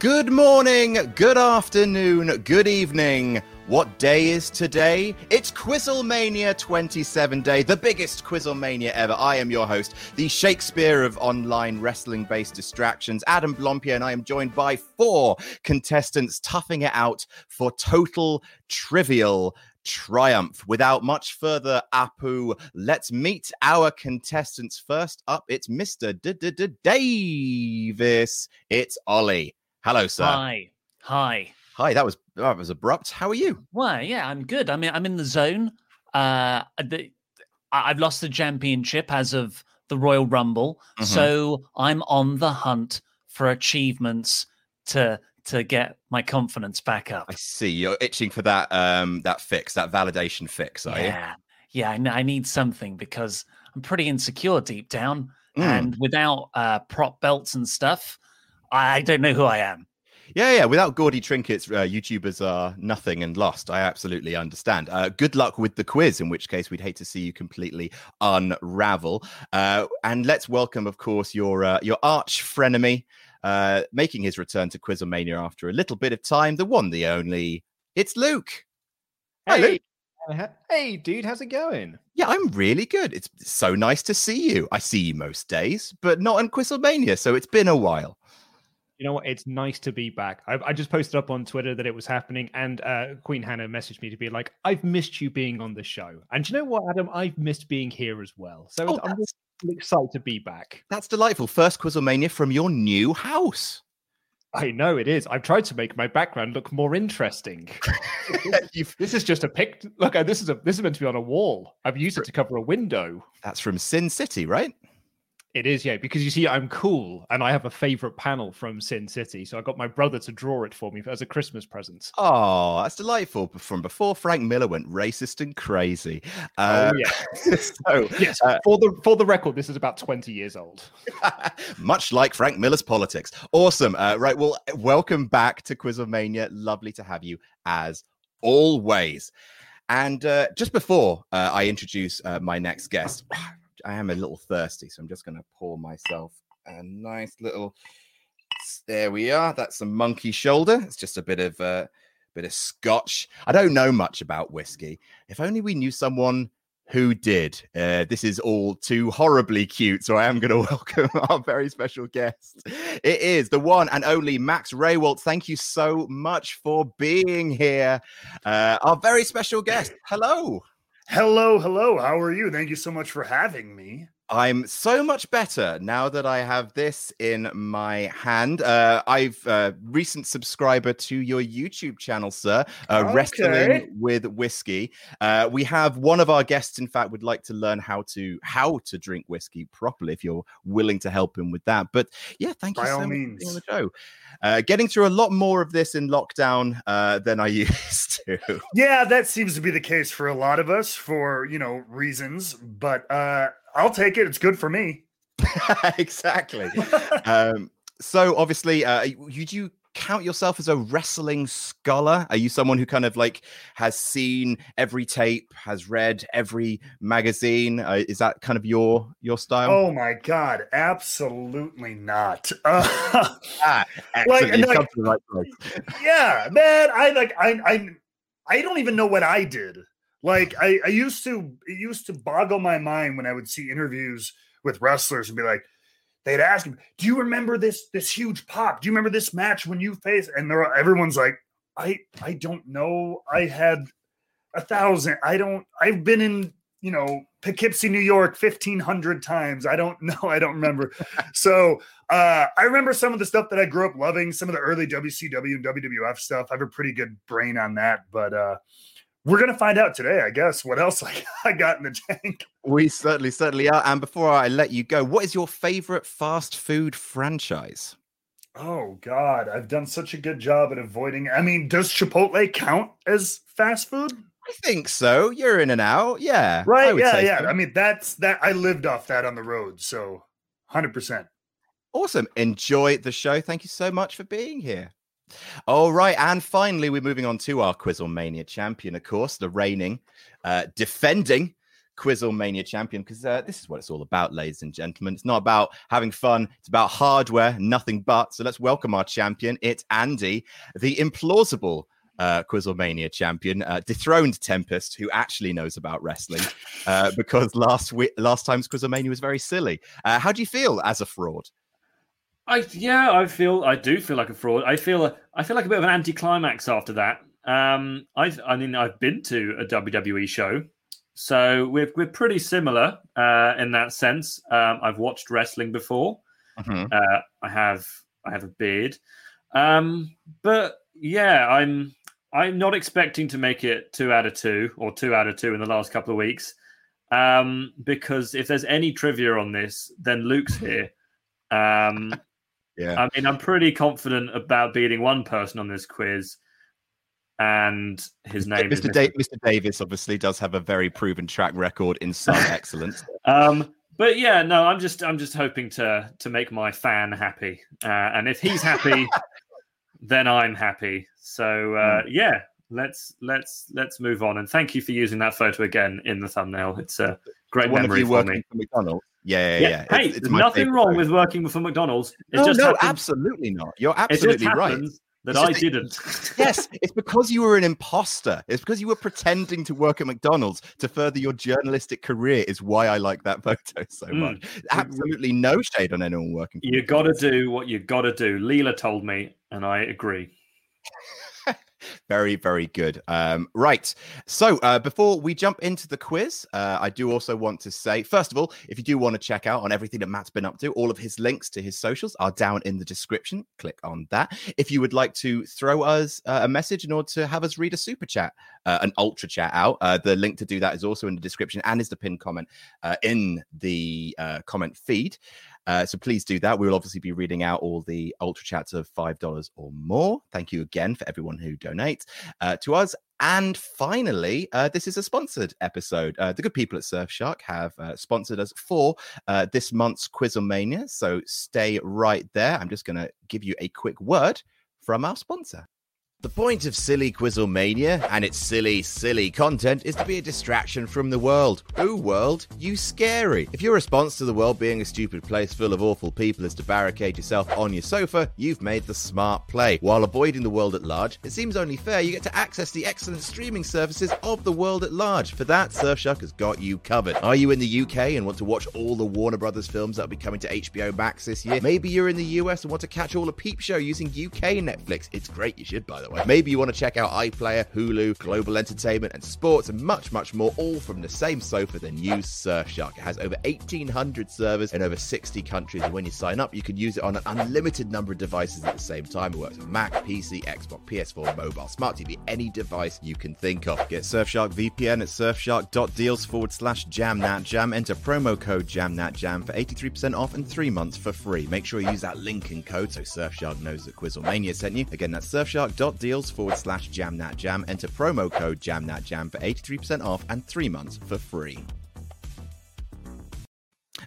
Good morning, good afternoon, good evening. What day is today? It's Quizzlemania 27 Day, the biggest Quizzlemania ever. I am your host, the Shakespeare of online wrestling based distractions, Adam Blampied, and I am joined by four contestants toughing it out for total trivial triumph. Without much further apu, let's meet our contestants. First up, it's Mr. Davis. It's Ollie. Hello, sir. Hi. Hi. Hi. That was that was abrupt. How are you? Well, yeah, I'm good. I mean, I'm in the zone. Uh, the, I've lost the championship as of the Royal Rumble, mm-hmm. so I'm on the hunt for achievements to to get my confidence back up. I see. You're itching for that um that fix, that validation fix, are yeah. you? Yeah. I, I need something because I'm pretty insecure deep down, mm. and without uh, prop belts and stuff, I don't know who I am. Yeah, yeah. Without gaudy trinkets, uh, YouTubers are nothing and lost. I absolutely understand. Uh, good luck with the quiz, in which case we'd hate to see you completely unravel. Uh, and let's welcome, of course, your uh, your arch frenemy, uh, making his return to Quizzlemania after a little bit of time. The one, the only. It's Luke. Hey, Hi, Luke. Hey, dude, how's it going? Yeah, I'm really good. It's so nice to see you. I see you most days, but not in Quizzlemania, so it's been a while you know what? It's nice to be back. I, I, just posted up on Twitter that it was happening, and uh, Queen Hannah messaged me to be like, "I've missed you being on the show." And you know what, Adam? I've missed being here as well. So oh, I'm just excited to be back. That's delightful. First Quizzlemania from your new house. I know it is. I've tried to make my background look more interesting. this is just a pic. Look, uh, this is a this is meant to be on a wall. I've used it to cover a window. That's from Sin City, right? It is, yeah, because you see, I'm cool and I have a favorite panel from Sin City. So I got my brother to draw it for me as a Christmas present. Oh, that's delightful. From before Frank Miller went racist and crazy. Uh, oh, yeah. so, yes, uh, for the for the record, this is about 20 years old. much like Frank Miller's politics. Awesome. Uh, right. Well, welcome back to Quizzlemania. Lovely to have you as always. And uh, just before uh, I introduce uh, my next guest, I am a little thirsty, so I'm just going to pour myself a nice little. There we are. That's a monkey shoulder. It's just a bit of a uh, bit of scotch. I don't know much about whiskey. If only we knew someone who did. Uh, this is all too horribly cute. So I am going to welcome our very special guest. It is the one and only Matt Rehwoldt. Thank you so much for being here. Uh, our very special guest. Hello. Hello, hello. How are you? Thank you so much for having me. I'm so much better now that I have this in my hand. Uh, I've uh, recent subscriber to your YouTube channel, sir. Uh, okay. Wrestling with whiskey. Uh, we have one of our guests, in fact, would like to learn how to how to drink whiskey properly. If you're willing to help him with that, but yeah, thank you By so much means. for being on the show. Uh, getting through a lot more of this in lockdown uh, than I used to. Yeah, that seems to be the case for a lot of us for you know reasons, but uh, I'll take it. It's good for me. exactly. um, so obviously, uh, you, you count yourself as a wrestling scholar? Are you someone who kind of like has seen every tape, has read every magazine? Uh, is that kind of your your style? Oh my god, absolutely not. Uh, ah, like, like- come to the right yeah, man. I like I I I don't even know what I did. Like I, I used to it used to boggle my mind when I would see interviews with wrestlers and be like, they'd ask him, Do you remember this this huge pop? Do you remember this match when you faced and they're everyone's like, I I don't know. I had a thousand. I don't I've been in, you know, Poughkeepsie, New York 1500 times. I don't know. I don't remember. so uh, I remember some of the stuff that I grew up loving, some of the early WCW and WWF stuff. I have a pretty good brain on that, but uh, we're gonna find out today, I guess. What else I, I got in the tank? We certainly, certainly are. And before I let you go, what is your favorite fast food franchise? Oh God, I've done such a good job at avoiding. I mean, does Chipotle count as fast food? I think so. You're in and out. Yeah. Right? Yeah, yeah. so. I mean, that's that. I lived off that on the road, so hundred percent. Awesome. Enjoy the show. Thank you so much for being here. All right. And finally, we're moving on to our Quizzlemania champion, of course, the reigning, uh, defending Quizzlemania champion, because uh, this is what it's all about, ladies and gentlemen. It's not about having fun, it's about hardware, nothing but. So let's welcome our champion. It's Andy, the implausible. Uh, Quizzlemania champion, uh, dethroned Tempest, who actually knows about wrestling, uh, because last week, last time's Quizzlemania was very silly. Uh, how do you feel as a fraud? I yeah, I feel I do feel like a fraud. I feel I feel like a bit of an anticlimax after that. Um, I I mean I've been to a WWE show, so we're we're pretty similar uh, in that sense. Um, I've watched wrestling before. Mhm. Uh, I have I have a beard, um, but yeah, I'm I'm not expecting to make it two out of two or two out of two in the last couple of weeks. Um, because if there's any trivia on this, then Luke's here. Um, Yeah. I mean, I'm pretty confident about beating one person on this quiz, and his name is Mr. Da- Mr. Davis obviously does have a very proven track record in some excellence. Um, but yeah, no, I'm just I'm just hoping to to make my fan happy, uh, and if he's happy, then I'm happy. So uh, Hmm. yeah, let's let's let's move on. And thank you for using that photo again in the thumbnail. It's a great One of you for working me. for McDonald's. Yeah, yeah, Yeah. yeah. Hey, It's- it's there's nothing wrong with working for McDonald's. It No, just no, happens, absolutely not. You're absolutely right. that It's I just didn't. yes, it's because you were an imposter. It's because you were pretending to work at McDonald's to further your journalistic career. Is why I like that photo so Mm. much. Absolutely no shade on anyone working. For You got to do what you got to do. Leela told me, and I agree. Very, very good. Um, right. So uh, before we jump into the quiz, uh, I do also want to say, first of all, if you do want to check out on everything that Matt's been up to, all of his links to his socials are down in the description. Click on that. If you would like to throw us uh, a message in order to have us read a super chat, uh, an ultra chat out, uh, the link to do that is also in the description and is the pinned comment uh, in the comment feed. Uh, so please do that. We will obviously be reading out all the ultra chats of five dollars or more. Thank you again for everyone who donates uh, to us. And finally, uh, this is a sponsored episode. Uh, the good people at Surfshark have uh, sponsored us for uh, this month's Quizzlemania. So stay right there. I'm just going to give you a quick word from our sponsor. The point of Silly Quizzlemania and its silly, silly content is to be a distraction from the world. Ooh, world, you scary. If your response to the world being a stupid place full of awful people is to barricade yourself on your sofa, you've made the smart play. While avoiding the world at large, it seems only fair you get to access the excellent streaming services of the world at large. For that, Surfshark has got you covered. Are you in the UK and want to watch all the Warner Brothers films that will be coming to HBO Max this year? Maybe you're in the US and want to catch all the Peep Show using UK Netflix. It's great, you should, by the way. Maybe you want to check out iPlayer, Hulu, Global Entertainment, and Sports, and much, much more, all from the same sofa. than you, Surfshark. It has over 1,800 servers in over 60 countries, and when you sign up, you can use it on an unlimited number of devices at the same time. It works on Mac, PC, Xbox, PS4, mobile, smart TV, any device you can think of. Get Surfshark VPN at surfshark.deals forward slash jamnatjam. Enter promo code jamnatjam for 83% off and three months for free. Make sure you use that link and code so Surfshark knows that Quizzlemania sent you. Again, that's surfshark.deals forward slash jamnatjam. Enter promo code jamnatjam for 83% off and three months for free.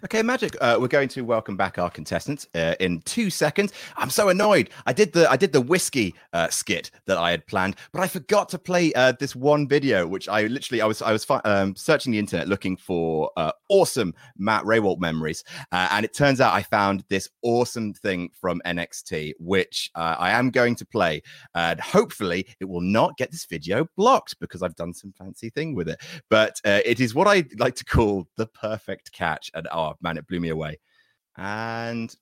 Okay, Magic. Uh, we're going to welcome back our contestants uh, in two seconds. I'm so annoyed. I did the I did the whiskey uh, skit that I had planned, but I forgot to play uh, this one video, which I literally I was I was um, searching the internet looking for uh, awesome Matt Rehwoldt memories, uh, and it turns out I found this awesome thing from NXT, which I am going to play, and hopefully it will not get this video blocked because I've done some fancy thing with it. But it is what I like to call the perfect catch, and oh man, it blew me away. And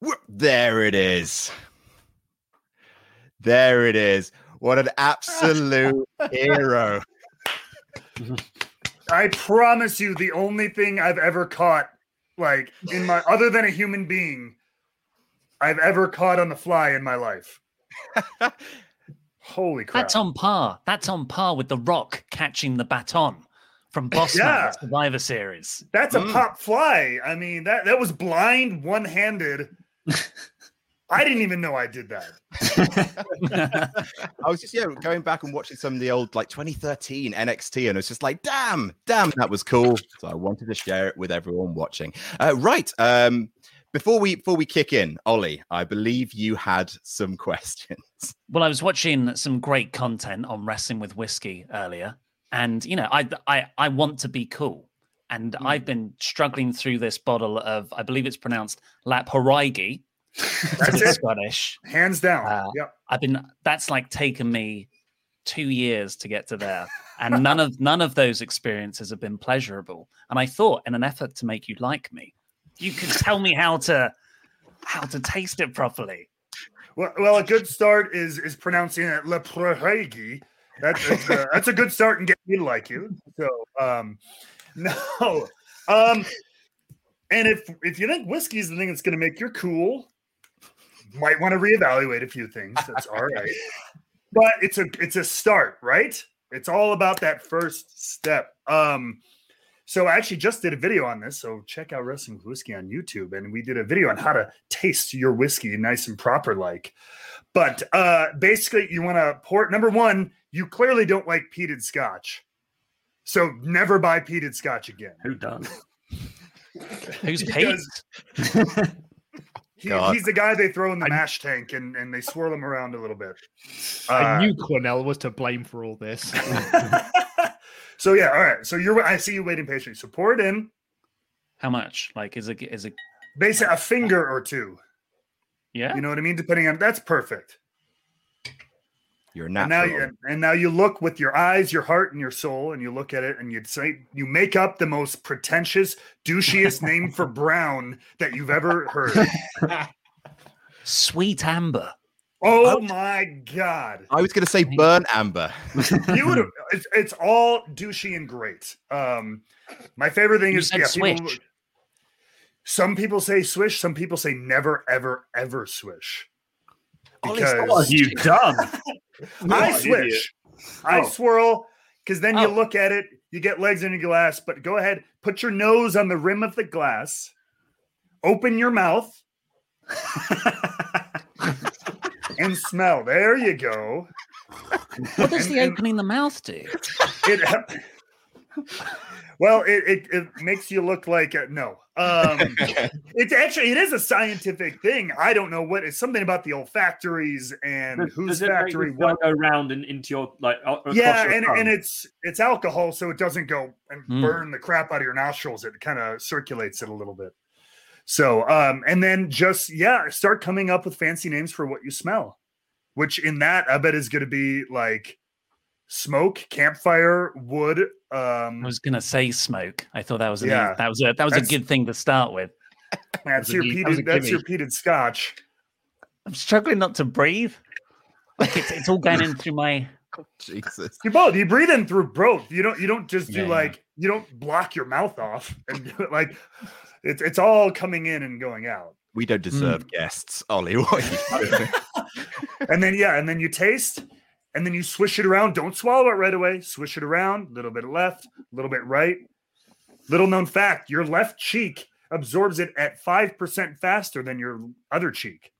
whoop, there it is. There it is. What an absolute hero. I promise you, the only thing I've ever caught, like in my other than a human being, I've ever caught on the fly in my life. Holy crap! That's on par. That's on par with The Rock catching the baton from Boss Yeah. Survivor Series. That's a Mm. pop fly. I mean that that was blind, one handed. I didn't even know I did that. I was just yeah going back and watching some of the old like 2013 NXT, and it's just like, damn, damn, that was cool. So I wanted to share it with everyone watching. Uh, right. Um, before we before we kick in, Ollie, I believe you had some questions. Well, I was watching some great content on Wrestling with Whiskey earlier, and you know, I I I want to be cool, and Hmm. I've been struggling through this bottle of I believe it's pronounced Lap Horaigi. That's it. Scottish. Hands down. Uh, yep. I've been that's like taken me two years to get to there, and none of none of those experiences have been pleasurable. And I thought, in an effort to make you like me, you could tell me how to how to taste it properly. Well, well, a good start is is pronouncing it Laphroaig. That's that's a, that's a good start and get me to like you. So, um, no, um, and if if you think whiskey is the thing that's going to make you cool, might want to reevaluate a few things. That's all right, but it's a it's a start, right? It's all about that first step. Um, so I actually just did a video on this. So check out Wrestling with Whiskey on YouTube, and we did a video on how to taste your whiskey nice and proper like. But uh basically, you want to pour. Number one, you clearly don't like peated scotch, so never buy peated scotch again. Who does? Who's Pete? Because he, God. he's the guy they throw in the I- mash tank and, and they swirl him around a little bit. I Uh, knew Quinnell was to blame for all this. so yeah, all right. So you're I see you waiting patiently. So pour it in, How much? Like, is it is it? basically a finger or two. Yeah. You know what I mean? Depending on that's perfect. You're a And now, natural. you, and now you look with your eyes, your heart, and your soul, and you look at it, and you say you make up the most pretentious, douchiest name for brown that you've ever heard. Sweet amber. Oh my god! I was going to say burn amber. You would have. It's, it's all douchey and great. Um, my favorite thing You is said yeah, people- some people say swish. Some people say never, ever, ever swish. Because What have you done? I What an swish. I Oh. swirl because then you Oh. look at it, you get legs in your glass, but go ahead, put your nose on the rim of the glass, open your mouth, and smell. There you go. What does And- the and- opening the mouth do? It well, it, it, it makes you look like a, no. Um, it's actually it is a scientific thing. I don't know what it's something about the olfactories and Does- whose does factory the what smell go round and into your like yeah your and, tongue? and it's it's alcohol so it doesn't go and Mm. burn the crap out of your nostrils it kind of circulates it a little bit so um and then just yeah start coming up with fancy names for what you smell which in that i bet is going to be like smoke campfire wood Um, I was gonna say smoke. I thought that was an Yeah. that was a that was a good thing to start with. that's a your gi- peated a that's your peated scotch I'm struggling not to breathe. Like it's it's all going in through my. Jesus. you both you breathe in through both you don't you don't just do Yeah. like you don't block your mouth off and do it like it's it's all coming in and going out We don't deserve guests, Ollie. What are you doing? and then yeah, and then you taste, and then you swish it around. Don't swallow it right away. Swish it around, a little bit left, a little bit right. Little known fact: your left cheek absorbs it at five percent faster than your other cheek.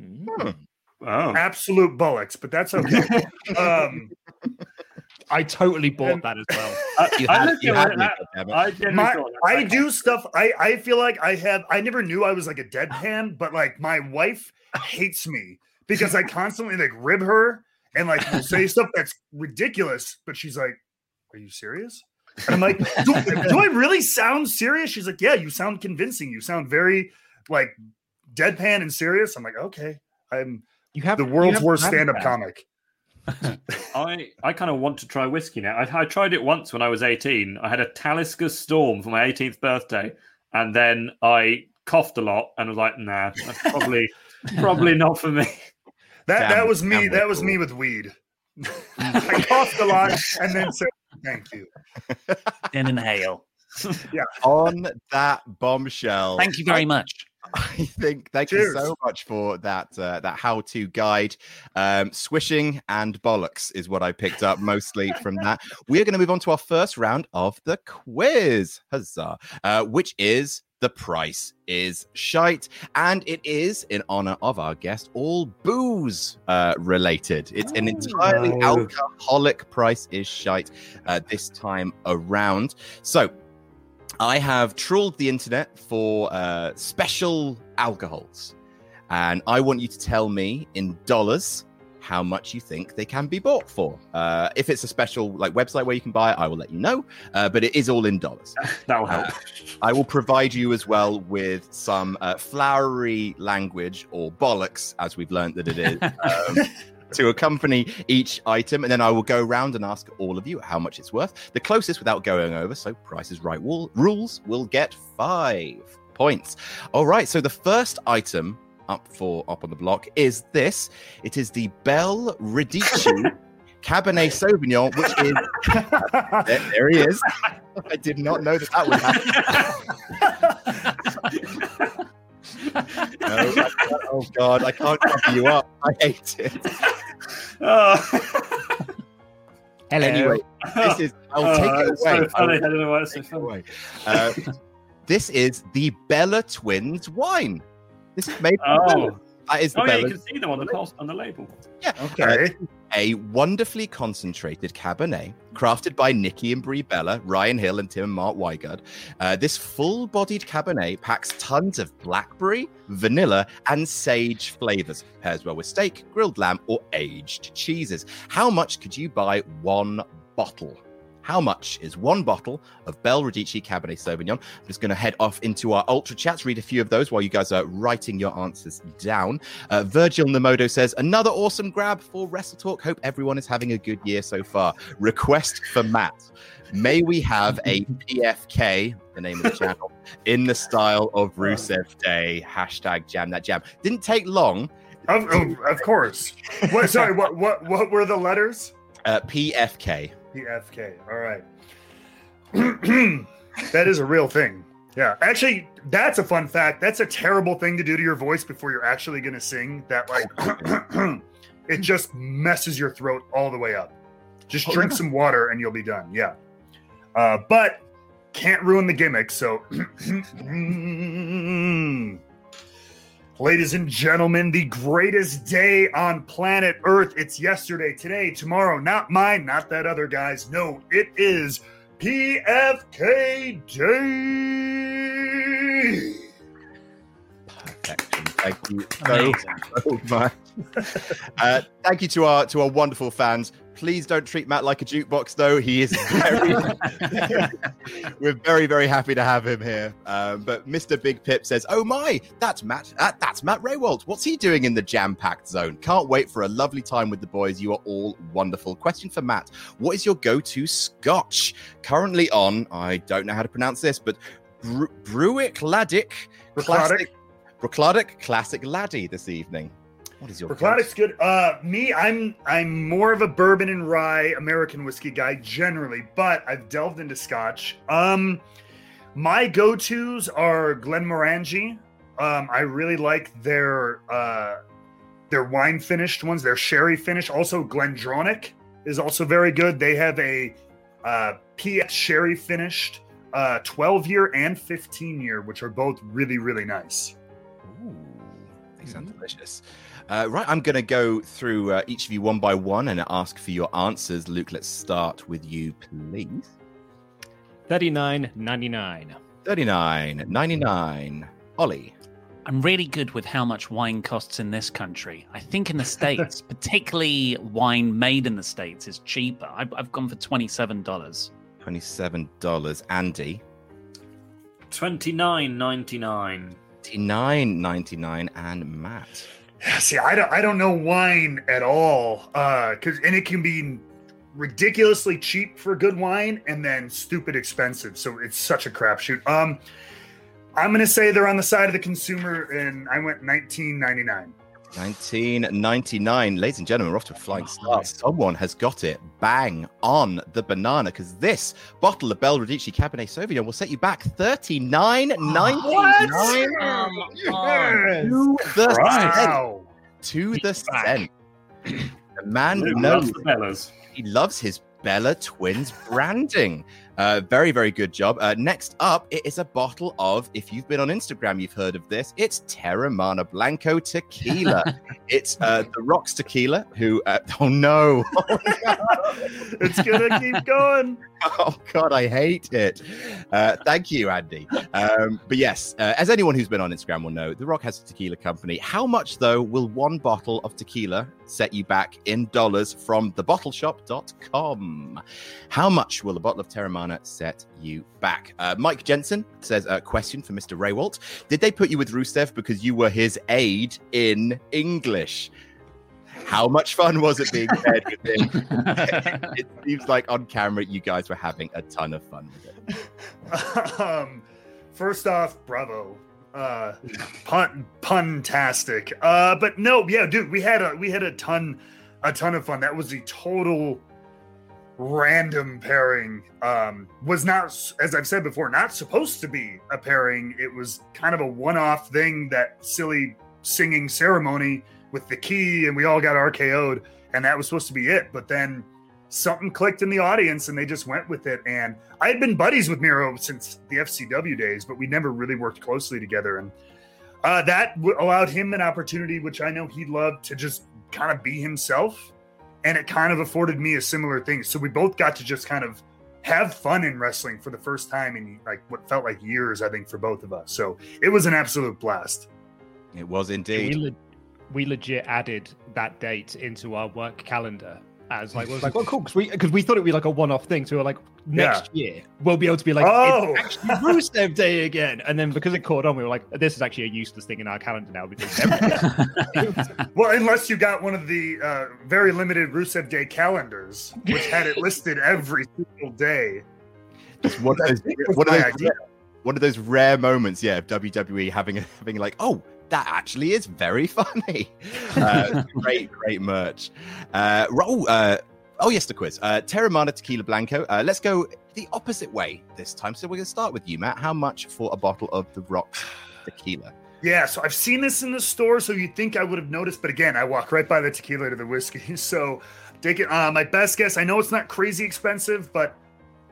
Mm. oh. Absolute bullocks, but that's okay. um, I totally bought And- that as well. I, You I you at had I- goddammit. I genuinely My, I do stuff. I I feel like I have. I never knew I was like a deadpan, but like my wife hates me because I constantly like rib her and like will say stuff that's ridiculous. But she's like, "Are you serious?" And I'm like, do, "Do I really sound serious?" She's like, "Yeah, you sound convincing. You sound very like deadpan and serious." I'm like, "Okay, I'm You have the you world's have worst rabbit stand-up comic." I, I kind of want to try whiskey now. I, I tried it once when I was 18. I had a Talisker Storm for my 18th birthday, and then I coughed a lot and was like, nah, that's probably probably not for me. That Damn- that was me. That was cool. me with weed. I coughed a lot and then said, "Thank you." Then inhale. Yeah. On that bombshell. Thank you very much. I think thank you so much for that uh, that how-to guide. Um, swishing and bollocks is what I picked up mostly from that. We're going to move on to our first round of the quiz, huzzah! Uh, which is the price is shite, and it is in honor of our guest, all booze uh, related. It's an entirely Oh. alcoholic price is shite uh, this time around. So I have trawled the internet for uh, special alcohols, and I want you to tell me in dollars how much you think they can be bought for. Uh, if it's a special like website where you can buy it, I will let you know. Uh, but it is all in dollars. That'll help. I will provide you as well with some uh, flowery language or bollocks, as we've learned that it is, um, to accompany each item. And then I will go around and ask all of you how much it's worth. The closest without going over, so Price is Right wall, rules, will get five points. All right, so the first item up for up on the block is this. It is the Belle Radici Cabernet Sauvignon, which is there, there he is. I did not know that that would happen. No, I oh God, I can't cover you up. I hate it. Oh. Anyway, this is. I'll Oh, take it away. So I funny. I don't know why it's so take funny. Uh, this is the Bella Twins wine. This is made. from Bella. Oh, That is the oh yeah, you can see them on the cost on the label. Yeah. Okay. a wonderfully concentrated Cabernet crafted by Nikki and Brie Bella, Ryan Hill, and Tim and Mark Wygard. Uh, this full bodied Cabernet packs tons of blackberry, vanilla, and sage flavors. Pairs well with steak, grilled lamb, or aged cheeses. How much could you buy one bottle? How much is one bottle of Belle Radici Cabernet Sauvignon? I'm just going to head off into our ultra chats, read a few of those while you guys are writing your answers down. Uh, Virgil Namodo says, another awesome grab for Wrestle Talk. Hope everyone is having a good year so far. Request for Matt. May we have a PFK, the name of the channel, in the style of Rusev Day. Hashtag jam that jam. Didn't take long. Of, of, of course. What? Sorry. What? What? What were the letters? Uh, PFK. PFK. All right. that is a real thing. Yeah. Actually, that's a fun fact. That's a terrible thing to do to your voice before you're actually going to sing. That like, it just messes your throat all the way up. Just Oh, drink some water and you'll be done. Yeah. Uh, but can't ruin the gimmick. So, ladies and gentlemen, the greatest day on planet Earth. It's yesterday, today, tomorrow. Not mine, not that other guy's. No, it is PFK Day. Thank you so so much. Uh, thank you to our to our wonderful fans. Please don't treat Matt like a jukebox, though. He is very. we're very very happy to have him here. Um, but Mr. Big Pip says, "Oh my, that's Matt. Uh, that's Matt Rehwoldt. What's he doing in the jam-packed zone? Can't wait for a lovely time with the boys. You are all wonderful." Question for Matt: What is your go-to Scotch? Currently on, I don't know how to pronounce this, but Bru- Bruick Laddick Classic. Bruichladdich Classic Laddie this evening. What is your Bruichladdich's good. Uh, me, I'm I'm more of a bourbon and rye American whiskey guy generally, but I've delved into Scotch. Um, my go-tos are Glenmorangie. Um, I really like their uh, their wine finished ones. Their sherry finish. Also, Glendronach is also very good. They have a uh, PX sherry finished uh, 12 year and 15 year, which are both really really nice. Ooh, They sound delicious. Uh, right, I'm going to go through uh, each of you one by one and ask for your answers. Luke, let's start with you, please. Thirty-nine ninety-nine. 39.99. Ollie. I'm really good with how much wine costs in this country. I think in the States, particularly wine made in the States, is cheaper. I've, I've gone for $27. $27. Andy. Twenty nine ninety nine. 99.99 and Matt. See, I don't I don't know wine at all. Uh cuz and it can be ridiculously cheap for good wine and then stupid expensive. So it's such a crapshoot. Um I'm to say they're on the side of the consumer and I went 1999. 1999. Ladies and gentlemen, we're off to a flying start. Someone has got it bang on the banana because this bottle of Belle Radici Cabernet Sauvignon will set you back 39.99 to the cent. To the He's cent. The man Luke knows loves the Bellas. he loves his Bella Twins branding. Uh, very, very good job. Uh, next up, it is a bottle of, if you've been on Instagram, you've heard of this. It's Teremana Blanco Tequila. it's uh, the Rocks Tequila, who, uh, oh no. it's going to keep going. oh God, I hate it. Uh, thank you, Andy. Um, but yes, uh, as anyone who's been on Instagram will know, The Rock has a tequila company. How much, though, will one bottle of tequila set you back in dollars from thebottleshop.com? How much will a bottle of Teremana set you back? Uh, Mike Jensen says, a question for Mr. Rehwoldt. Did they put you with Rusev because you were his aide in English? How much fun was it being paired with him? it seems like on camera you guys were having a ton of fun with it. um, first off, bravo. Uh, pun puntastic. Uh, but no, yeah, dude, we had a we had a ton a ton of fun. That was a total random pairing. Um, was not as I've said before, not supposed to be a pairing. It was kind of a one-off thing, that silly singing ceremony with the key, and we all got RKO'd, and that was supposed to be it. But then something clicked in the audience and they just went with it. And I had been buddies with Miro since the FCW days, but we never really worked closely together. And uh, that w- allowed him an opportunity, which I know he loved to just kind of be himself. And it kind of afforded me a similar thing. So we both got to just kind of have fun in wrestling for the first time in like what felt like years, I think, for both of us. So it was an absolute blast. It was We, indeed. Le- we legit added that date into our work calendar as like, we was like, well, cool, because we because we thought it'd be like a one-off thing. So we were like, next year we'll be able to be like, Oh. it's actually Rusev Day again. And then because it caught on, we were like, this is actually a useless thing in our calendar now because every- Well, unless you got one of the uh, very limited Rusev Day calendars, which had it listed every single day. It's one of those, was one of those, idea. one of those rare moments, yeah, of WWE having a, having like, oh, that actually is very funny. Uh, great, great merch. Uh, ro- uh, oh yes, the quiz. Uh, Teremana Tequila Blanco. Uh, let's go the opposite way this time. So we're going to start with you, Matt. How much for a bottle of the Rock Tequila? Yeah, so I've seen this in the store, so you'd think I would have noticed, but again, I walk right by the tequila to the whiskey. So take it. Uh, my best guess. I know it's not crazy expensive, but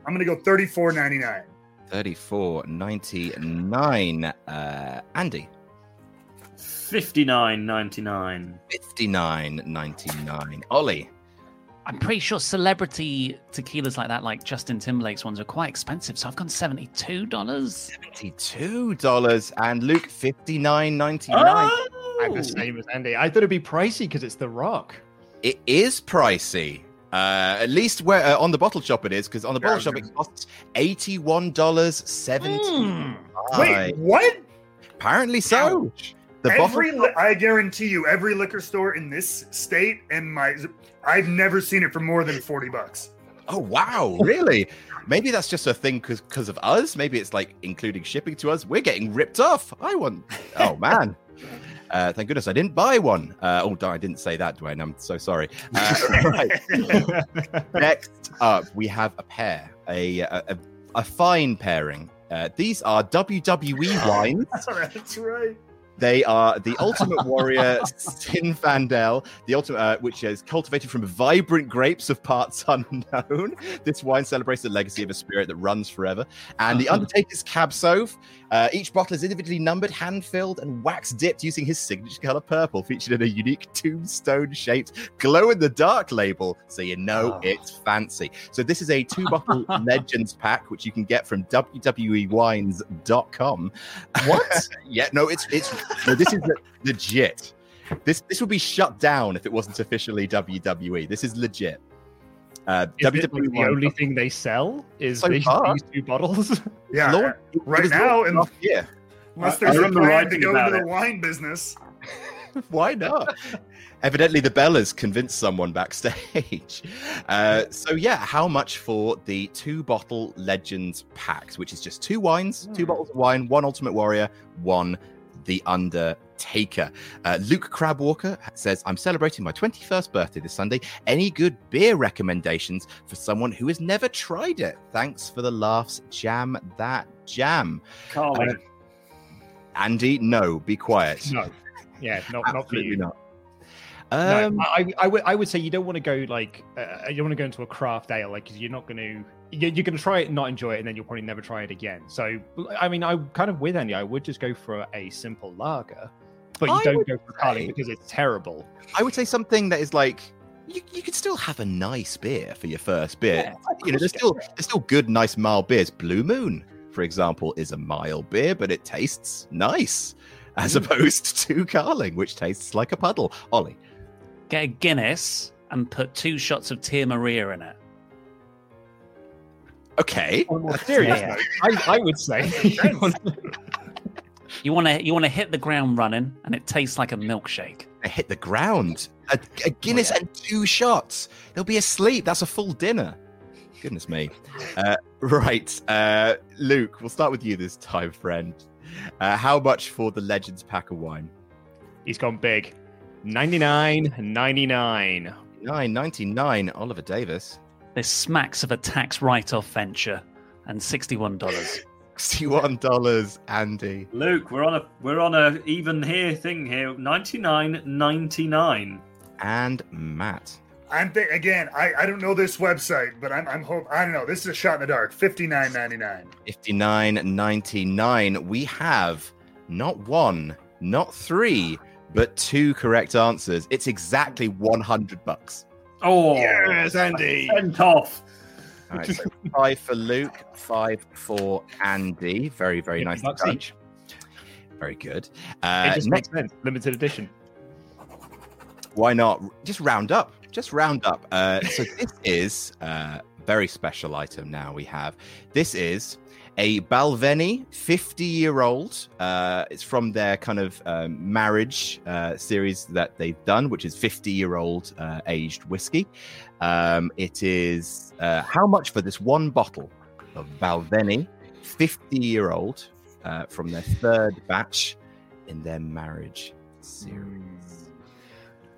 I'm gonna go thirty four ninety nine. Thirty-four ninety-nine. Uh, Andy. Fifty nine ninety nine. Fifty-nine ninety-nine. Ollie. I'm pretty sure celebrity tequilas like that, like Justin Timberlake's ones, are quite expensive. So I've gone $72. Seventy-two dollars. And Luke. Fifty-nine ninety-nine. I'm the same as Andy. I thought it'd be pricey because it's The Rock. It is pricey. Uh, at least where uh, on the bottle shop it is, because on the bottle I shop it costs eighty-one dollars seventy. Wait, what? apparently so. The every li- I guarantee you, every liquor store in this state and my I've never seen it for more than forty bucks. Oh wow, really? Maybe that's just a thing because of us. Maybe it's like including shipping to us. We're getting ripped off. I want. Oh man. Uh, thank goodness I didn't buy one. Uh, oh, I didn't say that, Dwayne. I'm so sorry. Uh, right. Next up, we have a pair, a a, a, a fine pairing. Uh, these are WWE wines. That's right. They are the Ultimate Warrior Zinfandel, the ultimate, uh, which is cultivated from vibrant grapes of parts unknown. This wine celebrates the legacy of a spirit that runs forever. And the Undertaker's Cab Sauv. Uh, each bottle is individually numbered, hand filled, and wax dipped using his signature color purple, featured in a unique tombstone shaped glow in the dark label. So you know Oh. it's fancy. So this is a two bottle Legends pack, which you can get from WWEWines.com. What? yeah, no, it's it's no, this is legit. This this would be shut down if it wasn't officially WWE. This is legit. Uh, Is it, like, WWE the only thing they sell is So these, these two bottles. Yeah, Lord, right now, launched and- last year. unless I- there's I a remember plan to go about into the wine business. Why not? Evidently, the Bellas convinced someone backstage. Uh, so, yeah, how much for the two bottle Legends packs, which is just two wines, two bottles of wine, one Ultimate Warrior, one The Undertaker. Uh, Luke Crabwalker says, I'm celebrating my 21st birthday this Sunday. Any good beer recommendations for someone who has never tried it? Thanks for the laughs. Jam that jam. Carling. Uh, Andy, no, be quiet. no, yeah, not not for you. not. No, Um, I, I would say you don't want to go like uh, you don't want to go into a craft ale like 'cause you're not going to you're, you're going to try it and not enjoy it and then you'll probably never try it again. So I mean I'm kind of with Andy. I would just go for a simple lager, but you I don't go for Carling because it's terrible. I would say something that is like you, you could still have a nice beer for your first beer. you know, there's still there's still good, nice mild beers. Blue Moon, for example, is a mild beer, but it tastes nice as hmm. opposed to Carling, which tastes like a puddle. Ollie, Get a Guinness and put two shots of Tia Maria in it. Okay, On a more serious Yeah. note, I, I would say You want to you want to hit the ground running, and it tastes like a milkshake. I hit the ground. A, a Guinness and two shots. They'll be asleep. That's a full dinner. Goodness me. Uh, right, uh, Luke. We'll start with you this time, friend. Uh, how much for the Legends pack of wine? he's gone big. 99 99. Nine ninety nine. Oliver Davis. This smacks of a tax write-off venture, and sixty-one dollars. Sixty-one dollars, Andy. Luke, we're on a we're on a even here thing here. Ninety nine ninety nine. and Matt. I'm th- again. I, I don't know this website, but I'm I'm hope I don't know. This is a shot in the dark. Fifty nine ninety nine. Fifty-nine ninety-nine. We have not one, not three, but two correct answers. It's exactly one hundred bucks. Oh, Yes, Andy. Sent off. All right, so five for Luke, five for Andy. Very, very 50 nice. bucks done. each. Very good. It Uh, just next, makes sense. Limited edition. why not? Just round up. Just round up. Uh, so this is a very special item. Now we have. This is a Balvenie 50 year old. Uh, it's from their kind of um, marriage uh, series that they've done, which is 50 year old uh, aged whiskey. Um, it is uh, how much for this one bottle of Balvenie 50 year old uh, from their third batch in their marriage series?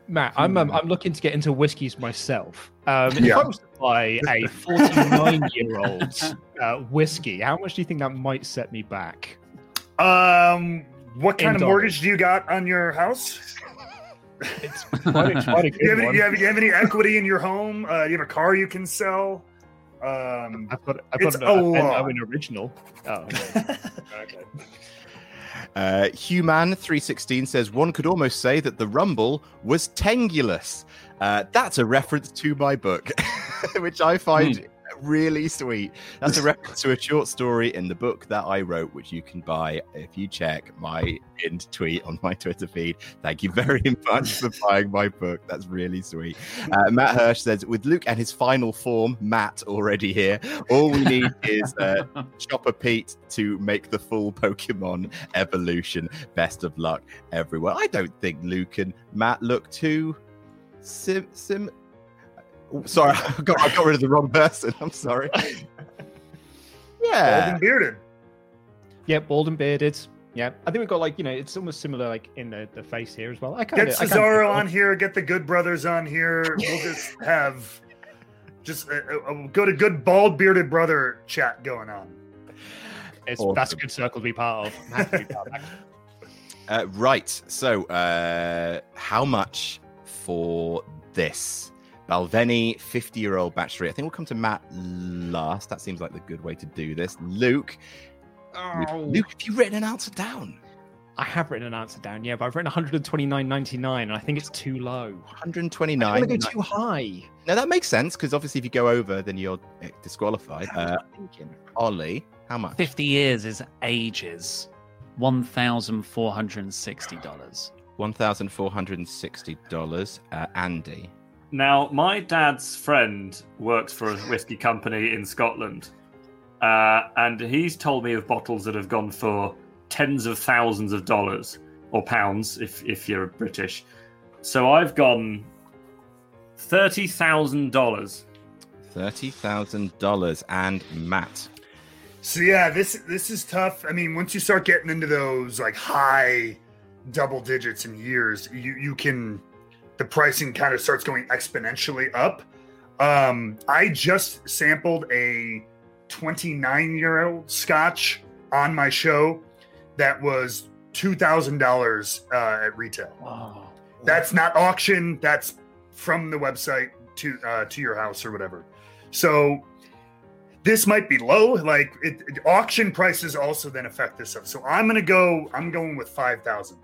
Matt, I'm um, I'm looking to get into whiskies myself. Um, If Yeah. I was to buy a 49 year old uh, whiskey, how much do you think that might set me back? Um, what In kind of dollars. mortgage do you got on your house? It's quite a, quite a Do you have, any, one. you, have, you have any equity in your home? Uh, you have a car you can sell? Um, I've got, I've It's got a, a a, lot. an original. Oh, okay. okay. Uh, Human316 says one could almost say that the Rumble was tengulous. Uh, that's a reference to my book, which I find really sweet. That's a reference to a short story in the book that I wrote, which you can buy if you check my pinned tweet on my Twitter feed. Thank you very much for buying my book. That's really sweet. Uh, Matt Hirsch says, with Luke and his final form, Matt already here, all we need is uh, Chopper Pete to make the full Pokemon evolution. Best of luck, everyone. I don't think Luke and Matt look too sim. sim- sorry, I got, I got rid of the wrong person. I'm sorry. yeah, bald Yeah. and bearded. Yeah, bald and bearded. Yeah, I think we've got like you know it's almost similar like in the, the face here as well. I kind Get of Cesaro on here. Get the Good Brothers on here. We'll just have just a, a, a good, a good bald bearded brother chat going on. It's, Awesome. That's a good circle to be part of. I'm happy to be part of. Uh, right. So, uh, how much for this? Balvenie, 50 year old battery. I think we'll come to Matt last. That seems like the good way to do this. Luke, Oh. Luke, have you written an answer down? I have written an answer down, yeah, but I've written 129.99, and I think it's too low. I 129. don't want to go too high. No, that makes sense because obviously, if you go over, then you're eh, disqualified. Uh, Ollie, how much? 50 years is ages. $1,460. $1,460. Uh, Andy. Now, my dad's friend works for a whiskey company in Scotland, uh, and he's told me of bottles that have gone for tens of thousands of dollars or pounds if if you're British. So I've gone thirty thousand dollars. $30,000. And Matt. So yeah, this this is tough. I mean, once you start getting into those like high double digits in years, you you can the pricing kind of starts going exponentially up. Um, I just sampled a 29 year old Scotch on my show that was two thousand uh, dollars at retail. That's not auction. That's from the website to uh, to your house or whatever. So this might be low. Like it, it- auction prices also then affect this stuff. So I'm gonna go. I'm going with five thousand.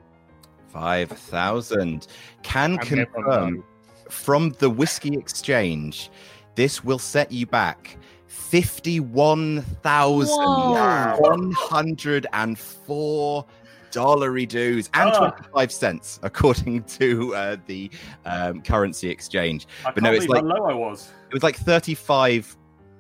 5,000. Can I'm confirm from the Whisky Exchange, this will set you back $51,104 dollary dues and Ah. 25 cents according to uh, the um, currency exchange I But no, it's like- how low I was. it was like 35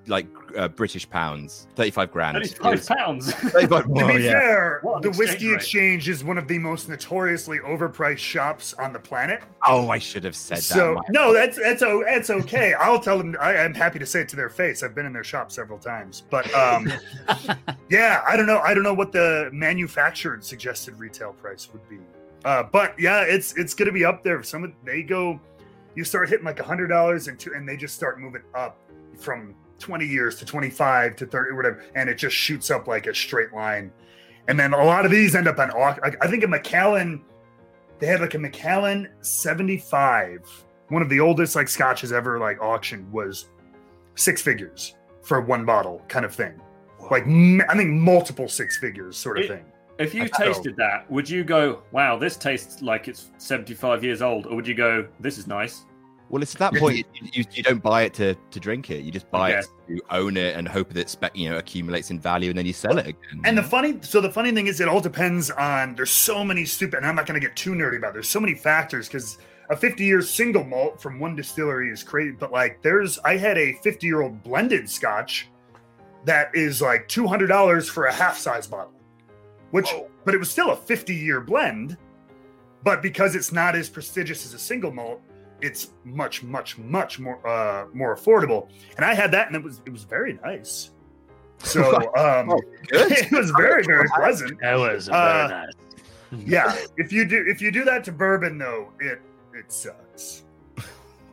like uh, british pounds 35 grand It Thirty-five pounds. 35 To be Oh, yeah. fair, What the whiskey rate. exchange is one of the most notoriously overpriced shops on the planet. oh i should have said that So no, that's that's o- that's okay. I'll tell them. I, I'm happy to say it to their face. I've been in their shop several times, but um, yeah, I don't know. I don't know what the manufactured suggested retail price would be. Uh, but yeah, it's it's gonna be up there. Some of they go, you start hitting like a hundred dollars and two, and they just start moving up from twenty years to twenty five to thirty, whatever, and it just shoots up like a straight line. And then a lot of these end up on au- like I think a Macallan, they had like a Macallan seventy five, one of the oldest like scotches ever like auctioned was six figures for one bottle kind of thing. Like i think multiple six figures sort of It- thing. If you tasted that, would you go, "Wow, this tastes like it's seventy-five years old," or would you go, "This is nice"? Well, it's at that point you, you, you don't buy it to, to drink it. You just buy Okay. it to own it and hope that it you know accumulates in value, and then you sell it again. And the funny, so the funny thing is, it all depends on. There's so many stupid, and I'm not going to get too nerdy about. It. There's so many factors because a 50 year single malt from one distillery is crazy. But like, there's I had a 50 year old blended Scotch that is like 200 dollars for a half size bottle, which, but it was still a 50 year blend. But because it's not as prestigious as a single malt, it's much, much, much more uh more affordable. And I had that, and it was it was very nice. So um, Oh, it was very very pleasant That was Uh, very nice. yeah if you do if you do that to bourbon though it it sucks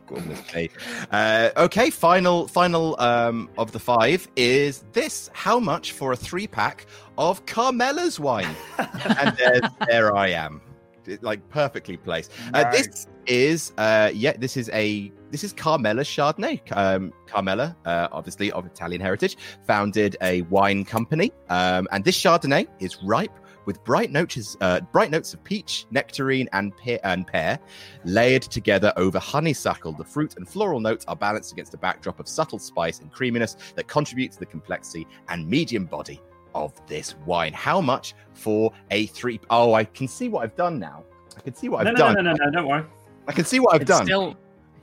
Goodness me. Uh, okay, final final um, of the five is this: how much for a three pack of Carmela's wine? and there, there I am, It- like perfectly placed. Uh, this is uh, yeah, this is a this is Carmela Chardonnay. Um, Carmela, uh, obviously of Italian heritage, founded a wine company, um, and this Chardonnay is ripe with bright notes, uh, bright notes of peach, nectarine, and pear, and pear, layered together over honeysuckle. The fruit and floral notes are balanced against a backdrop of subtle spice and creaminess that contribute to the complexity and medium body of this wine. How much for a three? Oh, I can see what I've done now. I can see what no, I've no, done. no, no, no, no, don't worry. I can see what I've It's done. Still,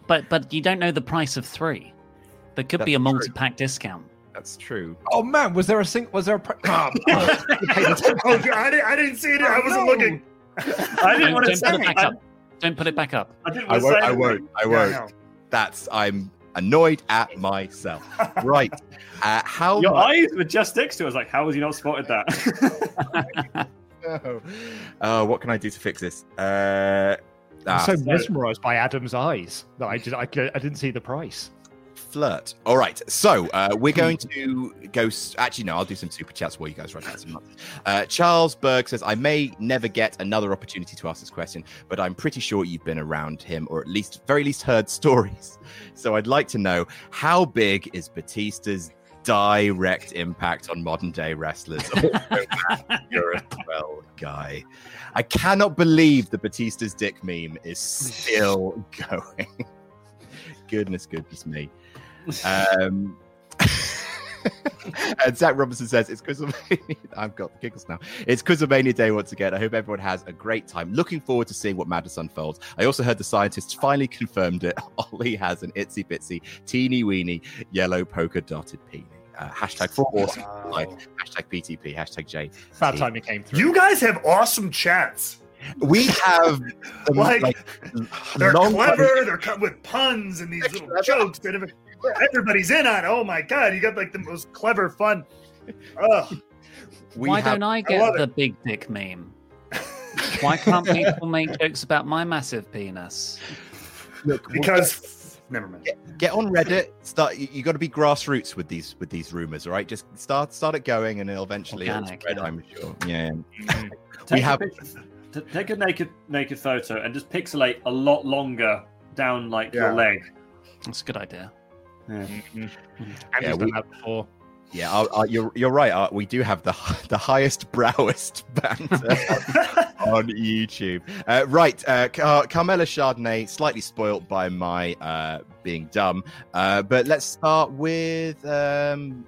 but but you don't know the price of three. There could be a multi-pack discount. That's true. Oh man, was there a sing? Was there a? Pri- ah, oh, oh God, I, didn't, I didn't see it i wasn't oh, no. looking I didn't Don't, want to don't say. put it back I, up. Don't put it back up. I didn't I want won't. I anything. won't. I won't. no. That's. I'm annoyed at myself. right. Uh, how Your much? eyes were just next to us. Like, how has he not spotted that? Oh. Uh, what can I do to fix this? Uh, I'm ah, so mesmerized by Adam's eyes that I just I, I didn't see the price. Flirt. All right, so uh, we're going to go. s- Actually, no, I'll do some super chats while you guys write out some. Uh, Charles Berg says, "I may never get another opportunity to ask this question, but I'm pretty sure you've been around him, or at least, very least, heard stories. So I'd like to know how big is Batista's direct impact on modern day wrestlers? You're a well guy. I cannot believe the Batista's dick meme is still going. goodness, goodness me. Um, and Zach Robinson says it's Quizzlemania. I've got the giggles now. It's Quizzlemania Day once again. I hope everyone has a great time. Looking forward to seeing what madness unfolds. I also heard the scientists finally confirmed it. Ollie has an itsy bitsy, teeny weeny, yellow polka dotted penis. Uh, hashtag for awesome Wow. life. Hashtag PTP. Hashtag J. Bad time it came through. You guys have awesome chats. We have um, Like, like, They're long- clever. They're cut with puns and these They're little clever. jokes that every- everybody's in on. it. Oh my god, you got like the most clever fun. Ugh. We Why have don't I get it. the big dick meme? Why can't people make jokes about my massive penis? look, because never mind. get on Reddit. Start. You, you got to be grassroots with these with these rumors, all right? Just start start it going, and it'll eventually it'll spread. yeah. I'm sure. Yeah. Mhm. Take have- a picture, t- take a naked naked photo and just pixelate a lot longer down like Yeah. your leg. That's a good idea. Mhm. And Yeah, he's we- done that before. Yeah, uh, uh, you're you're right. Uh, we do have the the highest browest banter on YouTube. Uh, right, uh, Car- Carmela Chardonnay, slightly spoilt by my uh, being dumb, uh, but let's start with um,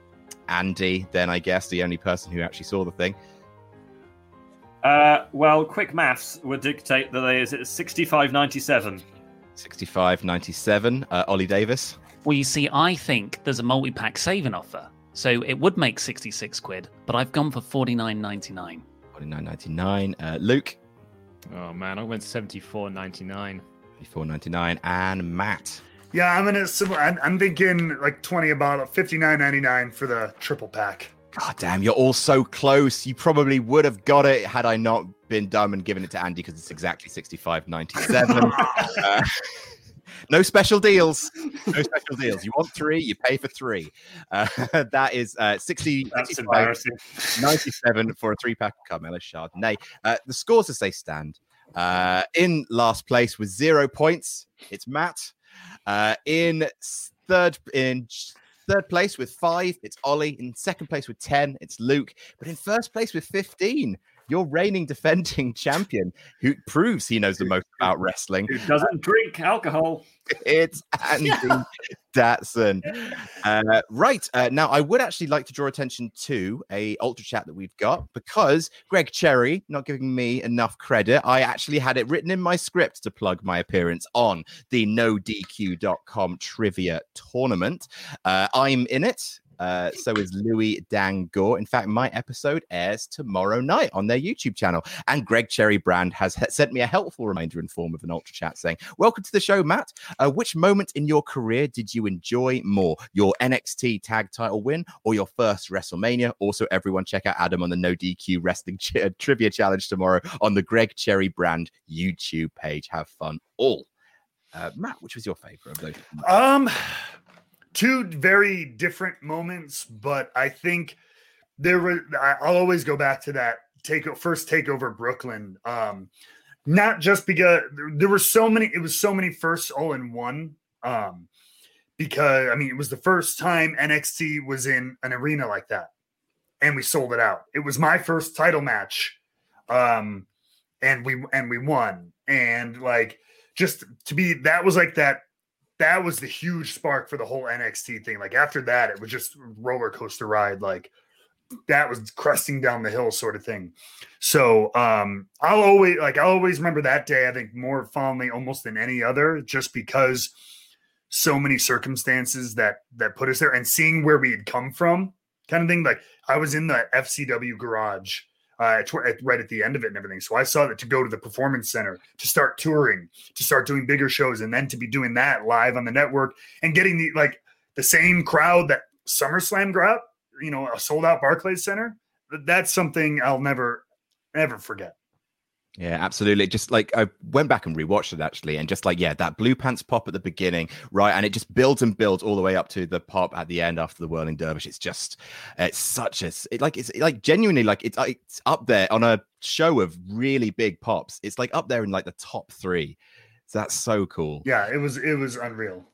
Andy. Then I guess the only person who actually saw the thing. Uh, well, quick maths would dictate that there is it's 65.97. 65.97. Uh, Ollie Davis. Well, you see, I think there's a multi-pack saving offer, so it would make 66 quid, but I've gone for 49.99. 49.99. Uh, Luke. Oh man, I went seventy four ninety nine. 54.99. And Matt. Yeah, I'm in a similar. I'm, I'm thinking like twenty about fifty nine ninety nine for the triple pack. God damn, you're all so close. You probably would have got it had I not been dumb and given it to Andy because it's exactly 65.97. uh, no special deals. No special deals. You want three, you pay for three. Uh, that is uh, 60, That's embarrassing. 97 for a three pack of Carmela Chardonnay. Uh, the scores as they stand. Uh, in last place with zero points, it's Matt. Uh, in third in third place with five, it's Ollie. In second place with ten, it's Luke. But in first place with fifteen, your reigning defending champion, who proves he knows the most about wrestling. Who doesn't drink alcohol? It's Andy Datson. Uh, right uh, now, I would actually like to draw attention to a ultra chat that we've got because Greg Cherry not giving me enough credit. I actually had it written in my script to plug my appearance on the NoDQ.com trivia tournament. Uh, I'm in it. Uh, so is Louis Dangoor. In fact, my episode airs tomorrow night on their YouTube channel. And Greg Cherry Brand has sent me a helpful reminder in form of an ultra chat saying, Welcome to the show, Matt. Uh, which moment in your career did you enjoy more? Your NXT tag title win or your first WrestleMania? Also, everyone check out Adam on the No DQ Wrestling Ch- uh, Trivia Challenge tomorrow on the Greg Cherry Brand YouTube page. Have fun all. Uh, Matt, which was your favorite of those? Um, two very different moments, but I think there were. I'll always go back to that take first takeover Brooklyn. Um, not just because there, there were so many. It was so many firsts all in one. Um, because I mean, it was the first time NXT was in an arena like that, and we sold it out. It was my first title match, um, and we and we won. And like, just to be that was like that that was the huge spark for the whole NXT thing. Like after that, it was just roller coaster ride. Like that was cresting down the hill sort of thing. So um I'll always like I'll always remember that day, I think more fondly almost than any other, just because so many circumstances that that put us there and seeing where we had come from, kind of thing. Like I was in the FCW garage uh, right at the end of it and everything. So I saw that to go to the performance center to start touring, to start doing bigger shows, and then to be doing that live on the network and getting the like the same crowd that SummerSlam got, you know, a sold out Barclays Center. That's something I'll never, never forget. Yeah, absolutely. Just like I went back and rewatched it actually, and just like yeah, that blue pants pop at the beginning, right, and it just builds and builds all the way up to the pop at the end after the whirling dervish. It's just, it's such a, it like it's like genuinely like it's it's up there on a show of really big pops. It's like up there in like the top three. So that's so cool. Yeah, it was it was unreal.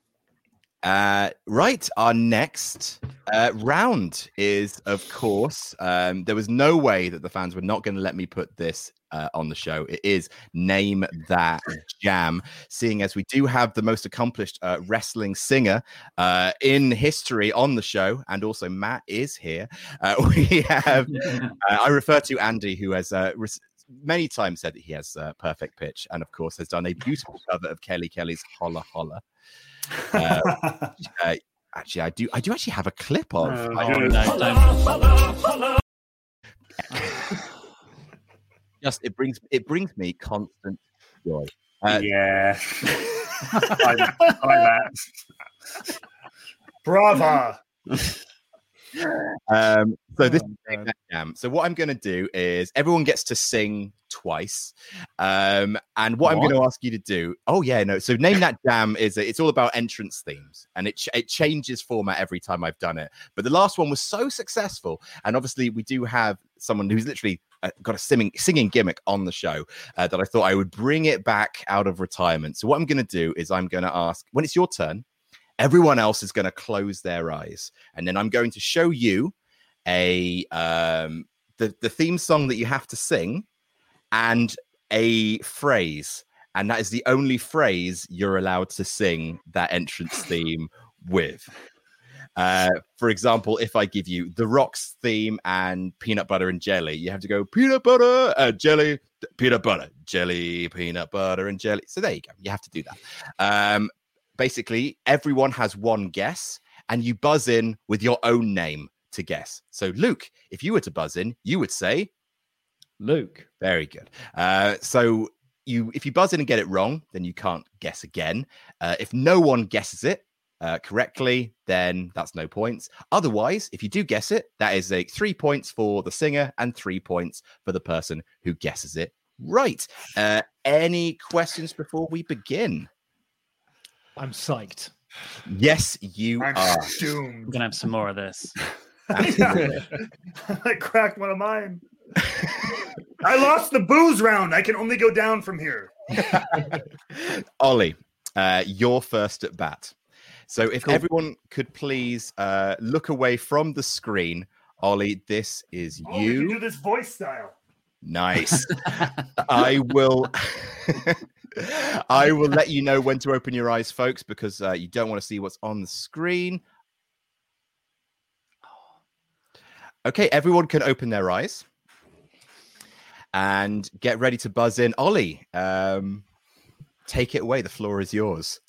Uh, right, our next uh, round is, of course, um, there was no way that the fans were not going to let me put this uh, on the show. It is Name That Jam, seeing as we do have the most accomplished uh, wrestling singer uh, in history on the show, and also Matt is here. Uh, we have, uh, I refer to Andy, who has. Uh, res- Many times said that he has uh, perfect pitch, and of course has done a beautiful cover of Kelly Kelly's "Holla Holla." Uh, uh, actually, I do. I do actually have a clip of. Oh, I- no, just it brings it brings me constant joy. Uh, yeah. Matt. Brava. Um, so this Oh, Jam. So what I'm going to do is everyone gets to sing twice, um, and what, I'm going to ask you to do. Oh yeah, no. So name that jam is it's all about entrance themes, and it ch- it changes format every time I've done it. But the last one was so successful, and obviously we do have someone who's literally got a singing singing gimmick on the show uh, that I thought I would bring it back out of retirement. So what I'm going to do is I'm going to ask when it's your turn. Everyone else is going to close their eyes, and then I'm going to show you a um the the theme song that you have to sing and a phrase and that is the only phrase you're allowed to sing that entrance theme with uh for example if i give you the rocks theme and peanut butter and jelly you have to go peanut butter uh, jelly peanut butter jelly peanut butter and jelly so there you go you have to do that um basically everyone has one guess and you buzz in with your own name to guess. So, Luke, if you were to buzz in, you would say, Luke. very good. Uh, so, you if you buzz in and get it wrong, then you can't guess again. Uh, if no one guesses it uh, correctly, then that's no points. Otherwise, if you do guess it, that is a three points for the singer and three points for the person who guesses it right. Uh, any questions before we begin? I'm psyched. Yes, you I'm are. I'm doomed. gonna have some more of this. I cracked one of mine. I lost the booze round. I can only go down from here. Ollie, uh, you're first at bat. So if Cool. everyone could please uh, look away from the screen, Ollie, this is Oh, we can do you. this voice style. Nice. I will. I will let you know when to open your eyes, folks, because uh, you don't want to see what's on the screen. Okay, everyone can open their eyes and get ready to buzz in. Ollie, um, take it away. The floor is yours.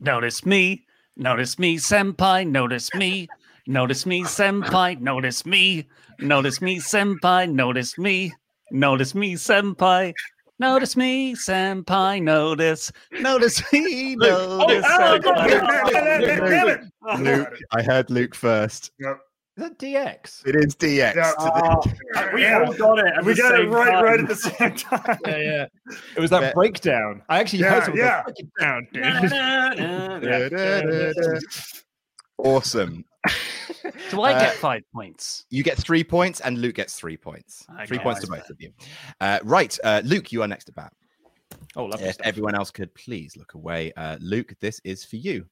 Notice me, notice me, senpai, notice me, notice me, senpai, notice me, notice me, senpai, notice me, notice me, senpai. Notice me, senpai, notice, notice me, notice, oh, senpai. Damn it, damn it. Oh, Luke, I heard Luke first. Yep. Is that DX? It is DX. Yeah. Ah, we Yeah. all got it. At We got it right, time. right at the same time. Yeah, yeah. It was that Bet. breakdown. I actually Yeah, heard someone yeah. go, break it down, Na, dude. na, na, na. Da-da-da-da. Awesome. Do I Uh, get five points? You get three points, and Luke gets three points. Three points to both of you. Uh, right, uh, Luke, you are next to bat. Oh, lovely If stuff. everyone else could please look away. Uh, Luke, this is for you.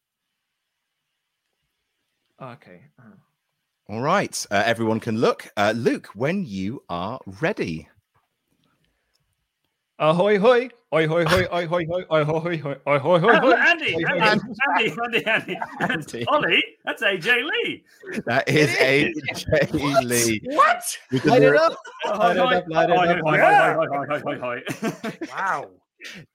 Okay. uh, All right, uh, everyone can look. Uh, Luke, when you are ready. Ahoy, hoy. Oi, hoy, hoy, oi, hoy, hoy, oi, hoy, hoy, hoy, oi, hoy, hoy, Oh, hoy. Andy, Oi, hoy, Andy, hoy. Andy, Andy, Andy, Andy. Ollie, that's AJ Lee. That is AJ Lee. What? With the Light it lyric- up. Light it up, light it up. Wow.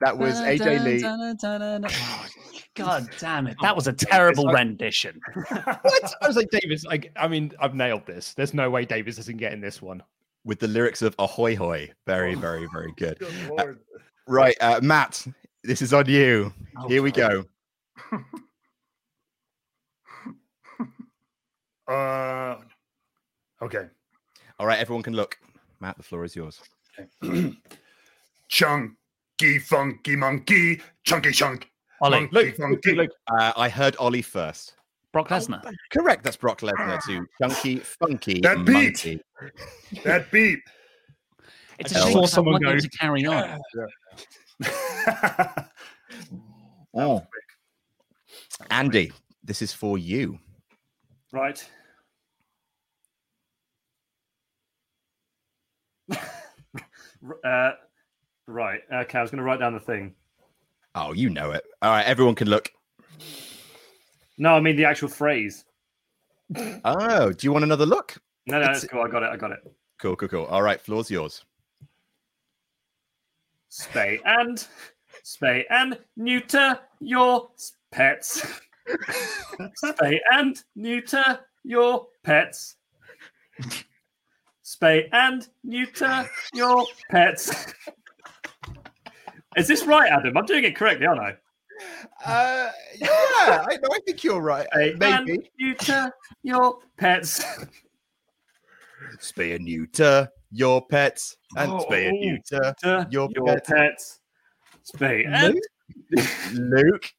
That was AJ Lee. Oh, God damn it. That was a terrible like- rendition. What? I was like, Davis, like, I mean, I've nailed this. There's no way Davis isn't getting this one. with the lyrics of Ahoy Hoy. Very, very, very good. Good lord. Right, uh, Matt, this is on you. Oh, Here we go. Uh, okay. All right, everyone can look. Matt, the floor is yours. Chunky, funky monkey, chunky chunk. Ollie, Monkey, funky. Uh, I heard Ollie first. Brock Lesnar. Correct. That's Brock Lesnar to Chunky Funky That beat. Monkey. That beat. It's I a saw shame 'cause someone want you go, to carry on. Oh. Andy, this is for you. Right. uh, right. Okay, I was going to write down the thing. Oh, you know it. All right, everyone can look. No, I mean the actual phrase. Oh, do you want another look? No, no, It's- that's cool. I got it. I got it. Cool, cool, cool. All right, floor's yours. Spay and spay and neuter your pets. spay and neuter your pets. Spay and neuter your pets. Is this right, Adam? I'm doing it correctly, aren't I? Uh, yeah, I, no, I think you're right. Spay and Maybe. neuter your pets. Spay and neuter your pets, and Oh, spay and neuter Neuter your, your pets. pets. Spay and Luke.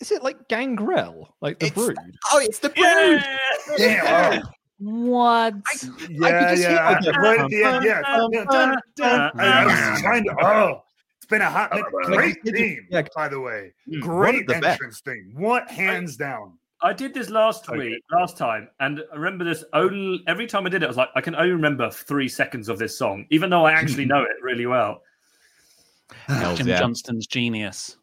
Is it like Gangrel, like the It's- brood? Oh, it's the brood. yeah. Damn. oh, What? Yeah, just hear yeah. it. Right at the end. Yeah. yeah, dun, dun. I, uh, uh, uh, I was trying to. Oh, it's been a hot minute. Great theme, Yeah. by the way. One Great of the best. entrance theme. What hands down? I did this last Okay. week, last time, and I remember this only every time I did it. I was like, I can only remember three seconds of this song, even though I actually know it really well. Hells Jim yeah. Johnston's genius.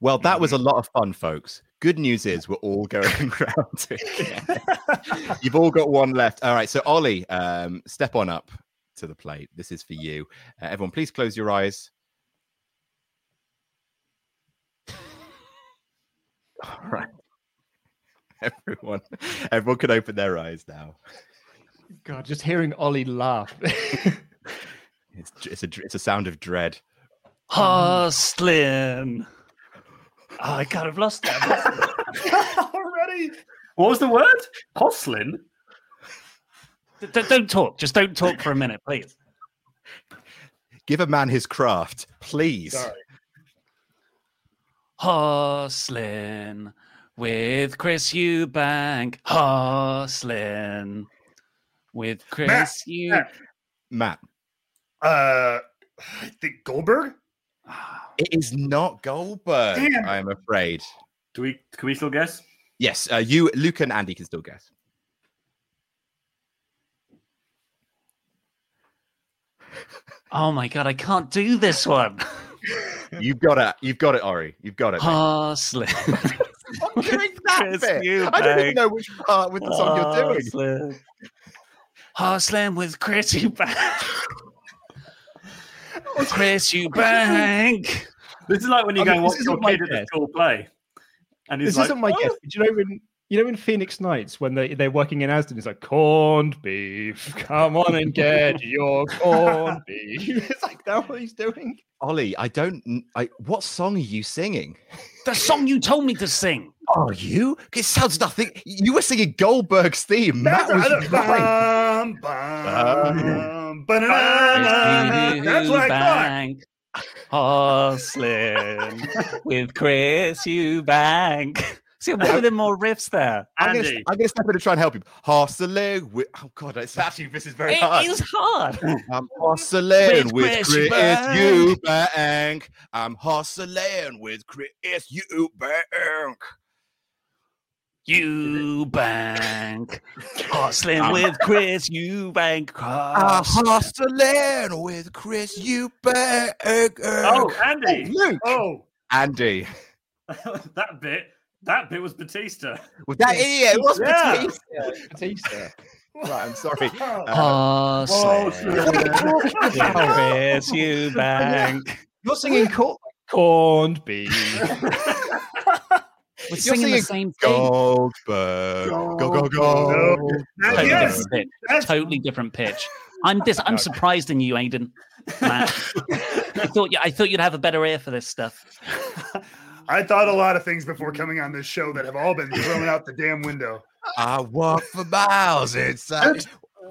Well, that was a lot of fun, folks. Good news is we're all going round to it. You've all got one left. All right. So, Ollie, um, step on up to the plate. This is for you. Uh, everyone, please close your eyes. All right. Everyone, everyone can open their eyes now. God, just hearing Ollie laugh. It's it's a it's a sound of dread. Hustlin. Oh, I kind of lost that. Already? What was the word? Hoslin. D- d- don't talk. Just don't talk for a minute, please. Give a man his craft, please. Sorry. Hustlin with Chris Eubank. Hustlin with Chris Eubank. Matt. Matt, Uh, I think Goldberg. it is not Goldberg. Damn. I am afraid. Do we? Can we still guess? Yes, uh, you, Luke, and Andy can still guess. Oh my god, I can't do this one. You've got it. You've got it, Ori. You've got it. mate. Hustlin. Stop doing that Chris bit. I don't even know which part with the song you're doing. Hustlin. Hustlin with Chris Eubank. Chris Eubank. This is like when you I go mean, and this watch your isn't my kid at the school play, and he's this like, isn't my "Oh." guess. Do you know when you know in Phoenix Nights when they they're working in Aston? It's like corned beef. Come on and get your corned beef. It's like that what he's doing. Ollie, I don't. I, what song are you singing? The song you told me to sing. Are you? It sounds nothing. You were singing Goldberg's theme. Matt That's, was right. bum, bum. That's what I thought. Eubank. Hustling with Chris Eubank. See, I'm putting more riffs there. I'm gonna, Andy. I'm gonna step in and try and help you. Hustling with. Oh God, it's actually this is very It hard. is hard. I'm hustling With with, Chris Chris Eubank. Eubank. I'm hustling with Chris Eubank. Eubank. Hustling with Chris Eubank. I'm Hustling. hustling with Chris Eubank. "Oh, Andy, Luke. Oh, Andy. that bit, that bit was Batista." Was that yeah, it? was Yeah. Batista. Batista. Right, I'm sorry. oh. Uh, Hustling with Chris Eubank. You're singing corn- corned beef. We're You're singing the singing same thing. Goldberg. Go, go, go. No. Totally yes, different pitch. that's- Totally different pitch. I'm dis- I'm surprised in you, Aiden. I thought you, I thought you'd have a better ear for this stuff. I thought a lot of things before mm-hmm. coming on this show that have all been thrown out the damn window. I walk for miles inside.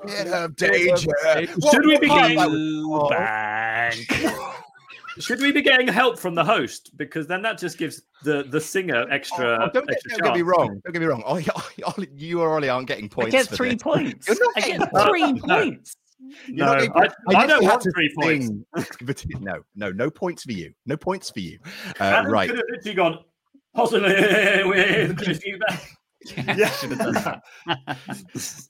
bit of danger. Should we be getting Bank. should we be getting help from the host? Because then that just gives the the singer extra. Oh, oh don't, get, extra don't get me wrong. Don't get me wrong. Ollie, Ollie, you or Ollie aren't getting I points. get for three this. points. You're not I getting get three No. points. You're No, not getting I, points. I don't want to three points. But no, no, no points for you. No points for you. Uh, Adam right. could have literally gone possibly with Chris Eubank. Yeah. Should have done that.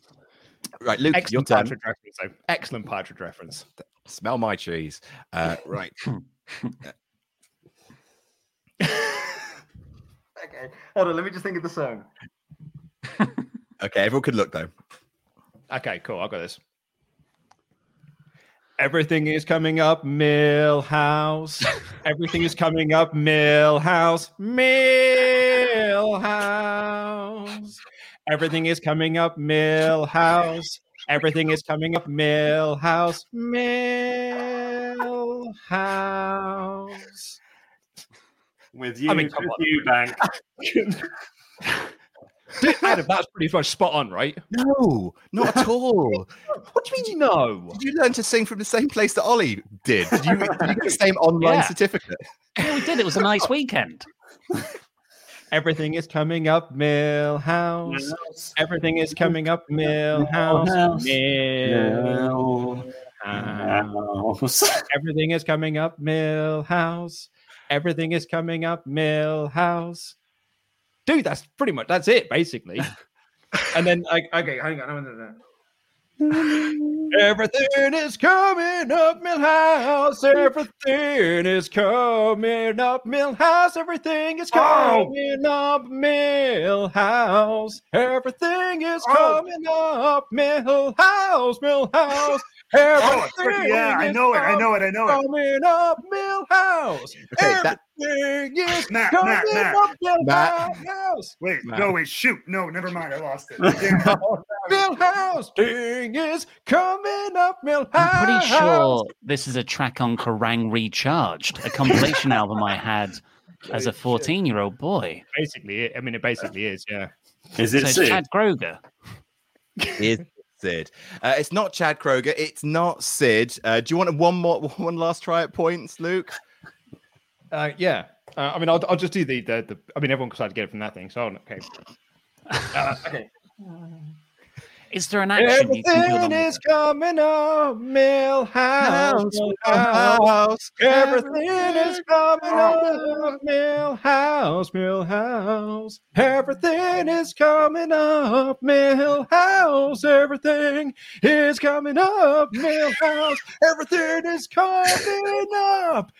Right, Luke, your Excellent turn. partridge reference. though. Excellent partridge reference. Smell my cheese. Uh, right. Okay, hold on. Let me just think of the song. Okay, everyone could look though. Okay, cool. I've got this. Everything is coming up, Milhouse. Everything is coming up, Milhouse. Milhouse. Everything is coming up, Milhouse. Everything is coming up, Milhouse. Milhouse. With you, I mean, come Chris on. Eubank. Adam, that's pretty much spot on, right? No, not at all. What do you mean, no? Did you learn to sing from the same place that Ollie did? Did you, did you get the same online Yeah. certificate? Yeah, we did. It was a nice weekend. Everything is coming up, Milhouse. Everything is coming up, Milhouse. Milhouse. Everything is coming up, Milhouse. Everything is coming up, Milhouse. Dude, that's pretty much that's it, basically. and then, like, okay, hang on. hang on. Everything is coming up, Milhouse. Everything is coming up, Milhouse. Everything is Oh. coming up, Milhouse. Everything is Oh. coming up, Milhouse, Milhouse. Oh, yeah, I know it. I know it. I know it. Coming up, Milhouse. Okay, that- Everything is Matt, coming Matt, Matt. up, Matt. Milhouse. Wait, Matt. no, wait, shoot. No, never mind. I lost it. Milhouse. Thing is coming up, Milhouse. I'm pretty sure this is a track on Kerrang Recharged, a compilation album I had as a 14 year old boy. Basically, I mean, it basically is, yeah. Is it it's Chad Kroeger. is Sid. Uh, it's not Chad Kroeger. It's not Sid. Uh, do you want one more, one last try at points, Luke? Uh, yeah. Uh, I mean, I'll, I'll just do the, the, the. I mean, everyone decided to get it from that thing. So, okay. Uh, okay. Is there an action? Everything is coming up, Milhouse. Milhouse. Everything is coming up, Milhouse. Milhouse. mill house. Everything is coming up, mill house. Everything is coming up, mill house. Everything is coming up.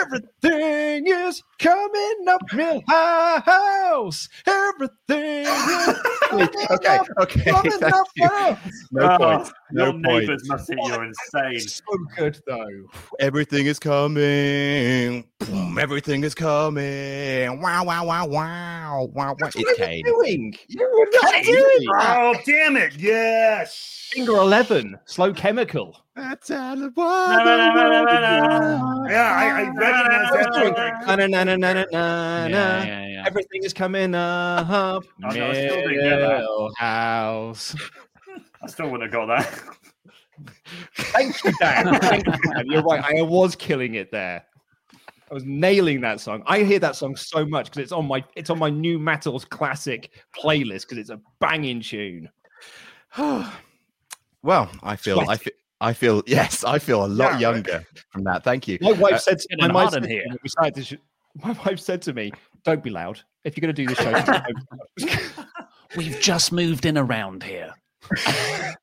Everything is coming up, Milhouse. Everything is Okay, okay. coming thank up, you. Milhouse. No ah, Oh, points. No your points. neighbours must think you're insane. So good though. Everything is coming. Boom, everything is coming. Wow, wow, wow, wow, wow, wow. It's Kane. doing? You were not doing Oh, damn it. Yes. Finger 11, slow chemical. That's all the Yeah, I, I recognize that. Doing- too. Na, na, na, na, na, na, Yeah, yeah, yeah. Everything is coming up. Oh, no, I still didn't get that. House. I still wouldn't have got that. Thank you, Dan. Thank you, Dan. You're right. I was killing it there. I was nailing that song. I hear that song so much because it's on my it's on my nu metals classic playlist because it's a banging tune. well, I feel, I feel, I feel, yes, I feel a lot Yeah, right. younger from that. Thank you. My wife Uh, said to, my, wife hot in said to here. me when we started this sh- my wife said to me, "Don't be loud. If you're going to do this show, don't- We've just moved in around here. I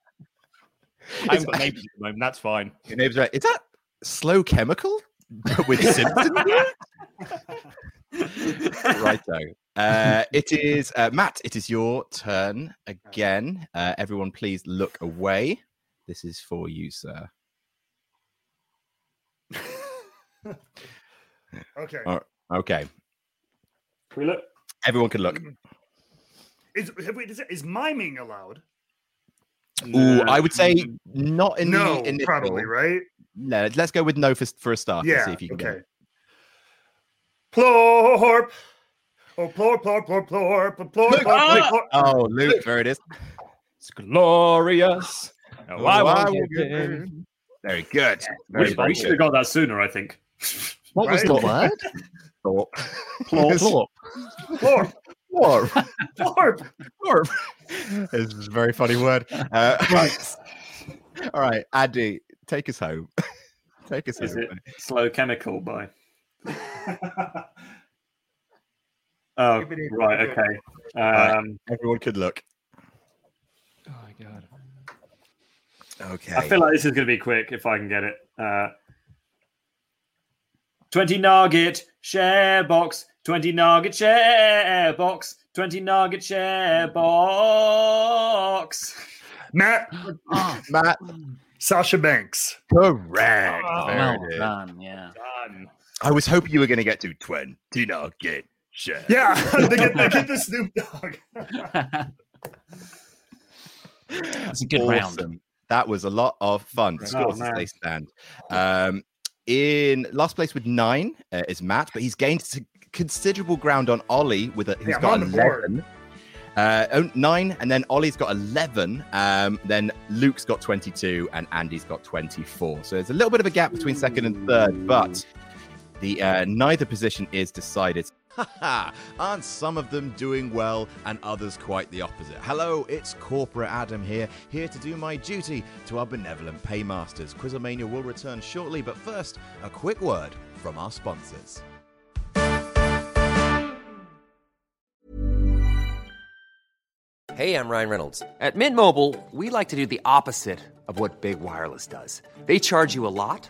haven't got neighbours at the moment. That's fine." Your neighbor's right. Is that slow chemical with Simpson? right though. Uh, it is uh, Matt. It is your turn again. Uh, everyone, please look away. This is for you, sir. Okay. Oh. Okay, Can we look? everyone can look. Is, wait, is, is miming allowed? Ooh, I would say not in no, the initial. probably, right? No, let's go with no for, for a start. and Yeah. see if you can get Okay. Plorp. Oh, plorp, plorp, plorp, plorp, plorp, plorp, plorp, ah! plorp. Oh, Luke, there it is. It's glorious. Oh, why why won't would you you- Very good. We Very, should, very we should have got that sooner, I think. What was the word? Thorpe. Plorp. Lord, Thorpe. Lord. Thorpe. This is a very funny word. Uh, right. All right, Andy, take us home. take us Is home. it Slow Chemical by? Oh, right, okay. Right. Um, Everyone could look. Oh my god. Okay. I feel like this is going to be quick if I can get it. Uh, 20 nugget share box, 20 nugget share box, 20 nugget share box. Matt, Oh, Matt, Sasha Banks. correct. Oh, well done, yeah. Done. I was hoping you were going to get to 20 nugget share. Yeah, they get, they get the Snoop Dogg. That's a good round. Awesome. That was a lot of fun. Oh, Scores as they stand. Um, in last place with nine uh, is Matt, but he's gained considerable ground on Ollie with a, who's Yeah, got on 11. Uh, oh, nine, and then Ollie's got 11. Um, then Luke's got 22, and Andy's got 24. So there's a little bit of a gap between second and third, but the uh, neither position is decided. Aren't some of them doing well and others quite the opposite? Hello, it's Corporate Adam here, here to do my duty to our benevolent paymasters. Quizzlemania will return shortly, but first, a quick word from our sponsors. Hey, I'm Ryan Reynolds. At Mint Mobile, we like to do the opposite of what Big Wireless does. They charge you a lot,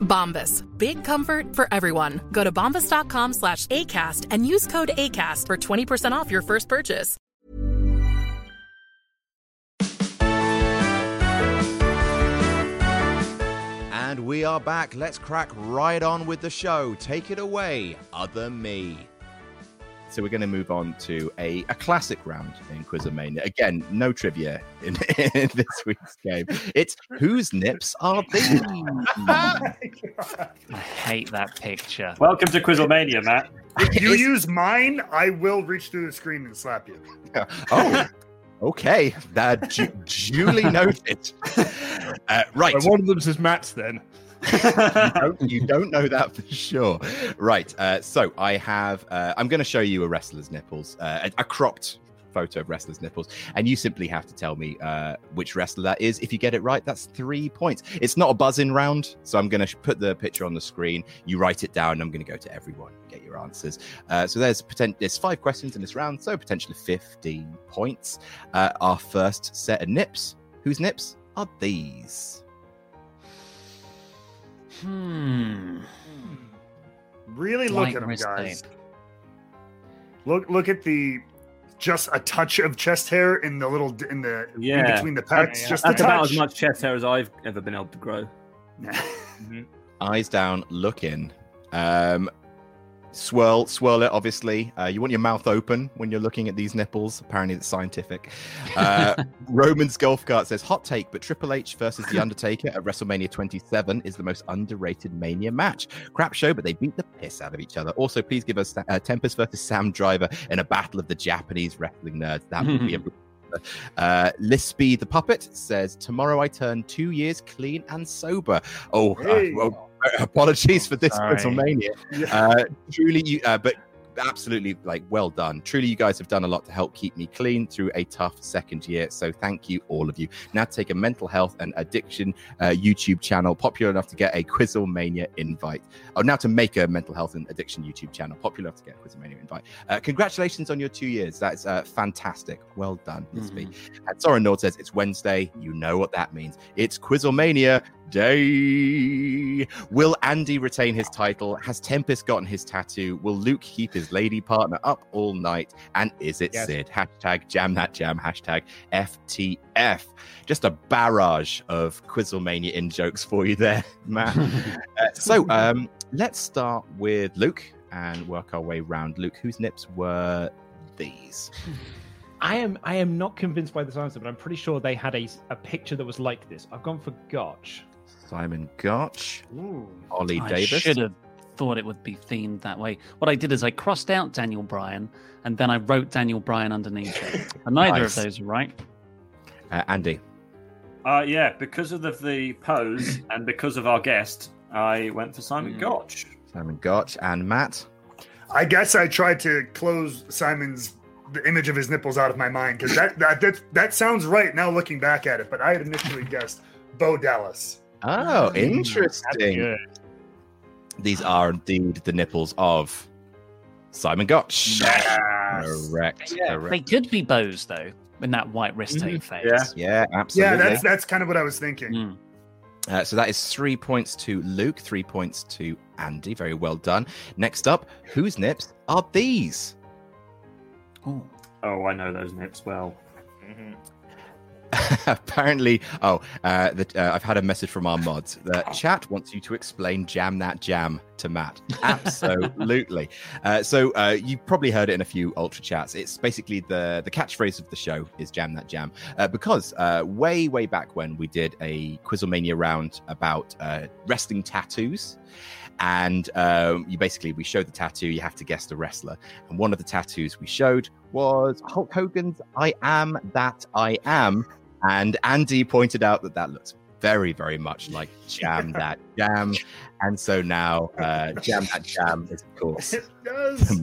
Bombas. Big comfort for everyone. Go to bombas.com slash ACAST and use code ACAST for 20% off your first purchase. And we are back. Let's crack right on with the show. Take it away, other me. So we're going to move on to a, a classic round in Quizzlemania. Again, no trivia in, in this week's game. It's whose nips are these? I hate that picture. Welcome to Quizzlemania, Matt. If you use mine, I will reach through the screen and slap you. oh, okay. That du- duly noted. Uh, right. Well, one of them says Matt's then. You, don't, you don't know that for sure. Right. Uh, so I have, uh, I'm going to show you a wrestler's nipples, uh, a, a cropped photo of wrestler's nipples, and you simply have to tell me uh, which wrestler that is. If you get it right, that's three points. It's not a buzzing round, so I'm going to put the picture on the screen. You write it down. I'm going to go to everyone, and get your answers. Uh, so there's potent- there's five questions in this round, so potentially 15 points. Uh, our first set of nips. Whose nips are these? Hmm. Really look at them, guys. tape. Look, look at the just a touch of chest hair in the little in the in Yeah. between the That's, pecs. Just a that's about as much chest hair as I've ever been able to grow. eyes down, look in. Um, swirl, swirl it. Obviously, uh, you want your mouth open when you're looking at these nipples. Apparently, it's scientific. Uh, Roman's golf cart says hot take, but Triple H versus The Undertaker at WrestleMania 27 is the most underrated Mania match. Crap show, but they beat the piss out of each other. Also, please give us uh, Tempest versus Sam Driver in a battle of the Japanese wrestling nerds. That would be a Uh, Lispy the puppet says, "Tomorrow I turn two years clean and sober." Oh, uh, well, apologies for this, Sorry. Pennsylvania. Uh, truly, you, uh, but absolutely, like, well done. Truly, you guys have done a lot to help keep me clean through a tough second year. So, thank you, all of you. Now, take a mental health and addiction uh, YouTube channel popular enough to get a Quizzlemania invite. Oh, now to make a mental health and addiction YouTube channel popular enough to get a Quizzlemania invite. Uh, congratulations on your two years. That's uh, fantastic. Well done, Lispy. And Soren Nord says it's Wednesday. You know what that means. It's Quizzlemania Day. Will Andy retain his title? Has Tempest gotten his tattoo? Will Luke keep his lady partner up all night? And is it Yes. Sid? Hashtag jam that jam. Hashtag FTF. Just a barrage of Quizzlemania in jokes for you there, Matt. Uh, so um, let's start with Luke and work our way round. Luke, whose nips were these? I am I am not convinced by this answer, but I'm pretty sure they had a, a picture that was like this. I've gone for Gotch. Simon Gotch, Ooh. Ollie I Davis. should have thought it would be themed that way. What I did is I crossed out Daniel Bryan and then I wrote Daniel Bryan underneath it. And neither Nice. of those are right. Uh, Andy. Uh, yeah, because of the, the pose and because of our guest, I went for Simon Mm. Gotch. Simon Gotch and Matt. I guess I tried to close Simon's the image of his nipples out of my mind because that, that that that sounds right now looking back at it. But I had initially guessed Bo Dallas. Oh, That's interesting. These are indeed the nipples of Simon Gotch. Correct. They Correct. could be bows though, in that white wrist tape phase. Yeah. Yeah, absolutely. Yeah, that's that's kind of what I was thinking. Mm. Uh, so that is three points to Luke, three points to Andy. Very well done. Next up, whose nips are these? Ooh. Oh, I know those nips well. Apparently, oh, uh, the, uh, I've had a message from our mods. The chat wants you to explain "jam that jam" to Matt. Absolutely. uh, so uh, you probably heard it in a few ultra chats. It's basically the the catchphrase of the show is "jam that jam" uh, because uh, way way back when we did a Quizzlemania round about uh, wrestling tattoos. And um, you basically we showed the tattoo. You have to guess the wrestler, and one of the tattoos we showed was Hulk Hogan's "I am that I am," And Andy pointed out that that looks very, very much like Jam That Jam. And so now uh, Jam That Jam is, of course, It does.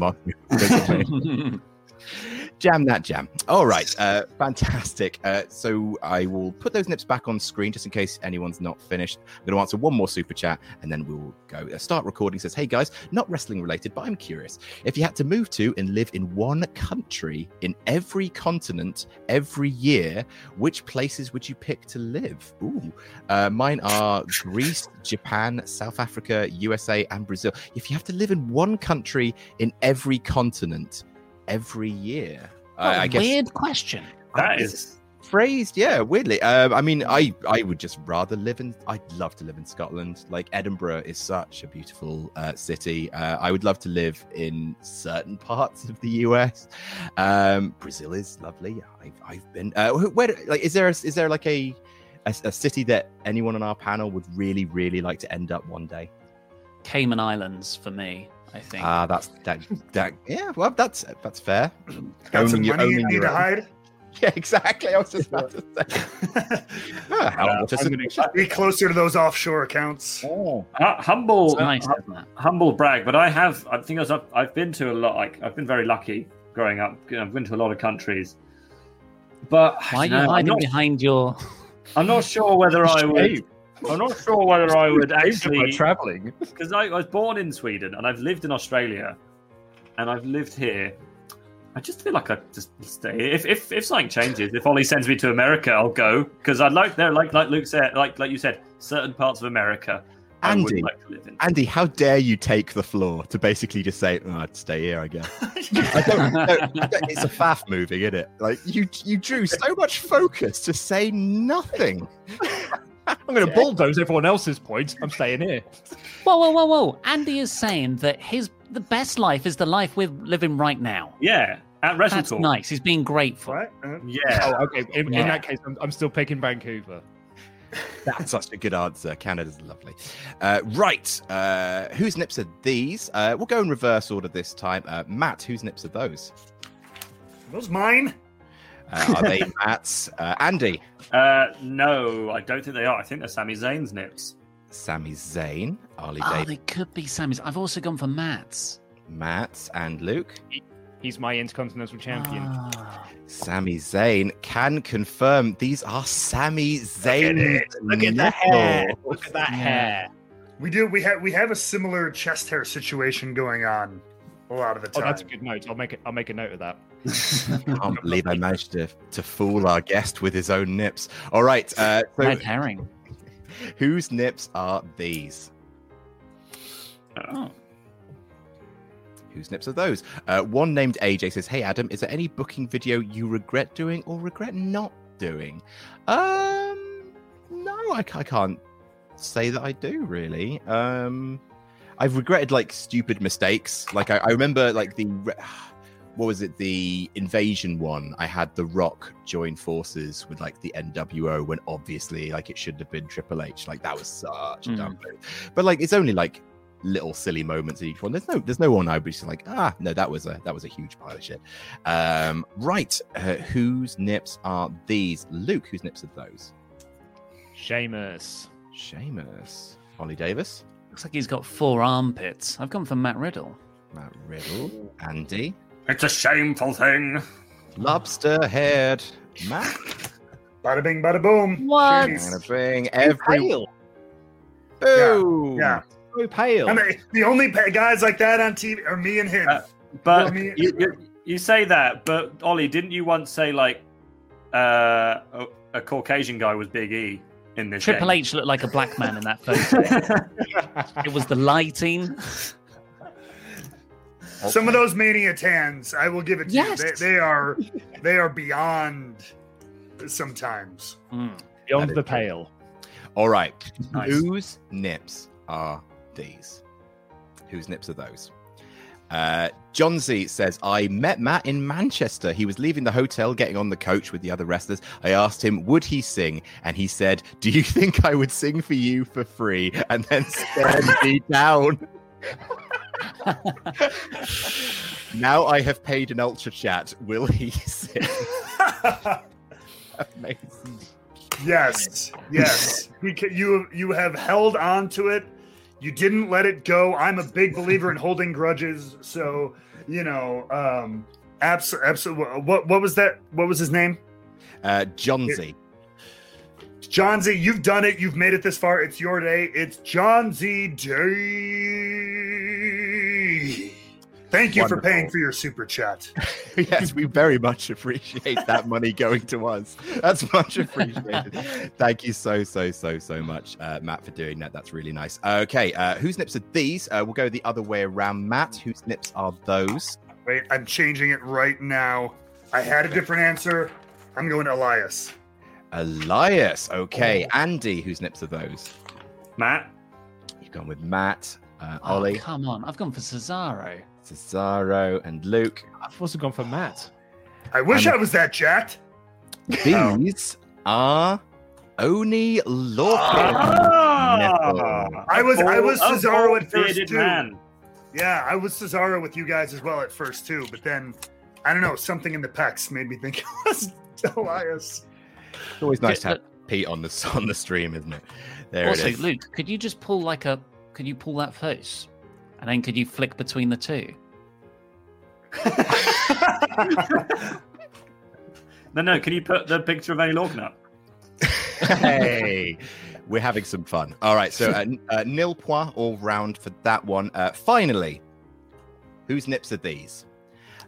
Jam that jam. All right, uh, fantastic. Uh, so I will put those nips back on screen just in case anyone's not finished. I'm going to answer one more super chat and then we'll go. Uh, start recording says, "Hey guys, not wrestling related, but I'm curious. If you had to move to and live in one country in every continent every year, which places would you pick to live? Ooh, uh, mine are Greece, Japan, South Africa, USA, and Brazil. If you have to live in one country in every continent." Every year. What I, I a guess weird question. That is phrased, yeah, weirdly. Um, I mean, I I would just rather live in. I'd love to live in Scotland. Like Edinburgh is such a beautiful uh, city. Uh, I would love to live in certain parts of the US. Um, Brazil is lovely. I've I've been. Uh, where like is there a, is there like a, a a city that anyone on our panel would really really like to end up one day? Cayman Islands for me, I think. Ah, that's that that yeah. Well, that's that's fair. Got some your- money you need to hide. Yeah, exactly. I was just about to say. How Uh, much is I'm it? gonna- Be closer to those offshore accounts. Oh. Hu- humble, It's nice, hu- humble brag, but I have. I think I was, I've, I've been to a lot. Like I've been very lucky growing up. I've been to a lot of countries. But Why are you no, I'm hiding not, behind your? I'm not sure whether I would. I'm not sure whether I would actually traveling. because I, I was born in Sweden and I've lived in Australia, and I've lived here. I just feel like I just stay. If if if something changes, if Ollie sends me to America, I'll go because I'd like there, like like Luke said, like like you said, certain parts of America Andy. like to live in. Andy, how dare you take the floor to basically just say, oh, "I'd stay here"? I guess. I don't, I don't- it's a faff moving, isn't it? Like you, you drew so much focus to say nothing. I'm going to bulldoze everyone else's points. I'm staying here. Whoa, whoa, whoa, whoa! Andy is saying that his the best life is the life we're living right now. Yeah, at Wrestle That's nice. He's being grateful. What? Uh, Yeah. Oh, okay. In, in that case, I'm, I'm still picking Vancouver. That's such a good answer. Canada's lovely. Uh, right, uh, whose nips are these? Uh, we'll go in reverse order this time. Uh, Matt, whose nips are those? those mine? Uh, are they Matt's? Uh, Andy, Uh, no, I don't think they are. I think they're Sami Zayn's nips. Sami Zayn, Ollie Oh, Davis, they could be Sammy's. I've also gone for Matt's. Matt's and Luke. He's my intercontinental champion. Ah. Sami Zayn can confirm these are Sami Zayn. it. Look at the hair. Look at that hair. We do. We have we have a similar chest hair situation going on a lot of the time. Oh, time. that's a good note. I'll make it. I'll make a note of that. I can't believe I managed to, to fool our guest with his own nips. All right. Uh, so Red herring. whose nips are these? Oh. Whose nips are those? Uh, one named AJ says, "Hey Adam, is there any booking video you regret doing or regret not doing?" Um, no, I, I can't say that I do really. Um, I've regretted like stupid mistakes. Like I, I remember like the re- what was it the invasion one? I had The Rock join forces with like the NWO when obviously like it should have been Triple H. Like that was such a dumb move. But like it's only like little silly moments in each one. There's no there's no one I'd be just like ah no that was a that was a huge pile of shit. Um, right, uh, whose nips are these? Luke, whose nips are those? Sheamus. Sheamus. Ollie Davis. Looks like he's got four armpits. I've gone for Matt Riddle. Matt Riddle. Andy. It's a shameful thing. Lobster head. Matt. Bada bing, bada boom. What? Shitty. Gonna bring every. Pale. Boom. Yeah. So pale. I mean, the only guys like that on TV are me and him. Uh, But Well, me- you, you, you say that, but Ollie, didn't you once say like uh, a, a Caucasian guy was Big E in this? Triple game? H looked like a black man in that photo. it was the lighting. Some of those mania tans, I will give it to Yes. you. They, they are they are beyond sometimes. Mm. Beyond That the is true. pale. All right. Nice. Whose nips are these? Whose nips are those? Uh, John Z says, I met Matt in Manchester. He was leaving the hotel, getting on the coach with the other wrestlers. I asked him, would he sing? And he said, Do you think I would sing for you for free? And then stared me down. Now I have paid an ultra chat. Will he sing? Amazing. Yes, yes. You you have held on to it. You didn't let it go. I'm a big believer in holding grudges. So you know, um, absolutely. Absolutely. What what was that? What was his name? Uh, John Z. John Z. You've done it. You've made it this far. It's your day. It's John Z Day. Thank you for paying for your super chat. yes, we very much appreciate that money going to us. That's much appreciated. Thank you so, so, so, so much, uh, Matt, for doing that. That's really nice. Okay, uh, whose nips are these? Uh, we'll go the other way around. Matt, whose nips are those? Wait, I'm changing it right now. I had a different answer. I'm going to Elias. Elias. Okay, Andy, whose nips are those? Matt. You've gone with Matt, uh, Oh, Ollie, come on. I've gone for Cesaro. Cesaro, and Luke. I've also gone for Matt. I wish I'm- I was that jacked. These are Oney Lorcan. Ah! nipples. I was I was A Cesaro a at first bearded too. man. Yeah, I was Cesaro with you guys as well at first too, but then I don't know, something in the pecs made me think it was Elias. It's always nice to Yeah, have Pete on the on the stream, isn't it? There also, it is. Luke, could you just pull like a could you pull that face? And then could you flick between the two? No, no. Can you put the picture of Oney Lorcan up? hey, we're having some fun. All right, so uh, uh, nil point all round for that one. Uh, finally, whose nips are these?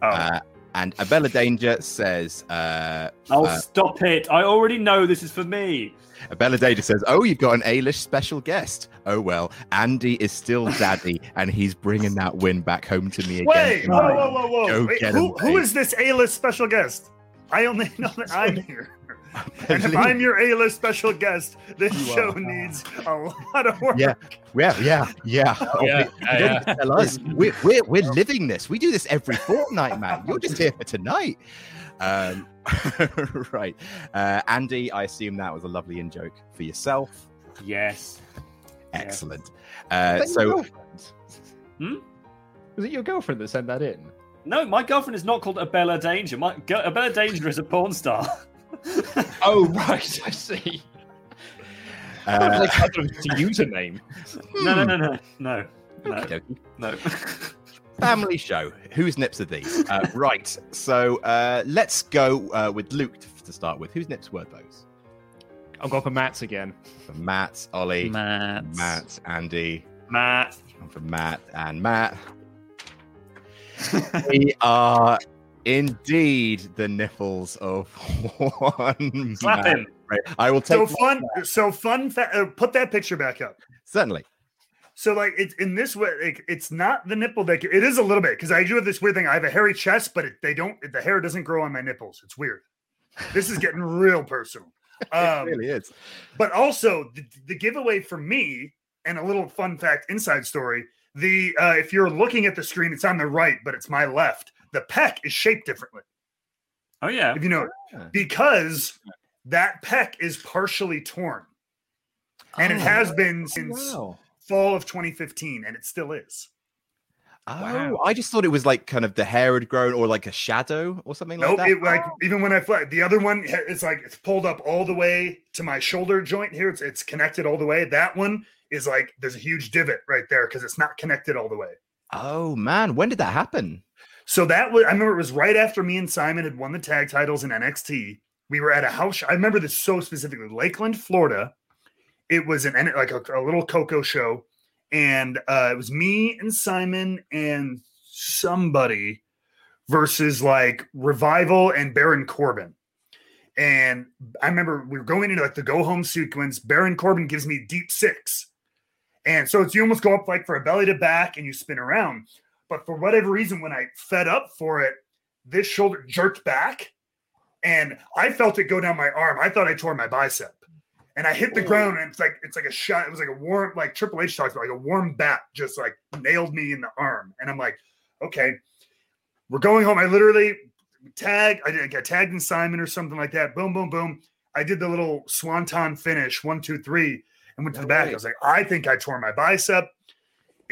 Oh, Uh, and Abella Danger says, uh, oh uh, stop it! I already know this is for me. Abella Danger says, oh, you've got an A-list special guest. Oh well, Andy is still daddy, and he's bringing that win back home to me again. Wait, whoa, tonight. whoa, whoa, whoa. Wait, who, him, who is this A-list special guest? I only know that I'm here. And if I'm your A-list special guest, this You show are. needs a lot of work. Yeah, yeah, yeah, yeah. Oh, Yeah, you yeah, don't yeah. tell us. We're, we're, we're living this. We do this every fortnight, man. You're just here for tonight. Um, right. Uh, Andy, I assume that was a lovely in joke for yourself. Yes. Excellent. Uh, Was that your so, girlfriend? Hmm? Was it your girlfriend that sent that in? No, my girlfriend is not called Abella Danger. My Abella Danger is a porn star. oh right, I see. Uh, like it's a username. No, no, no, no, no, no, Okey-dokey. no. Family show. Whose nips are these? Uh, right. So uh, let's go uh, with Luke to, to start with. Whose nips were those? I'll go for Matt's again. For Matt, Ollie, Matt. Matt, Andy, Matt. and for Matt and Matt. we are indeed the nipples of one. Slap man. him. Right. I will take So fun. So fun. Fa- uh, put that picture back up. certainly. So like it's in this way, like, it's not the nipple that it is a little bit because I do have this weird thing. I have a hairy chest, but it, they don't. The hair doesn't grow on my nipples. It's weird. This is getting real personal. Um, it really is. but also the, the giveaway for me and a little fun fact inside story the uh, if you're looking at the screen it's on the right but it's my left the peck is shaped differently Oh yeah. if you know Yeah. because that peck is partially torn and it oh. has been oh, since Wow. fall of 2015 and it still is Oh, Wow. I just thought it was like kind of the hair had grown or like a shadow or something nope like that. it, like oh. even when i fly the other one it's like it's pulled up all the way to my shoulder joint here it's, it's connected all the way that one is like there's a huge divot right there because it's not connected all the way Oh man, when did that happen? So that was I remember it was right after me and Simon had won the tag titles in NXT. We were at a house. I remember this so specifically, Lakeland, Florida. It was an like a, a little Coco show, and uh, it was me and Simon and somebody versus like Revival and Baron Corbin. And I remember we were going into like the go home sequence. Baron Corbin gives me deep six. And so it's you almost go up like for a belly to back and you spin around. But for whatever reason, when I fed up for it, this shoulder jerked back and I felt it go down my arm. I thought I tore my bicep. And I hit the ground and it's like it's like a shot. It was like a warm, like Triple H talks about, like a warm bat just like nailed me in the arm. And I'm like, okay, we're going home. I literally tag, I did get tagged in Simon or something like that. Boom, boom, boom. I did the little swanton finish, one, two, three, and went to the back. I was like, I think I tore my bicep.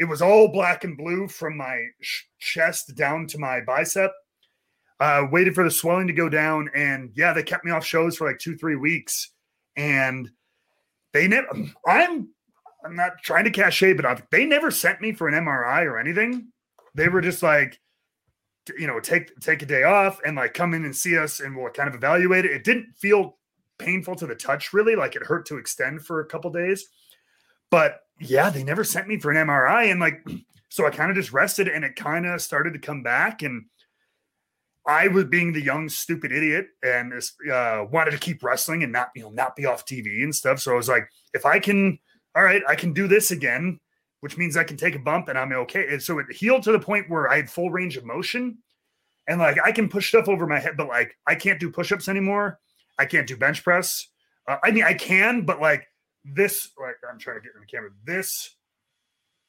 It was all black and blue from my sh- chest down to my bicep. Uh, waited for the swelling to go down, and yeah, they kept me off shows for like two, three weeks. And they never. I'm. I'm not trying to cachet, but I've, they never sent me for an MRI or anything. They were just like, you know, take take a day off and like come in and see us, and we'll kind of evaluate it. It didn't feel painful to the touch, really. Like it hurt to extend for a couple days, but yeah, they never sent me for an MRI, and like, so I kind of just rested, and it kind of started to come back, and I was being the young stupid idiot, and this, uh, wanted to keep wrestling and not you know not be off TV and stuff. So I was like, if I can, all right, I can do this again, which means I can take a bump and I'm okay. And so it healed to the point where I had full range of motion, and like I can push stuff over my head, but like I can't do push-ups anymore. I can't do bench press. Uh, I mean, I can, but like this, like I'm trying to get in the camera. This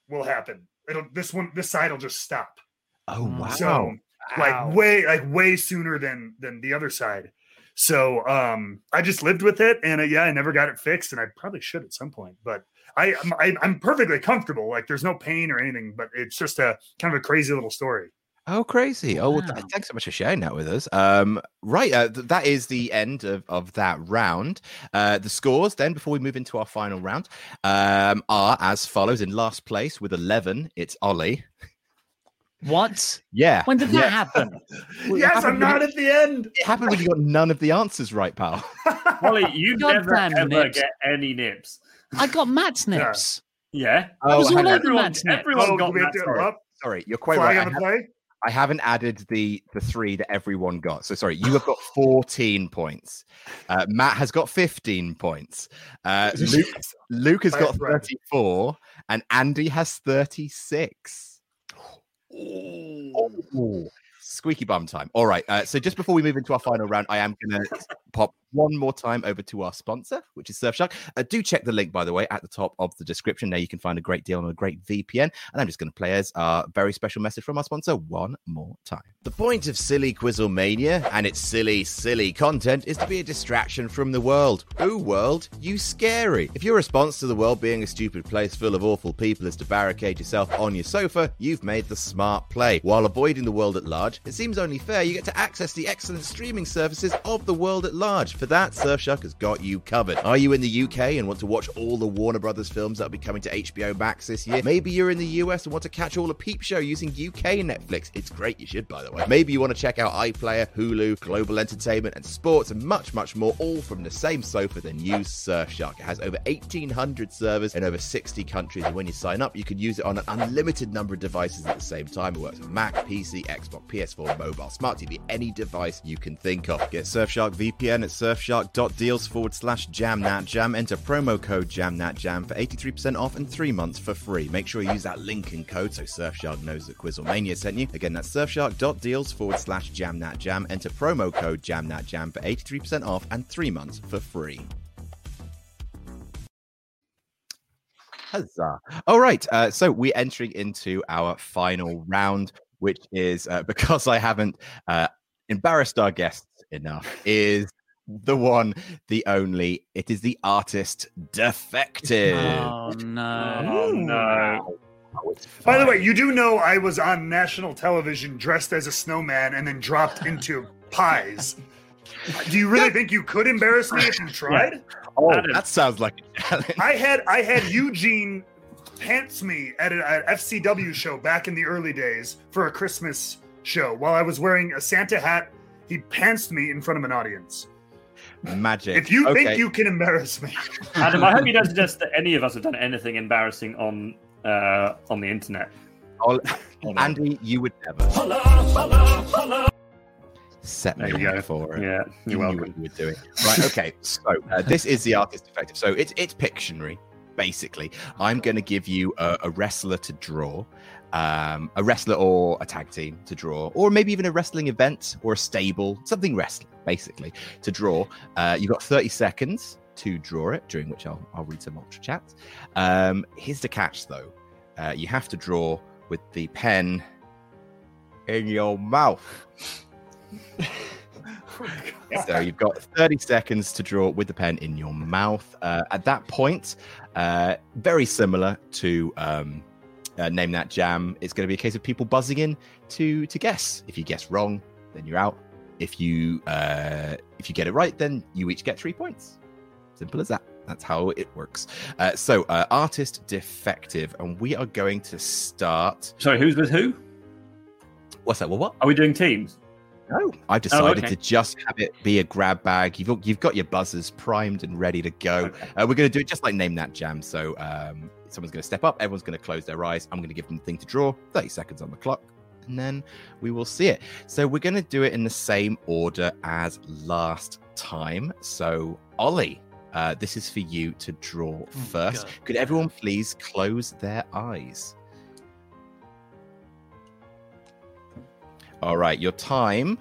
will happen. It'll this one, this side will just stop. Oh wow. So like way, like way sooner than than the other side. So um I just lived with it, and uh, yeah, I never got it fixed, and I probably should at some point. But I, I'm, I, I'm perfectly comfortable. Like there's no pain or anything, but it's just a kind of a crazy little story. Oh, crazy! Oh, well, th- thanks so much for sharing that with us. Um, right, uh, th- that is the end of, of that round. Uh, the scores then, before we move into our final round, um, are as follows. In last place with eleven, it's Ollie. What? Yeah. When did that yeah. happen? Well, yes, happened I'm not at the end. It happened when you got none of the answers right, pal. Ollie, you never Goddamn ever nips. get any nips. I got Matt's nips. Yeah. I was all over Everyone, Matt's nips. everyone Oh, got we have that. to- Sorry. up, Sorry, you're quite flag right. I, on play. I haven't added the the three that everyone got. So sorry, you have got 14 points. Uh, Matt has got 15 points. Uh, Luke, Luke has got 34, and Andy has 36. Ooh. Squeaky bum time. All right. Uh, so just before we move into our final round, I am going to pop one more time over to our sponsor, which is Surfshark. Uh, do check the link, by the way, at the top of the description. There you can find a great deal on a great VPN. And I'm just going to play as our very special message from our sponsor one more time. The point of Silly Quizzlemania and its silly, silly content is to be a distraction from the world. Ooh, world, you scary. If your response to the world being a stupid place full of awful people is to barricade yourself on your sofa, you've made the smart play. While avoiding the world at large, it seems only fair you get to access the excellent streaming services of the world at large. For that, Surfshark has got you covered. Are you in the UK and want to watch all the Warner Brothers films that will be coming to HBO Max this year? Maybe you're in the US and want to catch all the Peep Show using UK Netflix. It's great, you should, by the way. Maybe you want to check out iPlayer, Hulu, Global Entertainment, and sports, and much, much more, all from the same sofa. Then use Surfshark. It has over 1,800 servers in over 60 countries, and when you sign up, you can use it on an unlimited number of devices at the same time. It works on Mac, PC, Xbox, PS4, mobile, smart TV, any device you can think of. Get Surfshark VPN at surfshark.deals forward slash jamnatjam. Enter promo code jamnatjam for 83% off and three months for free. Make sure you use that link and code so Surfshark knows that Quizzlemania sent you. Again, that's surfshark.deals forward slash jamnatjam. Enter promo code jamnatjam for 83% off and three months for free. Huzzah. All right. Uh, so we're entering into our final round, which is uh, because I haven't uh, embarrassed our guests enough, is the one, the only. It is the artist defective. Oh no! Oh no! By the way, you do know I was on national television dressed as a snowman and then dropped into pies. Do you really think you could embarrass me if you tried? Oh, that sounds like a challenge. I had I had Eugene pants me at an FCW show back in the early days for a Christmas show while I was wearing a Santa hat. He pantsed me in front of an audience. Magic. If you Okay. think you can embarrass me, Adam, I hope you don't suggest that any of us have done anything embarrassing on uh, on the internet. I'll- Andy, you would never set me There up for it. Yeah, You you're knew welcome. what you were doing. Right. Okay. So uh, this is the artist effective. So it's it's Pictionary. Basically, I'm going to give you a, a wrestler to draw, um, a wrestler or a tag team to draw, or maybe even a wrestling event or a stable, something wrestling, basically, to draw. Uh, you've got 30 seconds to draw it, during which I'll, I'll read some ultra chat. Um, here's the catch, though. Uh, you have to draw with the pen in your mouth. So you've got 30 seconds to draw with the pen in your mouth. Uh, at that point, uh, very similar to um, uh, Name That Jam, it's going to be a case of people buzzing in to to guess. If you guess wrong, then you're out. If you uh, if you get it right, then you each get three points. Simple as that. That's how it works. Uh, so, uh, artist defective, and we are going to start. Sorry, who's with who? What's that? Well, what? Are we doing teams? No, I've decided okay. to just have it be a grab bag. You've you've got your buzzers primed and ready to go. Uh, we're going to do it just like name that jam. So um, someone's going to step up. Everyone's going to close their eyes. I'm going to give them the thing to draw. Thirty seconds on the clock, and then we will see it. So we're going to do it in the same order as last time. So Ollie, uh, this is for you to draw first. God. Could everyone please close their eyes? All right, your time.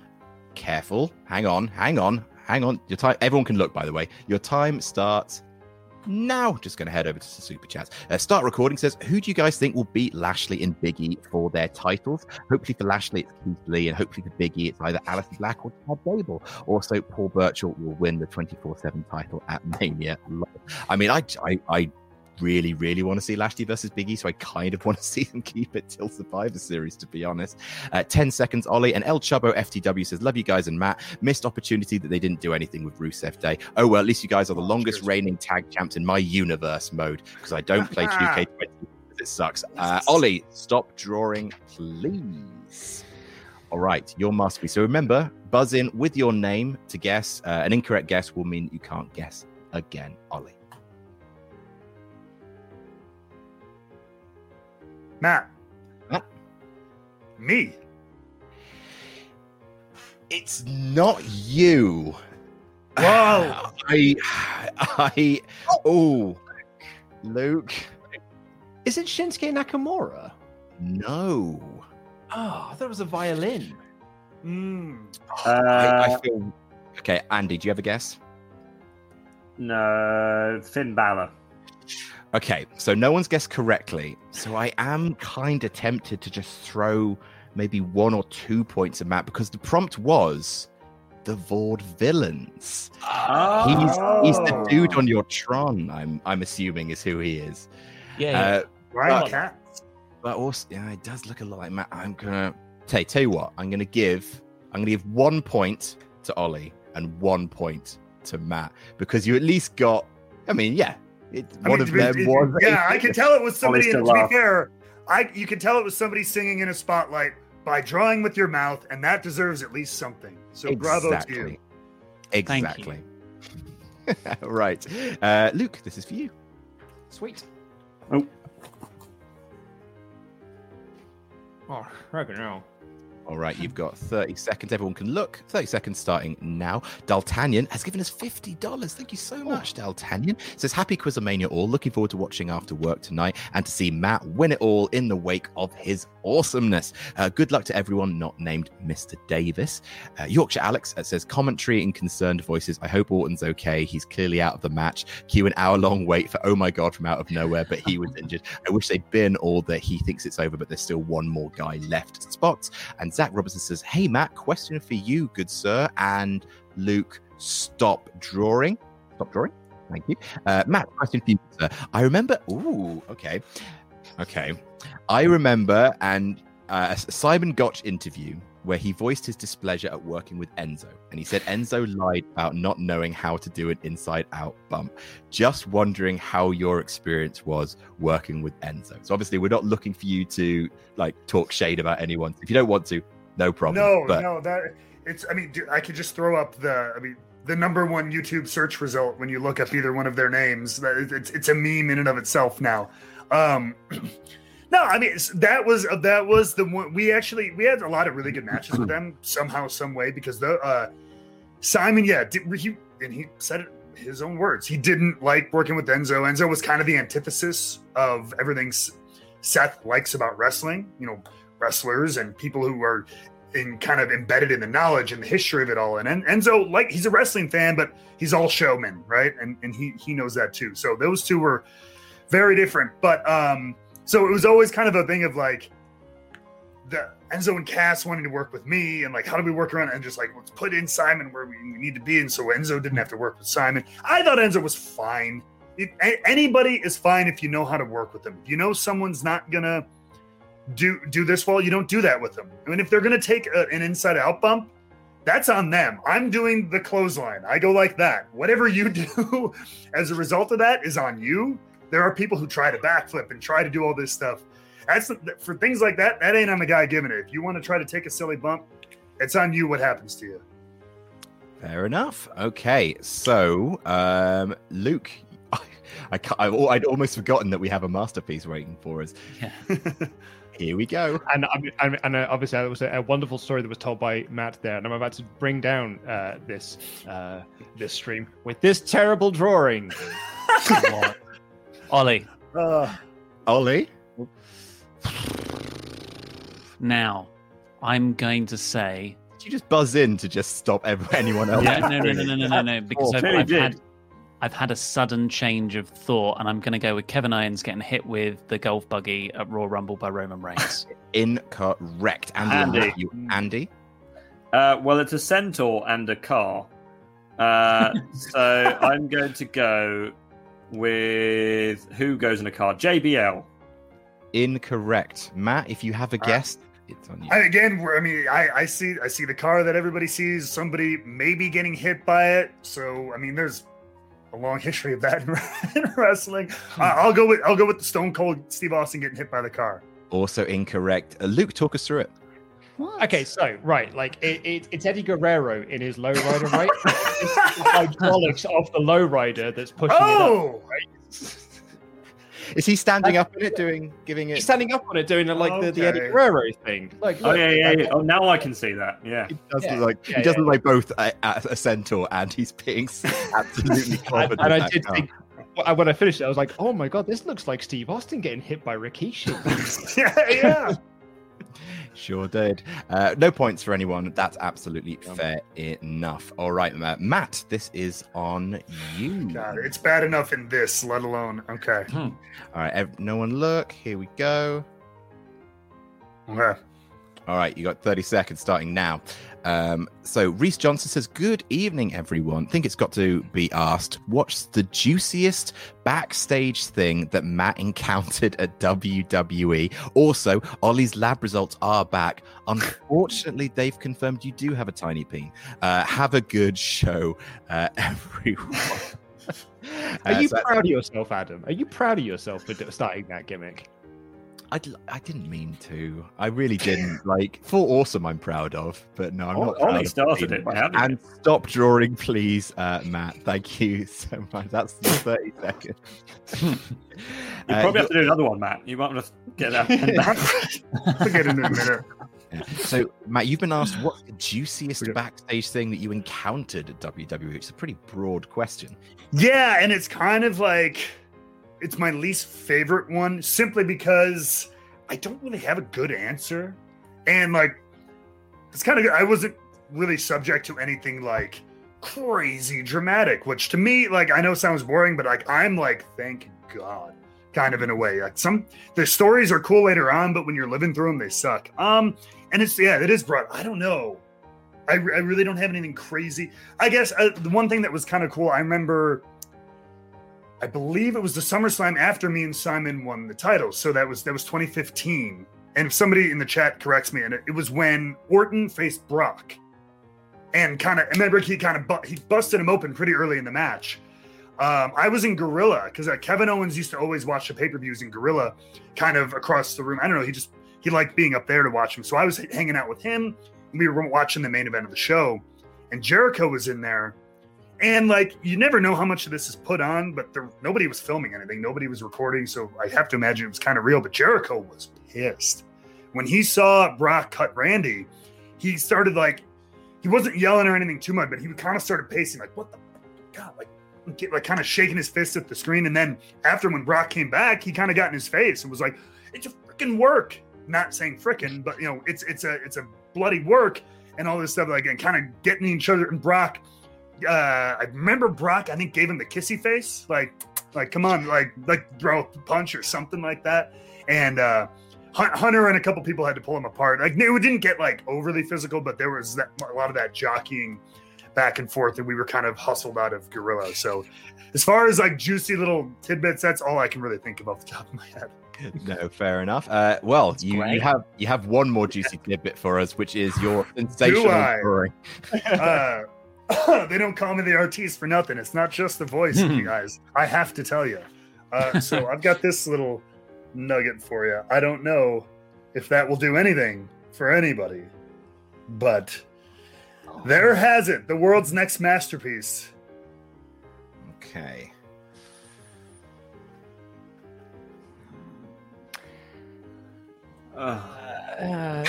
Careful. Hang on. Hang on. Hang on. Your time. Everyone can look, by the way. Your time starts now. Just going to head over to the super chats. Uh, start recording says, Who do you guys think will beat Lashley and Biggie for their titles? Hopefully for Lashley, it's Keith Lee, and hopefully for Biggie, it's either Aleister Black or Chad Gable. Also, Paul Burchill will win the 24 7 title at Mania. I mean, I, I, I really, really want to see Lashley versus Biggie, so I kind of want to see them keep it till Survivor Series, to be honest. Uh, 10 seconds, Ollie. And El Chubbo FTW says, Love you guys and Matt. Missed opportunity that they didn't do anything with Rusev Day. Oh, well, at least you guys are the longest reigning tag champs in my universe mode because I don't play 2K20 because it sucks. Uh, Ollie, stop drawing, please. All right, your must be. So remember, buzz in with your name to guess. Uh, an incorrect guess will mean you can't guess again, Ollie. Matt. Matt? Me. It's not you. Whoa. I, I, oh, Luke. Is it Shinsuke Nakamura? No. Oh, I thought it was a violin. Mm. I, I Uh, feel. Okay, Andy, do you have a guess? No, Finn Balor. Okay, so no one's guessed correctly. So I am kind of tempted to just throw maybe one or two points at Matt because the prompt was the Vord villains. He's he's the dude on your Tron. I'm I'm assuming is who he is. Yeah, Uh, Ryan but- But also, yeah, it does look a lot like Matt. I'm gonna tell, tell you what. I'm gonna give. I'm gonna give one point to Ollie and one point to Matt because you at least got. I mean, yeah, it, I one mean, of it- them it- was. Yeah, I can tell it was somebody. still And to be fair, I you can tell it was somebody singing in a spotlight by drawing with your mouth, and that deserves at least something. So bravo to you. Exactly. right, uh, Luke. This is for you. Sweet. Oh. Oh, I don't know. All right, you've got 30 seconds. Everyone can look. 30 seconds starting now. D'Altagnan has given us $50. Thank you so much, D'Altagnan. Says, Happy Quizomania all. Looking forward to watching after work tonight and to see Matt win it all in the wake of his awesomeness. Uh, good luck to everyone not named Mr. Davis. Uh, Yorkshire Alex uh, says, Commentary in concerned voices. I hope Orton's okay. He's clearly out of the match. Cue an hour long wait for Oh My God from out of nowhere, but he was injured. I wish they'd been all that he thinks it's over, but there's still one more guy left. Spots. And Zach Robertson says, Hey, Matt, question for you, good sir. And Luke, stop drawing. Stop drawing. Thank you. Uh, Matt, question for you, sir. I remember. Ooh, okay. Okay. I remember and uh, Simon Gotch interview where he voiced his displeasure at working with Enzo. And he said Enzo lied about not knowing how to do an inside out bump. Just wondering how your experience was working with Enzo. So obviously, we're not looking for you to like talk shade about anyone. If you don't want to, no problem. No, but no, that it's. I mean, I could just throw up the. I mean, the number one YouTube search result when you look up either one of their names. It's it's a meme in and of itself now. Um, no, I mean that was that was the one we actually we had a lot of really good matches with them somehow, some way because the uh, Simon, yeah, did, he and he said it his own words. He didn't like working with Enzo. Enzo was kind of the antithesis of everything Seth likes about wrestling. You know, wrestlers and people who are in kind of embedded in the knowledge and the history of it all. And En- Enzo, like he's a wrestling fan, but he's all showman, right? And and he he knows that too. So those two were very different. But um, so it was always kind of a thing of like the Enzo and Cass wanting to work with me and like how do we work around it? and just like let's put in Simon where we need to be. And so Enzo didn't have to work with Simon. I thought Enzo was fine. Anybody is fine if you know how to work with them. If you know someone's not gonna do do this well, you don't do that with them. I mean, if they're gonna take a, an inside out bump, that's on them. I'm doing the clothesline. I go like that. Whatever you do as a result of that is on you. There are people who try to backflip and try to do all this stuff. That's for things like that. That ain't on the guy giving it. If you want to try to take a silly bump, it's on you. What happens to you? Fair enough. Okay, so um, Luke, I, ca- I, I'd almost forgotten that we have a masterpiece waiting for us. Here we go. And I mean, and, and uh, obviously, that was a, a wonderful story that was told by Matt there, and I'm about to bring down uh, this uh, this stream with this terrible drawing. Ollie. Uh, Ollie. Now, I'm going to say. Did you just buzz in to just stop ev- anyone else? Yeah, no, no, no, no, no, no, no, because I've, I've had, I've had a sudden change of thought, and I'm going to go with Kevin Owens getting hit with the golf buggy at Royal Rumble by Roman Reigns. Incorrect. Andy, Andy. Andy. You, Andy? Uh, well, it's a centaur and a car. Uh, so I'm going to go with who goes in a car? JBL. Incorrect. Matt, if you have a guess, it's on you. I, again, I mean, I, I see, I see the car that everybody sees. Somebody maybe getting hit by it. So, I mean, there's a long history of that in, in wrestling. Uh, I'll go with, I'll go with the Stone Cold Steve Austin getting hit by the car. Also incorrect. Uh, Luke, talk us through it. Okay, so right, like it, it, it's Eddie Guerrero in his lowrider, right? it's the hydraulics of the lowrider that's pushing it Oh! up. Right? Is he standing up in it, doing, giving it? He's standing up on it, doing like the, the Eddie Guerrero thing. Like, Oh yeah, yeah, yeah. Oh, now I can see that. Yeah. He does Yeah, like yeah, he does yeah. like both uh, a, a, a centaur and he's being absolutely and, covered. and with I did car. think when when I finished it, I was like, "Oh my god, this looks like Steve Austin getting hit by Rikishi." yeah, yeah. Sure did. Uh, no points for anyone. That's absolutely fair enough. All right, uh, Matt, this is on you. God, it's bad enough in this, let alone okay. All right, no one look. Here we go. Okay. All right, you got 30 seconds starting now. Um, so Reese Johnson says, Good evening, everyone. think it's got to be asked, what's the juiciest backstage thing that Matt encountered at WWE? Also, Ollie's lab results are back. Unfortunately, they've confirmed you do have a tiny peen. Uh, have a good show, uh, everyone. Are Uh, you so- proud of yourself, Adam? Are you proud of yourself for starting that gimmick? I, d- I didn't mean to. I really didn't. Like, full awesome, I'm proud of, but no, I'm Ollie not. proud of started being- it by having And stop drawing, please, uh, Matt. Thank you so much. That's 30 seconds. You Uh, probably have to do another one, Matt. You might want to get that. I'll get into it in a minute. Yeah. So, Matt, you've been asked what's the juiciest backstage thing that you encountered at WWE? It's a pretty broad question. Yeah, and it's kind of like it's my least favorite one simply because I don't really have a good answer. And like it's kind of I wasn't really subject to anything like crazy dramatic, which to me like I know sounds boring, but like I'm like thank God kind of in a way. Like some the stories are cool later on, but when you're living through them they suck. Um and it's yeah, it is broad. I don't know. I, I really don't have anything crazy. I guess uh, the one thing that was kind of cool, I remember, I believe it was the SummerSlam after me and Simon won the title. So that was that was 2015. And if somebody in the chat corrects me, and it, it was when Orton faced Brock, and kind of remember he kind of bu- he busted him open pretty early in the match. Um, I was in Gorilla because uh, Kevin Owens used to always watch the pay per views in Gorilla, kind of across the room. I don't know. He just he liked being up there to watch him. So I was hanging out with him. We were watching the main event of the show, and Jericho was in there. And like you never know how much of this is put on, but there, nobody was filming anything. Nobody was recording, so I have to imagine it was kind of real. But Jericho was pissed when he saw Brock cut Randy. He started like he wasn't yelling or anything too much, but he kind of started pacing like, "What the god?" Like get, like kind of shaking his fist at the screen. And then after when Brock came back, he kind of got in his face and was like, "It's a freaking work." Not saying frickin', but you know, it's it's a it's a bloody work and all this stuff. Like and kind of getting each other. And Brock, uh, I remember Brock. I think gave him the kissy face, like like come on, like like throw a punch or something like that. And uh, Hunter and a couple people had to pull him apart. Like it didn't get like overly physical, but there was that a lot of that jockeying back and forth, and we were kind of hustled out of Gorilla. So, as far as like juicy little tidbits, that's all I can really think of off the top of my head. No, fair enough. Uh, well, you, you have you have one more juicy tidbit for us, which is your sensational I? story. uh, they don't call me the artiste for nothing. It's not just the voice, you guys. I have to tell you. Uh, so I've got this little nugget for you. I don't know if that will do anything for anybody, but there has it. The world's next masterpiece. Okay. Uh,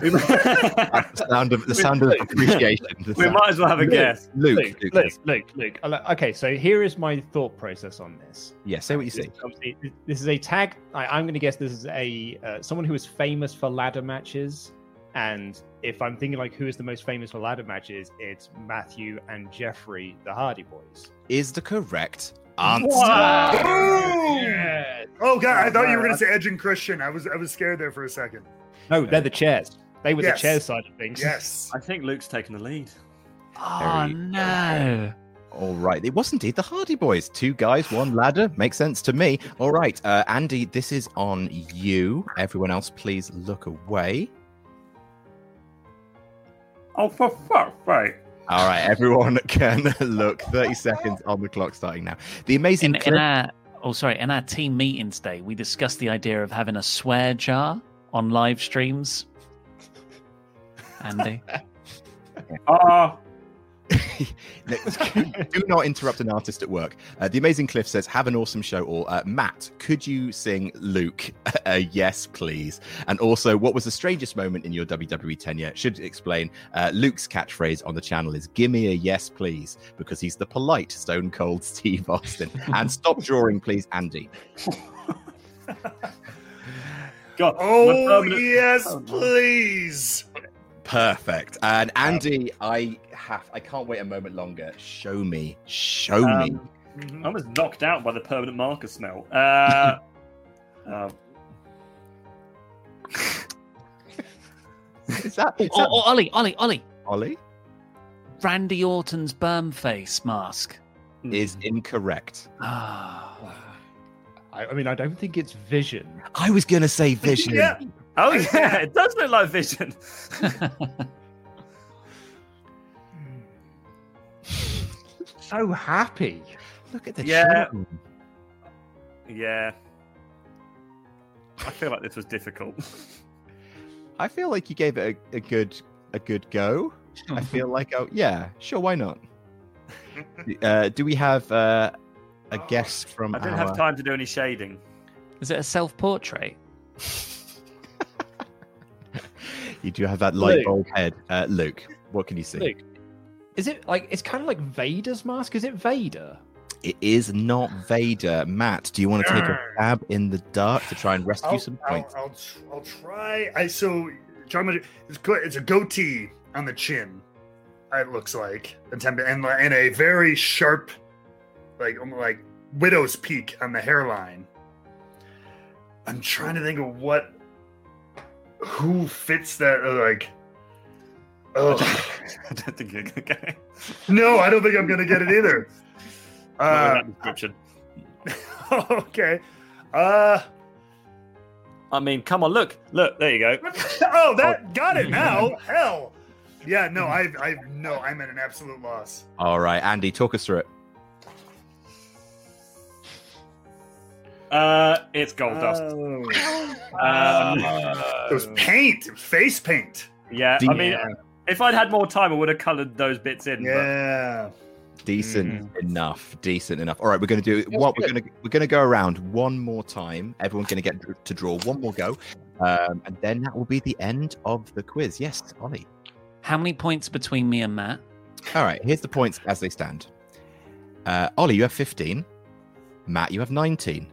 the sound of the sound of appreciation. The We might as well have a Luke, guess. Luke, Luke, Luke, Luke, Luke, Luke. Uh, Okay, so here is my thought process on this. Yeah, say what you see. Obviously, this is a tag. I, I'm going to guess this is a uh, someone who is famous for ladder matches. And if I'm thinking like who is the most famous for ladder matches, it's Matthew and Jeffrey, the Hardy Boys. Is the correct answer. Oh god, I thought you were going to say Edge and Christian. I was I was scared there for a second. No, they're the chairs. They were Yes. the chairs side of things. Yes. I think Luke's taken the lead. oh no. All right, it was indeed the Hardy Boys. Two guys, one ladder. Makes sense to me. All right, uh, Andy, this is on you. Everyone else, please look away. Oh, for fuck's sake. All right, everyone can look. 30 seconds on the clock starting now. The amazing In, in our oh sorry, in our team meeting today, we discussed the idea of having a swear jar on live streams. Andy. Ah, Do not interrupt an artist at work. Uh, the Amazing Cliff says, "Have an awesome show." All uh, Matt, could you sing Luke? uh, yes, please. And also, what was the strangest moment in your WWE tenure? Should explain. Uh, Luke's catchphrase on the channel is "Give me a yes, please," because he's the polite Stone Cold Steve Austin. and stop drawing, please, Andy. God. Oh my permanent- yes, Oh, no. please. Perfect. And Andy, I have I can't wait a moment longer. Show me. Show me. Um, I was knocked out by the permanent marker smell. Uh, uh, Is that, is Oh, that oh, Ollie, Ollie, Ollie. Ollie? Randy Orton's berm face mask. Is incorrect. Ah. I, I mean, I don't think it's Vision. I was gonna say vision. Yeah. Oh yeah, it does look like Vision. So happy. Look at the Yeah. charm. Yeah. I feel like this was difficult. I feel like you gave it a, a good a good go. I feel like oh yeah, sure, why not? uh, do we have uh, a guest from I didn't our... have time to do any shading. Is it a self portrait? You do have that light Luke. bulb head. Uh, Luke, what can you see? Luke, is it like it's kind of like Vader's mask? Is it Vader? It is not Vader. Matt, do you want to take a stab in the dark to try and rescue I'll, some I'll, points? I'll, I'll try. I so talking about it's good. It's a goatee on the chin. It looks like attempt and and a very sharp, like like widow's peak on the hairline. I'm trying to think of what who fits that. uh, Like, oh I don't think you're gonna get it. no, I don't think I'm gonna get it either. Not Uh, with that description. okay. Uh I mean, come on, look, look, there you go. oh, that got it now. Hell. Yeah, no, I've, I've, no, I'm at an absolute loss. All right, Andy, talk us through it. Uh, it's gold dust. Oh. Um, It was paint, face paint. yeah, I mean, Yeah. if I'd had more time, I would have coloured those bits in. but- Yeah. Decent enough. Decent enough. All right, we're going to do what we're going to we're going to go around one more time. Everyone's going to get to draw one more go, um, and then that will be the end of the quiz. Yes, Ollie. How many points between me and Matt? All right, here's the points as they stand. Uh, Ollie, you have 15. Matt, you have 19.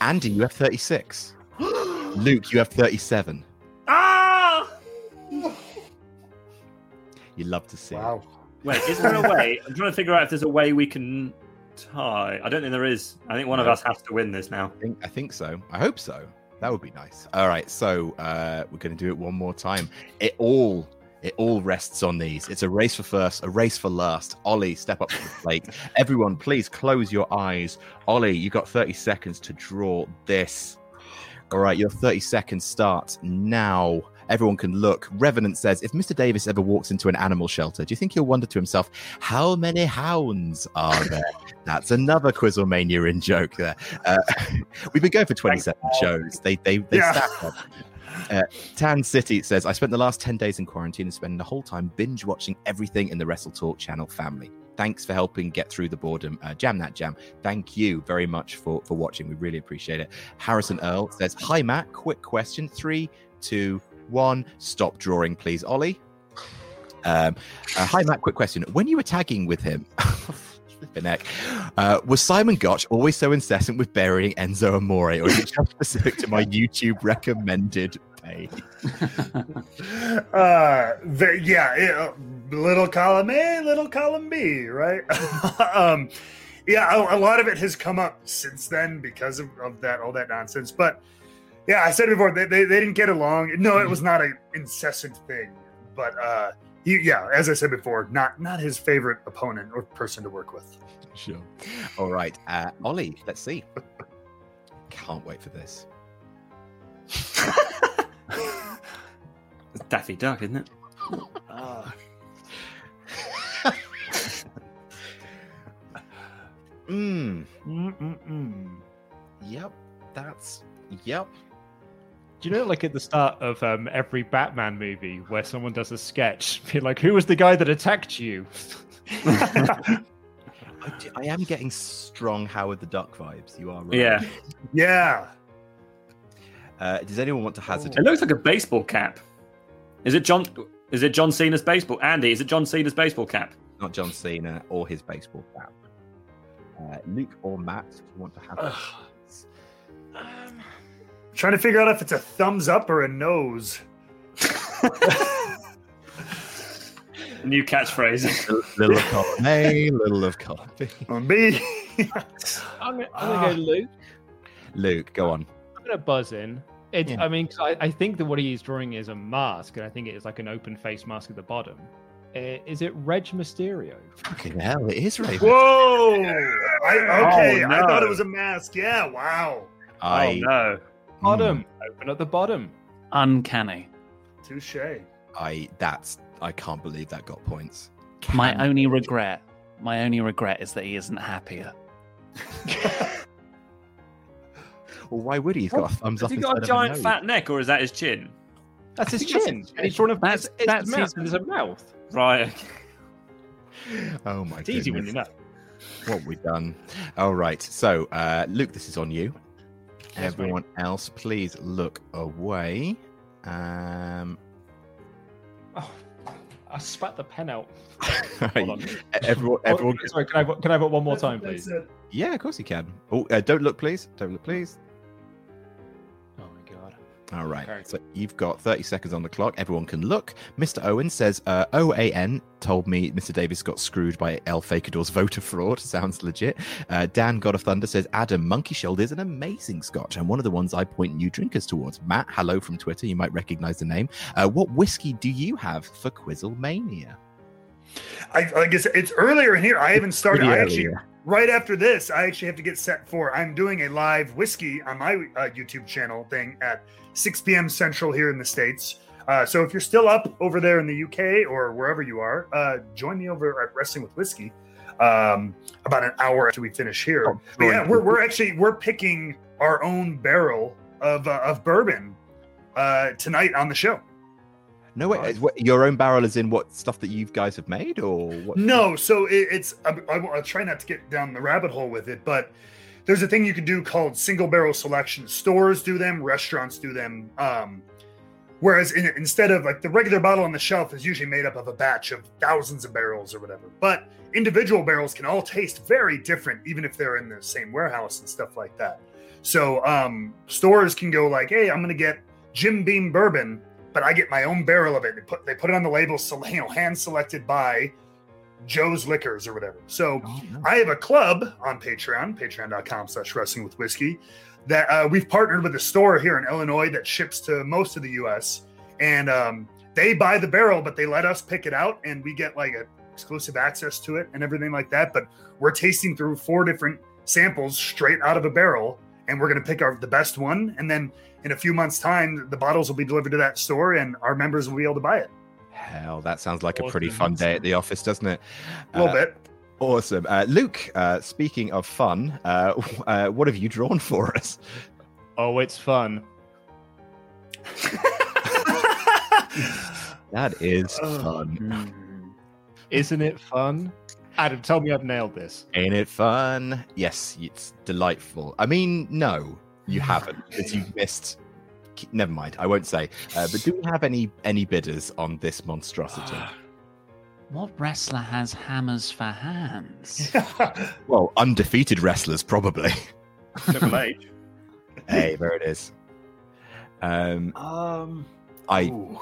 Andy, you have 36. Luke, you have 37. Ah! You love to see. it. Wow. Wait, is there a way? I'm trying to figure out if there's a way we can tie. I don't think there is. I think one of us has to win this now. I think, I think so. I hope so. That would be nice. All right, so uh, we're going to do it one more time. It all it all rests on these. It's a race for first, a race for last. Ollie, step up to the plate. Everyone, please close your eyes. Ollie, you've got 30 seconds to draw this. All right, your 30 seconds starts now. Everyone can look. Revenant says, if Mr. Davis ever walks into an animal shelter, do you think he'll wonder to himself, how many hounds are there? That's another Quizzlemania in joke there. Uh, we've been going for 27 shows. They they, they Yeah. stack up. Uh, Tan City says, I spent the last 10 days in quarantine and spending the whole time binge watching everything in the Wrestle Talk channel family. Thanks for helping get through the boredom. Uh, jam that jam. Thank you very much for, for watching. We really appreciate it. Harrison Earl says, Hi, Matt. Quick question. Three, two, one. Stop drawing, please, Ollie. Um, uh, hi, Matt. Quick question. When you were tagging with him, heck, uh, was Simon Gotch always so incessant with burying Enzo Amore, or is it just specific to my YouTube recommended page? Uh, the, yeah, it, uh, little column A, little column B, right? um, yeah, a, a lot of it has come up since then because of, of that, all that nonsense. But yeah, I said before, they, they, they didn't get along. No, it was not an incessant thing. But uh, he, yeah, as I said before, not not his favorite opponent or person to work with. Sure. All right, uh, Ollie. Let's see. Can't wait for this. It's Daffy Duck, isn't it? Uh, Mm. Mm-mm-mm. Yep. That's. Yep. Do you know, like at the start of um, every Batman movie, where someone does a sketch, be like, "Who was the guy that attacked you?" I, do- I am getting strong Howard the Duck vibes. You are right. Yeah. yeah. Uh, does anyone want to hazard? It looks like a baseball cap. Is it John? Is it John Cena's baseball? Andy, is it John Cena's baseball cap? Not John Cena or his baseball cap. Uh, Luke or Matt, if you want to have. It. Um, Trying to figure out if it's a thumbs up or a nose. New catchphrase. little of column A, little of column B. On B. I'm gonna, I'm gonna go Luke. Luke, go on. I'm gonna buzz in. It, Yeah. I mean, 'cause I, I think that what he's drawing is a mask, and I think it is like an open face mask at the bottom. Uh, is it Rey Mysterio? Fucking hell, it is Raven. Whoa! I, okay, Oh, I thought it was a mask. Yeah, wow. I, oh no. Bottom. Open at the bottom. Uncanny. Touche. I, that's, I can't believe that got points. My only regret, my only regret is that he isn't happier. Well, why would he? He's got a thumbs Has up. he got a giant nose. fat neck, or is that his chin? That's his chin. And he's drawn a That's- it's that's his mouth. his- There's a mouth. Right. okay. Oh my It's easy when you know. What we've done? All right. So, uh, Luke, this is on you. Yes, mate. Everyone else, please look away. Um, Oh, I spat the pen out. Hold on. everyone, everyone. Oh, sorry, can I, can I vote one more time, please? Yeah, of course you can. Oh, uh, don't look, please. Don't look, please. My. All right. Okay. So you've got 30 seconds on the clock. Everyone can look. Mr. Owen says uh, OAN told me Mr. Davis got screwed by El Fakidor's voter fraud. Sounds legit. Uh, Dan God of Thunder says Adam Monkey Shoulder is an amazing scotch and one of the ones I point new drinkers towards. Matt, hello from Twitter. You might recognize the name. Uh, what whiskey do you have for Quizzlemania? I, I guess it's earlier in here. I haven't started. I actually, right after this, I actually have to get set for. I'm doing a live whiskey on my uh, YouTube channel thing at 6 p.m. Central here in the States. Uh, so if you're still up over there in the UK or wherever you are, uh, join me over at Wrestling with Whiskey um, about an hour after we finish here. Oh, But yeah, we're, we're actually we're picking our own barrel of uh, of bourbon uh, tonight on the show. No, way. what- Your own barrel is in what stuff that you guys have made, or what? No, so it, it's I, I, will try not to get down the rabbit hole with it, but there's a thing you can do called single barrel selection. Stores do them, restaurants do them. Um, whereas in, instead of like the regular bottle on the shelf is usually made up of a batch of thousands of barrels or whatever, but individual barrels can all taste very different, even if they're in the same warehouse and stuff like that. So um, stores can go like, "Hey, I'm going to get Jim Beam bourbon." But I get my own barrel of it. They put they put it on the label, you know, hand selected by Joe's Liquors or whatever. So Oh, no. I have a club on Patreon, patreon.com slash wrestling with whiskey, that uh, we've partnered with a store here in Illinois that ships to most of the US. And um, they buy the barrel, but they let us pick it out and we get like a exclusive access to it and everything like that. But we're tasting through four different samples straight out of a barrel and we're going to pick our the best one. And then in a few months' time, the bottles will be delivered to that store and our members will be able to buy it. Hell, that sounds like a pretty fun day at the office, doesn't it? A little Uh, bit. Awesome. Uh, Luke, uh, speaking of fun, uh, uh, what have you drawn for us? Oh, it's fun. That is Oh. fun. Isn't it fun? Adam, tell me I've nailed this. Ain't it fun? Yes, it's delightful. I mean, no, you haven't because you missed. Never mind, I won't say. Uh, but do we have any any bidders on this monstrosity? What wrestler has hammers for hands? well, undefeated wrestlers probably. Triple H. hey, there it is. Um, um, I. ooh.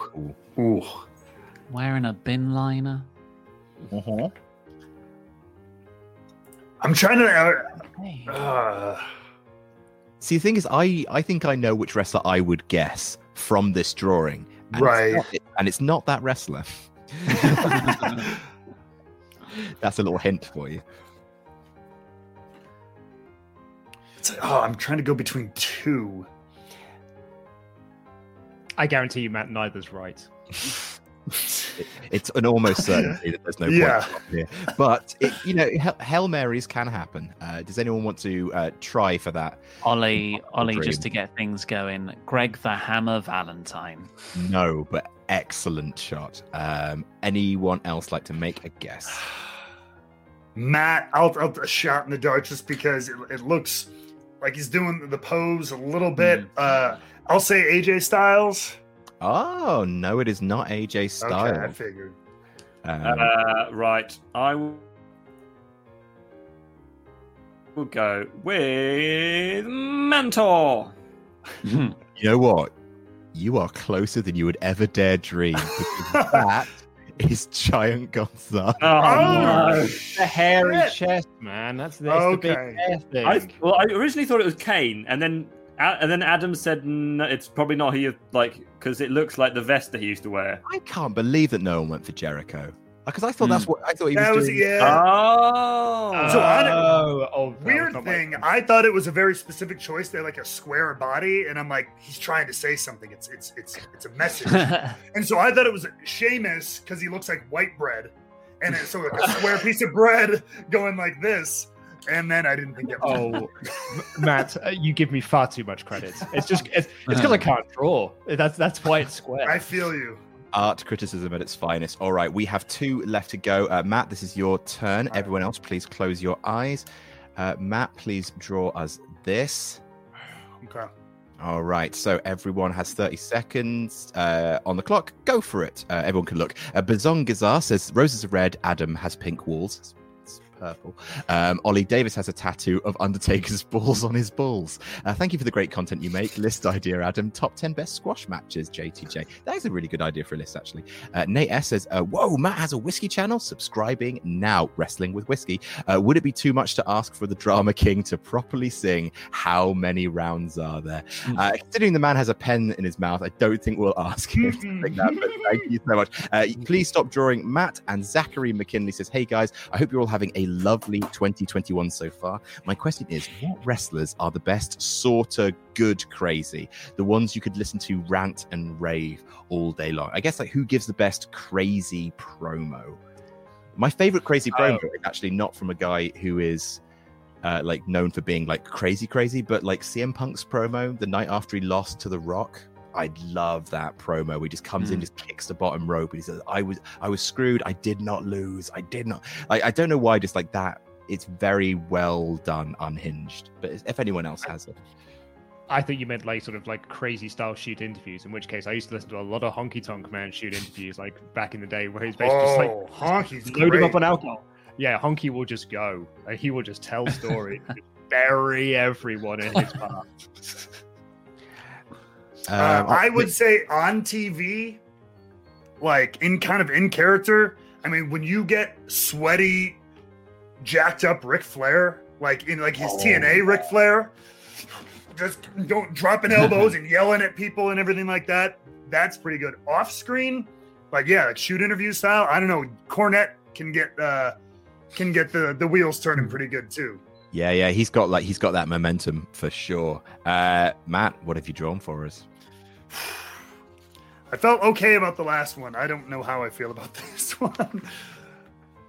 Ooh. Ooh. Wearing a bin liner? Uh-huh. I'm trying to. Hey. Uh, uh, See, the thing is, I I think I know which wrestler I would guess from this drawing. And Right. It's not, and it's not that wrestler. That's a little hint for you. it's like, oh, I'm trying to go between two. I guarantee you, Matt, neither's right. It- it's an almost certainty that there's no Yeah. point here. But it, you know, Hel- Hail Marys can happen. Uh, does anyone want to uh, try for that? Ollie, Ollie, dream. just to get things going. Greg the Hammer Valentine. No, but excellent shot. Um, anyone else like to make a guess? Matt, I'll, I'll a shot in the dark just because it, it looks like he's doing the pose a little bit. Uh, I'll say AJ Styles. Oh no, it is not AJ Okay, I figured. Um, Uh, right. I will will go with Mantaur. You know what? You are closer than you would ever dare dream. That is Giant Gonzalez. Oh, no. The hairy Shit. chest, man. That's, that's the big hair thing. I, well, I originally thought it was Kane, and then A- and then Adam said no, it's probably not he like because it looks like the vest that he used to wear. I can't believe that no one went for Jericho. Uh, because I thought that's hmm. what I thought he That was was doing. yeah. Oh, So I oh, oh, oh, Weird not my- thing, I thought it was a very specific choice. They're like a square body, and I'm like, he's trying to say something. It's it's it's it's a message. and so I thought it was Sheamus because he looks like white bread, and it's so like a square piece of bread going like this. And then I didn't think that. Was Oh, Matt, uh, you give me far too much credit. It's just it's because I can't draw. That's that's why it's square. I feel you. Art criticism at its finest. All right, we have two left to go. Uh, Matt, this is your turn. Everyone else, please close your eyes. Uh, Matt, please draw us this. Okay. All right, so everyone has 30 seconds uh, on the clock. Go for it. Uh, everyone can look. Uh, Bazong Gazar says roses are red, Adam has pink walls. Purple. Um, Ollie Davis has a tattoo of Undertaker's balls on his balls. Uh, thank you for the great content you make. List idea, Adam. Top 10 best squash matches, JTJ. That is a really good idea for a list, actually. Uh, Nate S says, uh, Whoa, Matt has a whiskey channel. Subscribing now. Wrestling with whiskey. Uh, would it be too much to ask for the Drama King to properly sing How Many Rounds Are There? Uh, considering the man has a pen in his mouth, I don't think we'll ask him to that, but thank you so much. Uh, please stop drawing. Matt and Zachary McKinley says, Hey guys, I hope you're all having a lovely 2021 so far. My question is, what wrestlers are the best sort of good crazy? The ones you could listen to rant and rave all day long. I guess like who gives the best crazy promo? My favorite crazy promo is actually not from a guy who is uh, like known for being like crazy, crazy, but like CM Punk's promo the night after he lost to The Rock. I love that promo. He just comes in, Mm. just kicks the bottom rope, and he says, "I was, I was screwed. I did not lose. I did not." I, I don't know why. Just like that, it's very well done, unhinged. But if anyone else has it, I think you meant like sort of like crazy style shoot interviews. In which case, I used to listen to a lot of Honky Tonk Man shoot interviews, like back in the day, where he's basically just like Oh, Honky's load him great. up on alcohol. Yeah, Honky will just go. and he will just tell stories, bury everyone in his path. Uh, Um, I would say on TV, like in kind of in character. I mean, when you get sweaty, jacked up Ric Flair, like in like his TNA Ric Flair, just don't dropping elbows and yelling at people and everything like that. That's pretty good. Off screen, like yeah, like shoot interview style. I don't know. Cornette can get uh can get the the wheels turning pretty good too. yeah, yeah, he's got like he's got that momentum for sure. Uh, Matt, what have you drawn for us? I felt okay about the last one. I don't know how I feel about this one.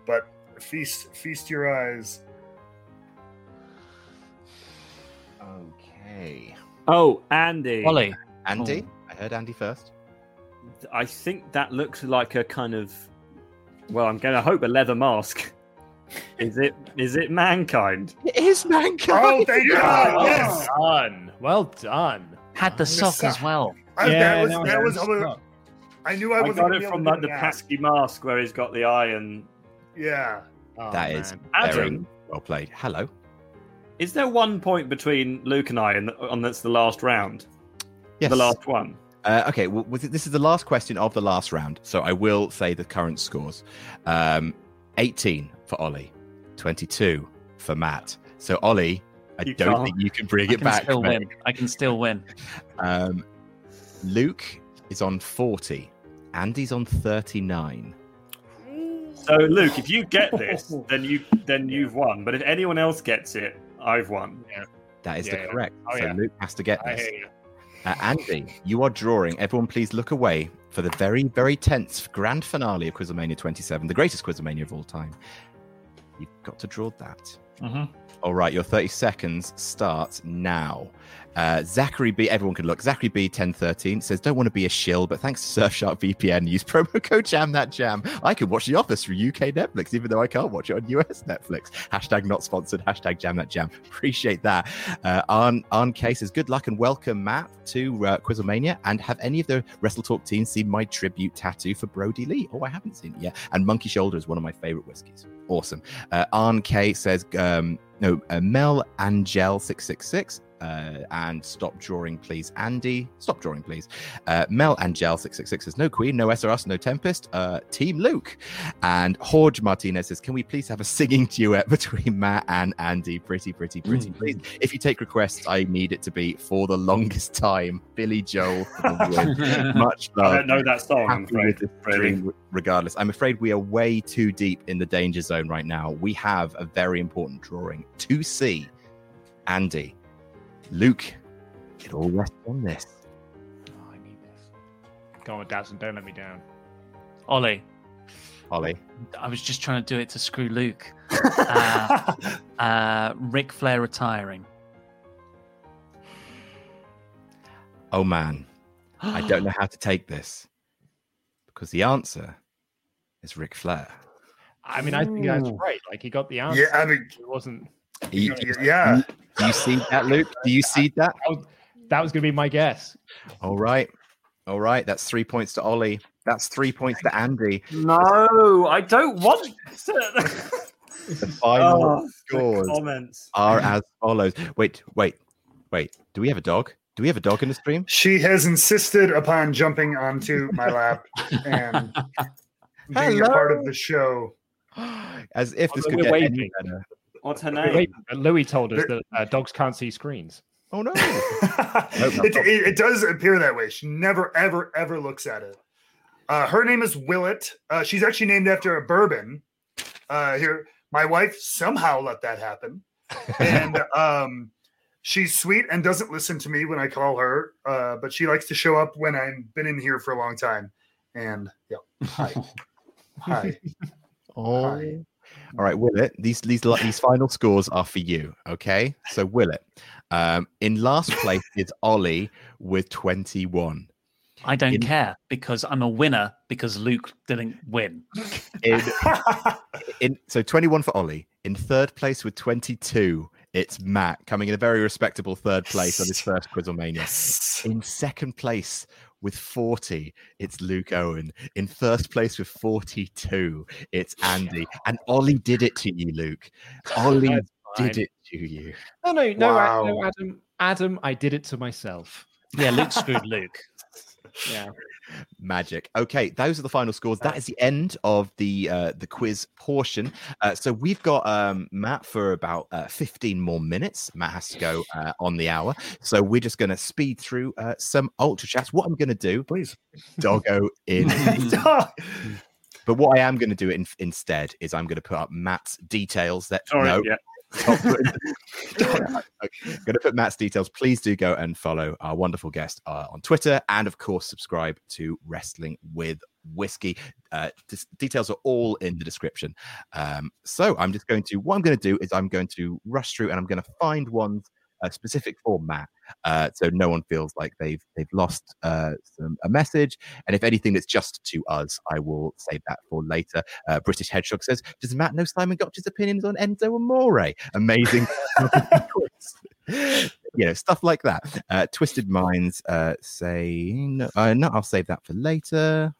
but feast feast your eyes. Okay, Oh, Andy. Ollie. Andy. Oh. I heard Andy first. I think that looks like a kind of. Well, I'm going to hope a leather mask. Is it? Is it mankind? It is mankind. Oh, thank God! well done. Well done. Had the sock sock. as well. I, Yeah, that was that that was was. very I. I knew I I wasn't got it from able like the do pesky mask where he's got the eye and. Yeah, Oh, that is man. very Adam. well played. Hello. Is there one point between Luke and I, and on that's the last round? Yes. The last one. Uh, okay, well, with- this is the last question of the last round, so I will say the current scores: um, eighteen for Ollie, twenty-two for Matt. So Ollie, I You don't can't. think you can bring I it can back. still mate. win. I can still win. Um, Luke is on forty. Andy's on thirty-nine. So Luke, if you get this, then you then you've won. But if anyone else gets it, I've won. That is Yeah, the yeah. correct. Oh, so yeah. Luke has to get I this. hear you. Uh, Andy, you are drawing. Everyone, please look away for the very, very tense grand finale of Quizzlemania 27, the greatest Quizzlemania of all time. You've got to draw that. Mhm. All right, your 30 seconds starts now. Uh, Zachary B, everyone can look. Zachary B, 1013 says, Don't want to be a shill, but thanks to Surfshark VPN, use promo code Jam That Jam. I can watch The Office through UK Netflix, even though I can't watch it on US Netflix. Hashtag not sponsored, hashtag Jam That Jam. Appreciate that. Uh, Arn, Arn K says, Good luck and welcome, Matt, to uh, Quizzlemania. And have any of the Wrestle Talk team seen my tribute tattoo for Brodie Lee? Oh, I haven't seen it yet. And Monkey Shoulder is one of my favorite whiskeys. Awesome. Uh, Arn K says, um, no, uh, Mel Angel 666 uh, and stop drawing, please. Andy, stop drawing, please. Uh, Mel Angel six six six says no Queen, no SRS, no Tempest. Uh, Team Luke and Jorge Martinez says, can we please have a singing duet between Matt and Andy? Pretty, pretty, pretty, please. If you take requests, I need it to be for the longest time. Billy Joel, for much love. I don't know that song, I'm with afraid, really. dream regardless. I'm afraid we are way too deep in the danger zone right now. We have a very important drawing to see. Andy, Luke, it all rests on this. Oh, I need this. Go on, Datson, don't let me down. Ollie. Ollie. I was just trying to do it to screw Luke. uh, uh, Ric Flair retiring. Oh man, I don't know how to take this because the answer is Ric Flair. I mean, I think that's Ooh. right. Like he got the answer. Yeah, I mean, it wasn't. You- yeah. Do you see that, Luke? Do you see that? That was, going to be my guess. All right. All right. That's three points to Ollie. That's three points to Andy. No, I don't want The final Oh, the scores comments. are as follows. Wait, wait, wait. Do we have a dog? Do we have a dog in the stream? She has insisted upon jumping onto my lap and being a part of the show. As if this Although could we're get any better. What's her Wait, name? wait, Louis told us that uh, dogs can't see screens. Oh no! it, it, it does appear that way. She never, ever, ever looks at it. Uh, her name is Willett. Uh, she's actually named after a bourbon. Uh, here, my wife somehow let that happen, and um, she's sweet and doesn't listen to me when I call her. Uh, but she likes to show up when I've been in here for a long time. And yeah, hi, hi. Oh. All right, Will it? These these these final scores are for you. Okay, so Willett. Um, in last place is Ollie with twenty one. I don't In- care because I'm a winner because Luke didn't win. In, in so twenty one for Ollie. In third place with twenty two, it's Matt coming in a very respectable third place on his first Quizzlemania. In second place with 40, it's Luke Owen. In first place with 42, it's Andy. And Ollie did it to you, Luke. Ollie did it to you. No, no, no, Wow. no, Adam. Adam, I did it to myself. Yeah, Luke screwed Luke. Yeah. Magic. Okay, those are the final scores. That is the end of the uh, the quiz portion. Uh, so we've got um, Matt for about uh, 15 more minutes. Matt has to go uh, on the hour, so we're just going to speed through uh, some ultra chats. What I'm going to do, please, doggo in. But what I am going to do in, instead is I'm going to put up Matt's details. That Sorry, no, yeah. I'm going to put Matt's details. Please do go and follow our wonderful guest uh, on Twitter, and of course, subscribe to Wrestling with Whiskey. Uh, dis- details are all in the description. Um, so I'm just going to. What I'm going to do is I'm going to rush through, and I'm going to find ones uh, specific format, uh, so no one feels like they've they've lost uh, some, a message. And if anything that's just to us, I will save that for later. Uh, British Hedgehog says, "Does Matt know Simon Gotch's opinions on Enzo Amore?" Amazing. you know, stuff like that. Uh, Twisted Minds uh, say, no, uh, no, I'll save that for later.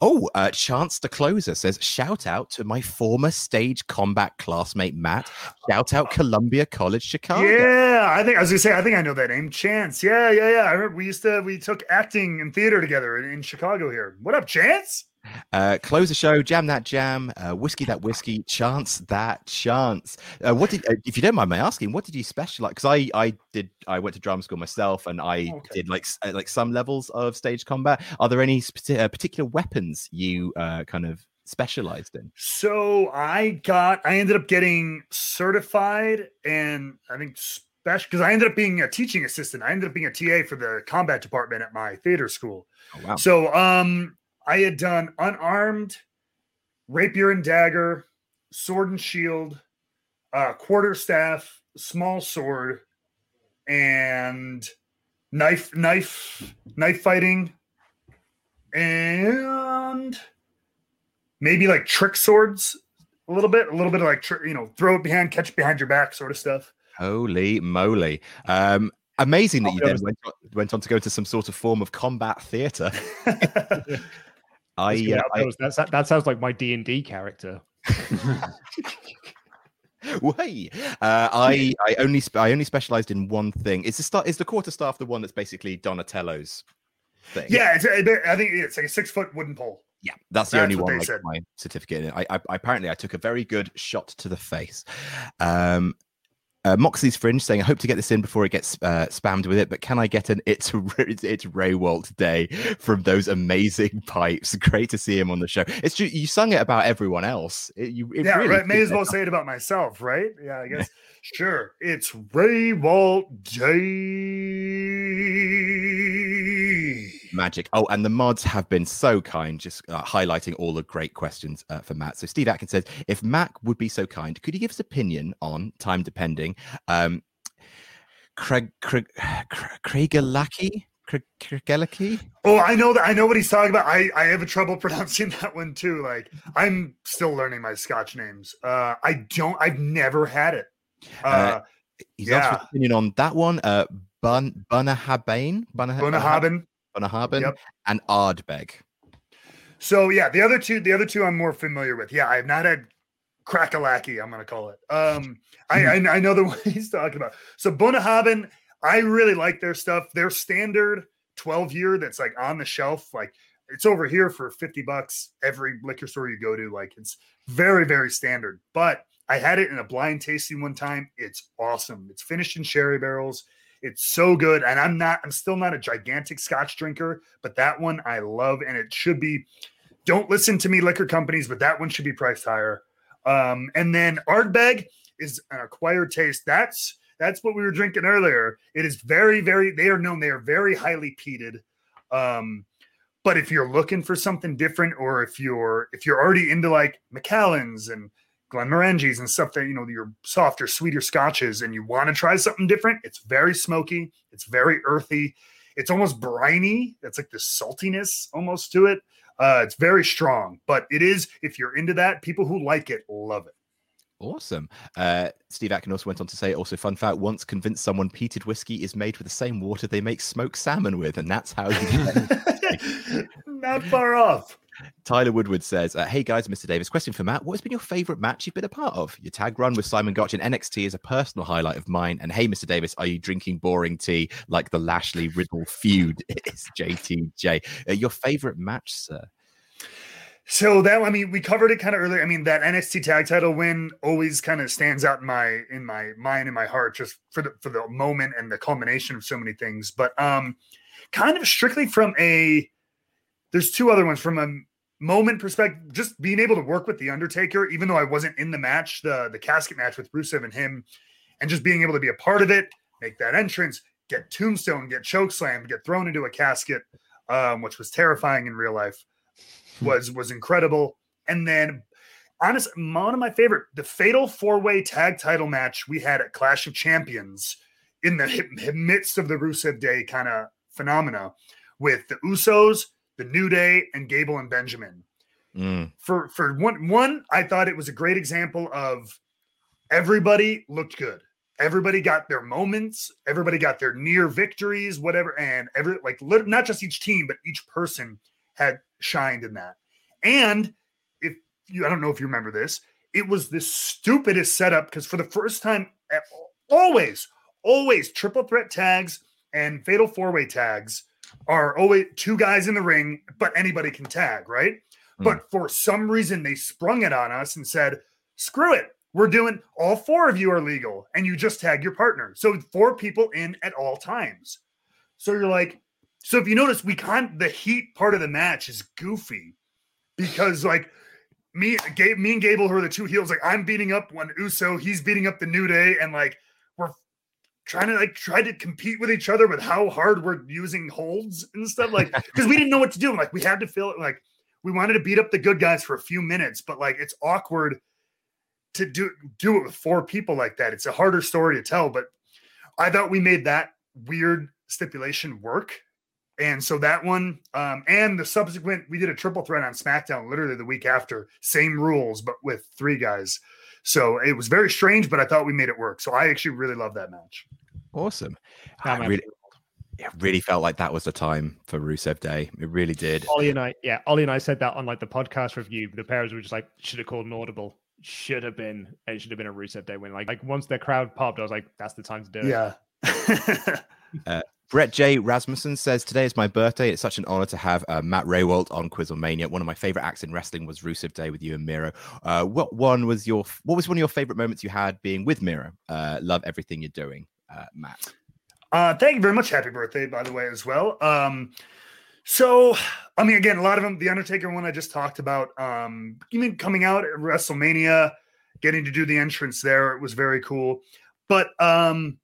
Oh, uh, Chance the Closer says, shout out to my former stage combat classmate Matt. Shout out Columbia College Chicago. Yeah, I think I was gonna say I think I know that name. Chance. Yeah, yeah, yeah. I remember we used to we took acting and theater together in, in Chicago here. What up, Chance? Uh, close the show, jam that jam, uh, whiskey that whiskey, chance that chance. Uh, what did, uh, if you don't mind my asking, what did you specialize? Because I, I did, I went to drama school myself, and I did like, uh, like some levels of stage combat. Are there any sp- uh, particular weapons you uh, kind of specialized in? So I got I ended up getting certified and I think special because I ended up being a teaching assistant. I ended up being a TA for the combat department at my theater school. Oh, wow. So um I had done unarmed, rapier and dagger, sword and shield, uh quarter staff, small sword, and knife knife knife fighting and maybe like trick swords a little bit a little bit of like you know throw it behind catch it behind your back sort of stuff Holy moly! Um, amazing that you then went on, went on to go into some sort of form of combat theater. I, uh, I. That, that sounds like my D and D character. Way. Uh, I I only sp- I only specialized in one thing. Is the star is the quarter staff the one that's basically Donatello's thing? Yeah, it's, I think it's like a six foot wooden pole. Yeah, that's the That's only one said. my certificate. in. I, I apparently I took a very good shot to the face. Um, uh, Moxley's fringe saying, "I hope to get this in before it gets uh, spammed with it, but can I get an it's it's, Rehwoldt day from those amazing pipes? Great to see him on the show. It's you sung it about everyone else. It, you it yeah, really right. May as well say it about myself, right? Yeah, I guess. sure. It's Rehwoldt Day. Magic. Oh, and the mods have been so kind, just uh, highlighting all the great questions uh, for Matt. So Steve Atkins says, if Mac would be so kind, could you give us opinion on time depending? Um, Craig Craig Craigellachie? Craigellachie? Oh, I know that. I know what he's talking about. I I have a trouble pronouncing that one too. Like I'm still learning my Scotch names. Uh, I don't. I've never had it. Uh, Uh, He's asked for yeah. opinion on that one. Uh, Bun Bunnahabane, Bunnahabhain. Bunnahabhain, Yep. and Ardbeg. So yeah, the other two, the other two, I'm more familiar with. Yeah, I've not had crackalaki. I'm gonna call it. Um, I, I I know the one he's talking about. So Bunnahabhain, I really like their stuff. Their standard 12 year that's like on the shelf, like it's over here for 50 bucks every liquor store you go to. Like it's very very standard. But I had it in a blind tasting one time. It's awesome. It's finished in sherry barrels. It's so good. And I'm not, I'm still not a gigantic scotch drinker, but that one I love. And it should be, don't listen to me, liquor companies, but that one should be priced higher. Um, and then Ardbeg is an acquired taste. That's that's what we were drinking earlier. It is very, very, they are known, they are very highly peated. Um, but if you're looking for something different, or if you're if you're already into like Macallan's and Glenmorangies and stuff that you know your softer, sweeter scotches, and you want to try something different, it's very smoky, it's very earthy, it's almost briny. That's like the saltiness almost to it. Uh, it's very strong, but it is if you're into that, people who like it love it. Awesome. Uh, Steve Atkin also went on to say, also, fun fact once convinced someone peated whiskey is made with the same water they make smoked salmon with, and that's how you Not far off. Tyler Woodward says, uh, Hey guys, Mr. Davis, question for Matt. What has been your favorite match you've been a part of? Your tag run with Simon Gotch in NXT is a personal highlight of mine. And hey, Mr. Davis, are you drinking boring tea like the Lashley Riddle feud is JTJ? Uh, your favorite match, sir? So that I mean, we covered it kind of earlier. I mean, that NXT tag title win always kind of stands out in my in my mind and my heart, just for the for the moment and the culmination of so many things. But um, kind of strictly from a there's two other ones from a moment perspective. Just being able to work with the Undertaker, even though I wasn't in the match, the the casket match with Rusev and him, and just being able to be a part of it, make that entrance, get tombstone, get choke slammed, get thrown into a casket, um, which was terrifying in real life was was incredible. And then, honest, one of my favorite, the fatal four way tag title match we had at Clash of Champions in the midst of the Rusev Day kind of phenomena with the Usos, the New Day, and Gable and Benjamin. Mm. For for one one, I thought it was a great example of everybody looked good. Everybody got their moments. Everybody got their near victories, whatever, and every like not just each team, but each person had shined in that. And if you, I don't know if you remember this, it was the stupidest setup because for the first time, always, always triple threat tags and fatal four way tags are always two guys in the ring, but anybody can tag, right? Hmm. But for some reason, they sprung it on us and said, screw it. We're doing all four of you are legal and you just tag your partner. So four people in at all times. So you're like, so if you notice, we can't, the heat part of the match is goofy because like me, Gabe, me and Gable, who are the two heels, like I'm beating up one Uso, he's beating up the New Day, and like we're trying to like try to compete with each other with how hard we're using holds and stuff, like because we didn't know what to do. Like we had to feel it like we wanted to beat up the good guys for a few minutes, but like it's awkward to do do it with four people like that. It's a harder story to tell, but I thought we made that weird stipulation work. And so that one, um, and the subsequent, we did a triple threat on SmackDown literally the week after, same rules, but with three guys. So it was very strange, but I thought we made it work. So I actually really love that match. Awesome. I really, it really felt like that was the time for Rusev Day. It really did. Ollie and I, yeah, Ollie and I said that on like the podcast review. The pairs were just like, should have called an audible. should have been it should have been a Rusev Day win. Like like once the crowd popped, I was like, that's the time to do it. Yeah. Uh, Brett J. Rasmussen says, Today is my birthday. It's such an honor to have uh, Matt Rehwoldt on Quizzlemania. One of my favorite acts in wrestling was Rusev Day with you and Miro. Uh, what one was your what was one of your favorite moments you had being with Miro? Uh, love everything you're doing, uh, Matt. Uh, thank you very much. Happy birthday, by the way, as well. Um, so, I mean, again, a lot of them, the Undertaker one I just talked about, um, even coming out at WrestleMania, getting to do the entrance there, it was very cool. But um,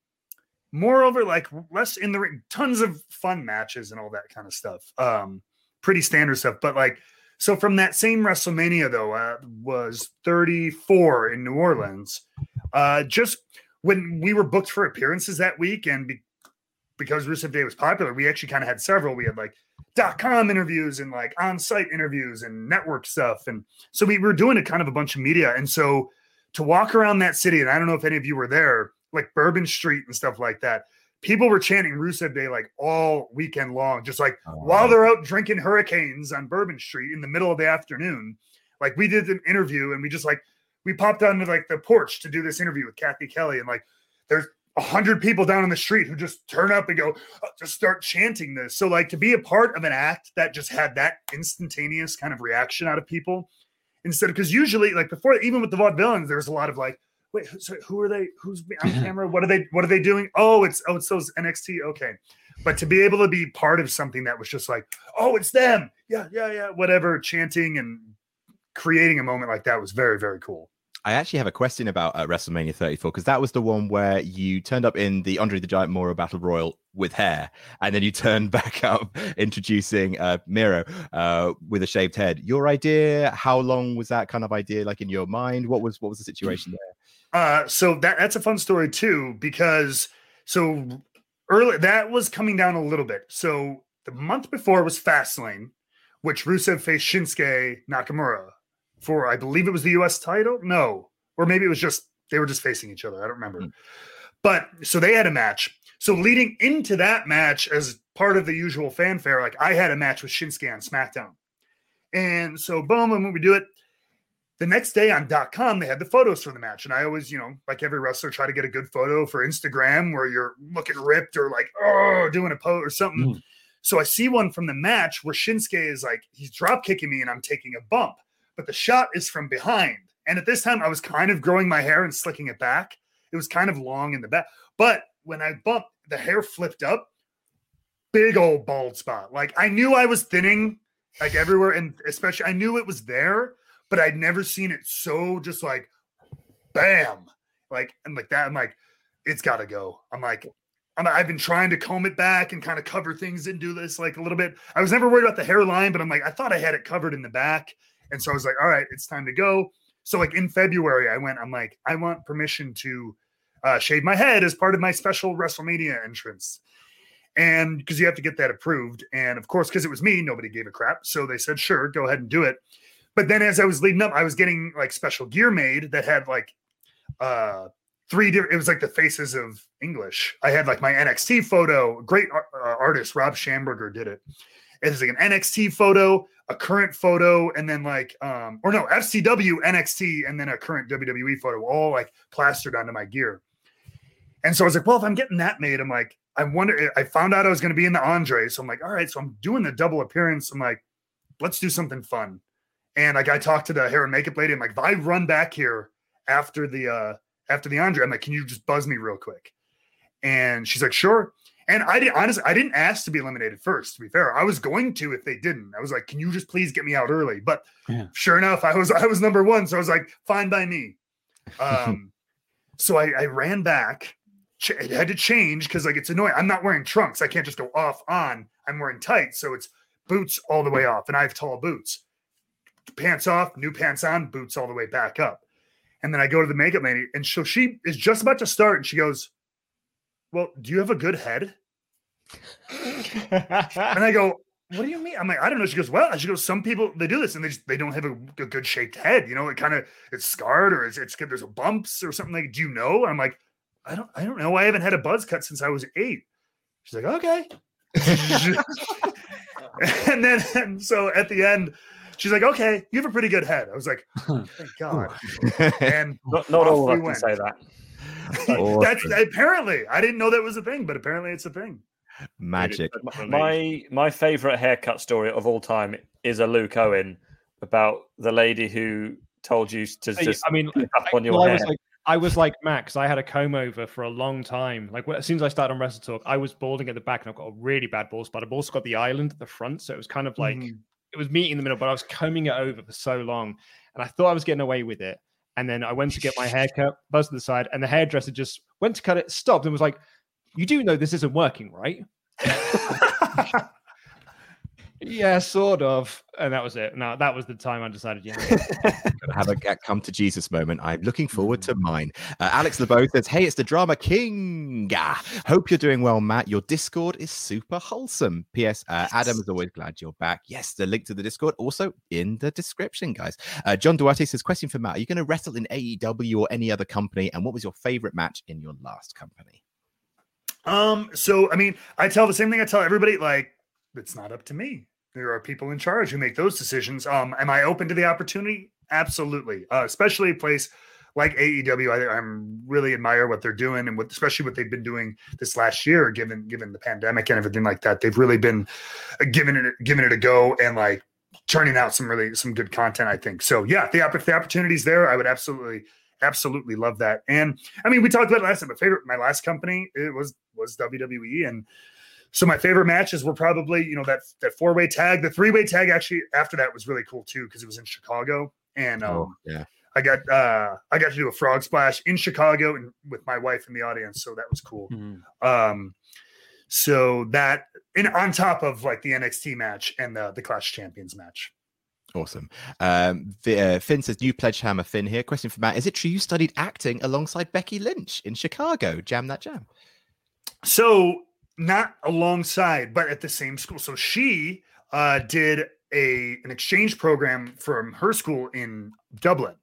moreover, like less in the ring, tons of fun matches and all that kind of stuff. Um, pretty standard stuff. But like, so from that same WrestleMania though, uh, was 34 in New Orleans. Uh, just when we were booked for appearances that week, and be- because Rusev Day was popular, we actually kind of had several. We had like dot com interviews and like on site interviews and network stuff. And so we were doing a kind of a bunch of media. And so to walk around that city, and I don't know if any of you were there, like Bourbon Street and stuff like that, people were chanting Rusev Day like all weekend long, just like oh, while they're out drinking hurricanes on Bourbon Street in the middle of the afternoon. Like we did an interview and we just like we popped onto like the porch to do this interview with Kathy Kelly, and like there's a hundred people down on the street who just turn up and go uh, just start chanting this. So like to be a part of an act that just had that instantaneous kind of reaction out of people instead of because usually like before even with the vaudevillains there's a lot of like wait who, so who are they? Who's on camera? What are they what are they doing? Oh it's oh it's those NXT okay. But to be able to be part of something that was just like oh it's them! Yeah yeah yeah whatever chanting and creating a moment like that was very very cool I actually have a question about uh, WrestleMania 34 because that was the one where you turned up in the Andre the Giant Memorial Battle Royal with hair, and then you turned back up introducing uh, Miro uh, with a shaved head. Your idea? How long was that kind of idea like in your mind? What was what was the situation there? Uh, so that that's a fun story too because so early that was coming down a little bit. So the month before was Fastlane, which Rusev faced Shinsuke Nakamura for I believe it was the U.S. title. No, or maybe it was just they were just facing each other. I don't remember. Hmm. But so they had a match. So leading into that match, as part of the usual fanfare, like I had a match with Shinsuke on SmackDown, and so boom, and when we do it, the next day on .com they had the photos for the match, and I always, you know, like every wrestler, try to get a good photo for Instagram where you're looking ripped or like oh doing a pose or something. Hmm. So I see one from the match where Shinsuke is like he's drop kicking me and I'm taking a bump, but the shot is from behind. And at this time, I was kind of growing my hair and slicking it back. It was kind of long in the back, but when I bumped, the hair flipped up, big old bald spot. Like I knew I was thinning like everywhere, and especially I knew it was there, but I'd never seen it so just like bam, like and like that. I'm like, it's got to go. I'm like, I'm, I've been trying to comb it back and kind of cover things and do this like a little bit. I was never worried about the hairline, but I'm like, I thought I had it covered in the back, and so I was like, all right, it's time to go. So like in February, I went. I'm like, I want permission to uh, shave my head as part of my special WrestleMania entrance. And because you have to get that approved. And of course, because it was me, nobody gave a crap. So they said, sure, go ahead and do it. But then as I was leading up, I was getting like special gear made that had like uh three different, it was like the faces of English. I had like my NXT photo, great uh, artist, Rob Schamberger did it. It's like an NXT photo, a current photo, and then like, um, or no, FCW, NXT, and then a current WWE photo, all like plastered onto my gear. And so I was like, well, if I'm getting that made, I'm like, I wonder. I found out I was going to be in the Andre, so I'm like, all right, so I'm doing the double appearance. I'm like, let's do something fun. And like, I talked to the hair and makeup lady. I'm like, if I run back here after the uh after the Andre, I'm like, can you just buzz me real quick? And she's like, sure. And I didn't honestly, I didn't ask to be eliminated first. To be fair, I was going to if they didn't. I was like, can you just please get me out early? But Yeah. sure enough, I was I was number one, so I was like, fine by me. Um, so I, I ran back. Ch- It had to change because like it's annoying. I'm not wearing trunks. I can't just go off on. I'm wearing tights, so it's boots all the way off, and I have tall boots. Pants off, new pants on, boots all the way back up. And then I go to the makeup lady, and so she is just about to start, and she goes, "Well, do you have a good head?" and I go, "What do you mean?" I'm like, "I don't know." She goes, "Well," she goes, "Some people they do this, and they just they don't have a, a good shaped head. You know, it kind of it's scarred or it's, it's there's a bumps or something like. Do you know?" I'm like, "I don't I don't know. I haven't had a buzz cut since I was eight. She's like, "Okay." and then and so at the end, she's like, okay, you have a pretty good head. I was like, thank God. and Not, not all off of we us can say that. That's apparently I didn't know that was a thing, but apparently it's a thing. Magic. My my favorite haircut story of all time is a Luke Owen about the lady who told you to I- just I mean, up on your well, I hair. was like, I was like Max. I had a comb over for a long time. Like as soon as I started on Wrestle Talk, I was balding at the back, and I've got a really bad bald spot. I've also got the island at the front, so it was kind of like Mhm. It was meat in the middle. But I was combing it over for so long, and I thought I was getting away with it. And then I went to get my hair cut, buzzed to the side, and the hairdresser just went to cut it, stopped, and was like, "You do know this isn't working, right?" yeah, sort of. And that was it. Now that was the time I decided, yeah. Have a get come to Jesus moment. I'm looking forward to mine. Uh, Alex LeBeau says, Hey, it's the drama king. Ah, hope you're doing well, Matt. Your Discord is super wholesome. P.S. Uh, Adam is always glad you're back. Yes, the link to the Discord also in the description, guys. Uh, John Duarte says, Question for Matt Are you going to wrestle in AEW or any other company? And what was your favorite match in your last company? Um, so I mean, I tell the same thing I tell everybody, like, it's not up to me. There are people in charge who make those decisions. Um, am I open to the opportunity? Absolutely. Uh, especially a place like AEW. I, I'm really admire what they're doing and what especially what they've been doing this last year, given given the pandemic and everything like that. They've really been uh, giving it giving it a go and like turning out some really some good content, I think. So yeah, the if the opportunity's there, I would absolutely absolutely love that. And I mean, we talked about it last time. My favorite, my last company, it was was WWE, and so my favorite matches were probably you know that that four way tag, the three way tag. Actually, after that was really cool too because it was in Chicago, and um, Oh, yeah. I got uh I got to do a frog splash in Chicago and with my wife in the audience, so that was cool. Um, so that and on top of like the NXT match and the the Clash Champions match. Awesome. Um, the, uh, Finn says, New Pledgehammer Finn here. Question for Matt Is it true you studied acting alongside Becky Lynch in Chicago? Jam that jam. So not alongside, but at the same school. So she uh, did a an exchange program from her school in Dublin.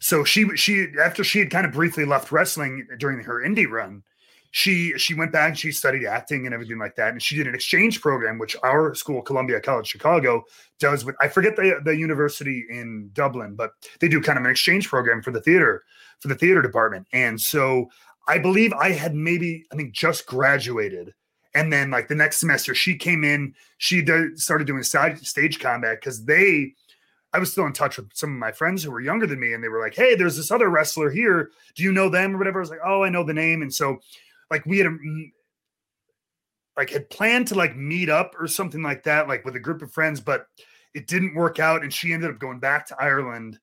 So she she after she had kind of briefly left wrestling during her indie run, she she went back and she studied acting and everything like that, and she did an exchange program, which our school, Columbia College Chicago, does with I forget the the university in Dublin, but they do kind of an exchange program for the theater for the theater department, and so I believe I had maybe I think just graduated, and then like the next semester she came in, she did, started doing side stage combat because they. I was still in touch with some of my friends who were younger than me, and they were like, "Hey, there's this other wrestler here. Do you know them or whatever?" I was like, "Oh, I know the name." And so, like, we had a, like had planned to like meet up or something like that, like with a group of friends, but it didn't work out, and she ended up going back to Ireland.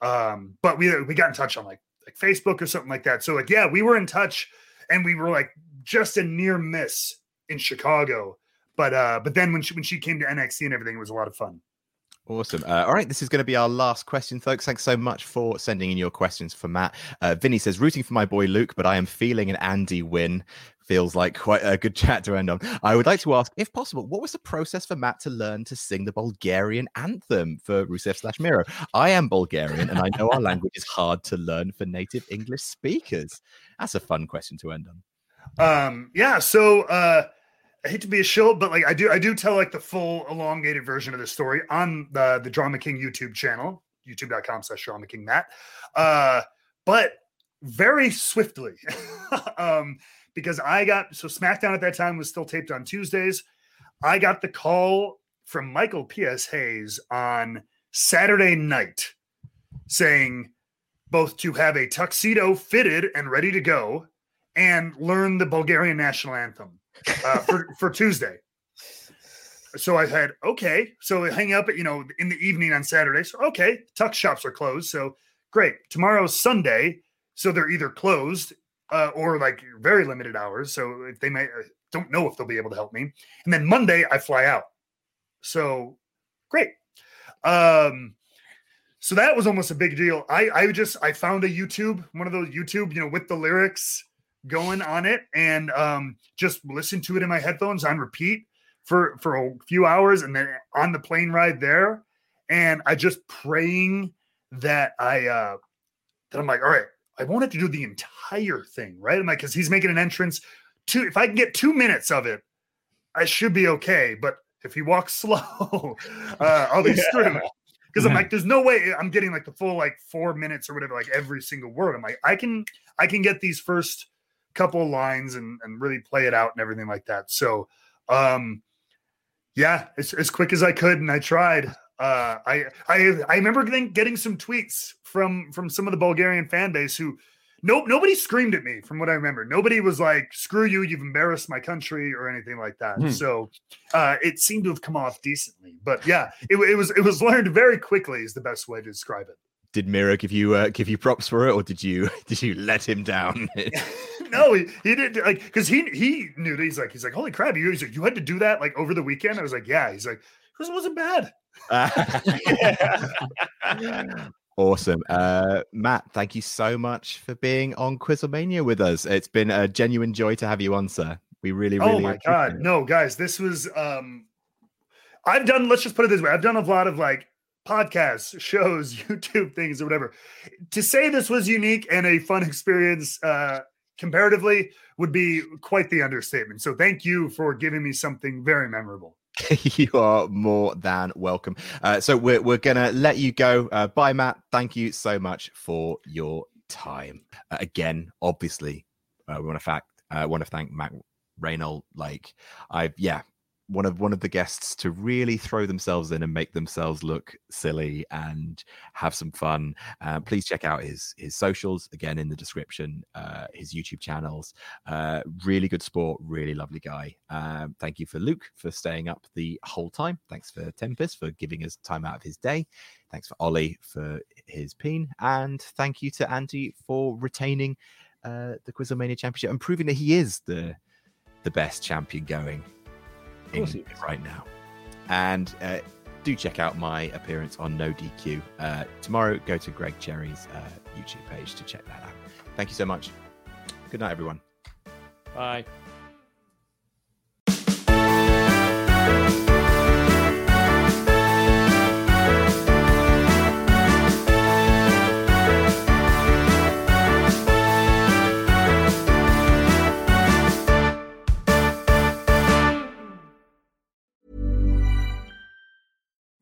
Um, but we we got in touch on like like Facebook or something like that. So like, yeah, we were in touch, and we were like just a near miss in Chicago. But uh, but then when she when she came to NXT and everything, it was a lot of fun. Awesome. Uh, all right, this is going to be our last question, folks. Thanks so much for sending in your questions for Matt. Uh, Vinny says, rooting for my boy Luke, but I am feeling an Andy win. Feels like quite a good chat to end on. I would like to ask, if possible, what was the process for Matt to learn to sing the Bulgarian anthem for Rusev slash Miro? I am Bulgarian, and I know our language is hard to learn for native English speakers. That's a fun question to end on. Um, yeah, so uh I hate to be a shill, but like I do I do tell like the full elongated version of the story on the the Drama King YouTube channel, youtube.com slash drama king Matt. Uh but very swiftly. um because I got so SmackDown at that time was still taped on Tuesdays. I got the call from Michael P.S. Hayes on Saturday night saying both to have a tuxedo fitted and ready to go and learn the Bulgarian national anthem uh, for, for Tuesday. So I had, okay. So hang up at, you know, in the evening on Saturday. So, okay, tuck shops are closed. So great. Tomorrow's Sunday. So they're either closed uh, or like very limited hours. So if they may, uh, don't know if they'll be able to help me. And then Monday I fly out. So great. Um, so that was almost a big deal. I I just I found a YouTube, one of those YouTube, you know, with the lyrics going on it, and um, just listen to it in my headphones on repeat for for a few hours, and then on the plane ride there, and I just praying that I uh that I'm like, all right, I won't have to do the entire thing, right? I'm like, because he's making an entrance. Two, if I can get two minutes of it, I should be okay. But if he walks slow, uh, I'll be screwed. Because I'm like, there's no way I'm getting like the full like four minutes or whatever, like every single word. I'm like, I can I can get these first couple lines and, and really play it out and everything like that. So um yeah, as, as quick as I could, and I tried. Uh, I I I remember getting, getting some tweets from from some of the Bulgarian fan base who no nobody screamed at me from what I remember. Nobody was like, "Screw you, you've embarrassed my country" or anything like that. Hmm. So uh, it seemed to have come off decently. But yeah, it, it was it was learned very quickly is the best way to describe it. Did Miro give you uh, give you props for it, or did you did you let him down? no, he, he did like because he he knew that he's like he's like holy crap you he's like, you had to do that like over the weekend. I was like yeah. He's like it wasn't bad. Awesome. Uh, Matt, thank you so much for being on Quizzlemania with us. It's been a genuine joy to have you on, sir. We really, really oh my god it. no guys this was um i've done let's just put it this way i've done a lot of like podcasts shows youtube things or whatever to say this was unique and a fun experience uh comparatively would be quite the understatement so thank you for giving me something very memorable you are more than welcome. Uh, so we're we're gonna let you go. Uh, bye, Matt. Thank you so much for your time. Uh, again, obviously, uh, we want to fact uh, want to thank Matt Rehwoldt. Like I've yeah, one of one of the guests to really throw themselves in and make themselves look silly and have some fun. Uh, please check out his his socials again in the description. Uh, his YouTube channels. Uh, really good sport. Really lovely guy. Um, thank you for Luke for staying up the whole time. Thanks for Tempest for giving us time out of his day. Thanks for Ollie for his peen, and thank you to Andy for retaining uh, the Quizzlemania Championship and proving that he is the the best champion going in, course he is. right now. And uh, do check out my appearance on No DQ uh, tomorrow. Go to Greg Cherry's uh, YouTube page to check that out. Thank you so much. Good night, everyone. Bye.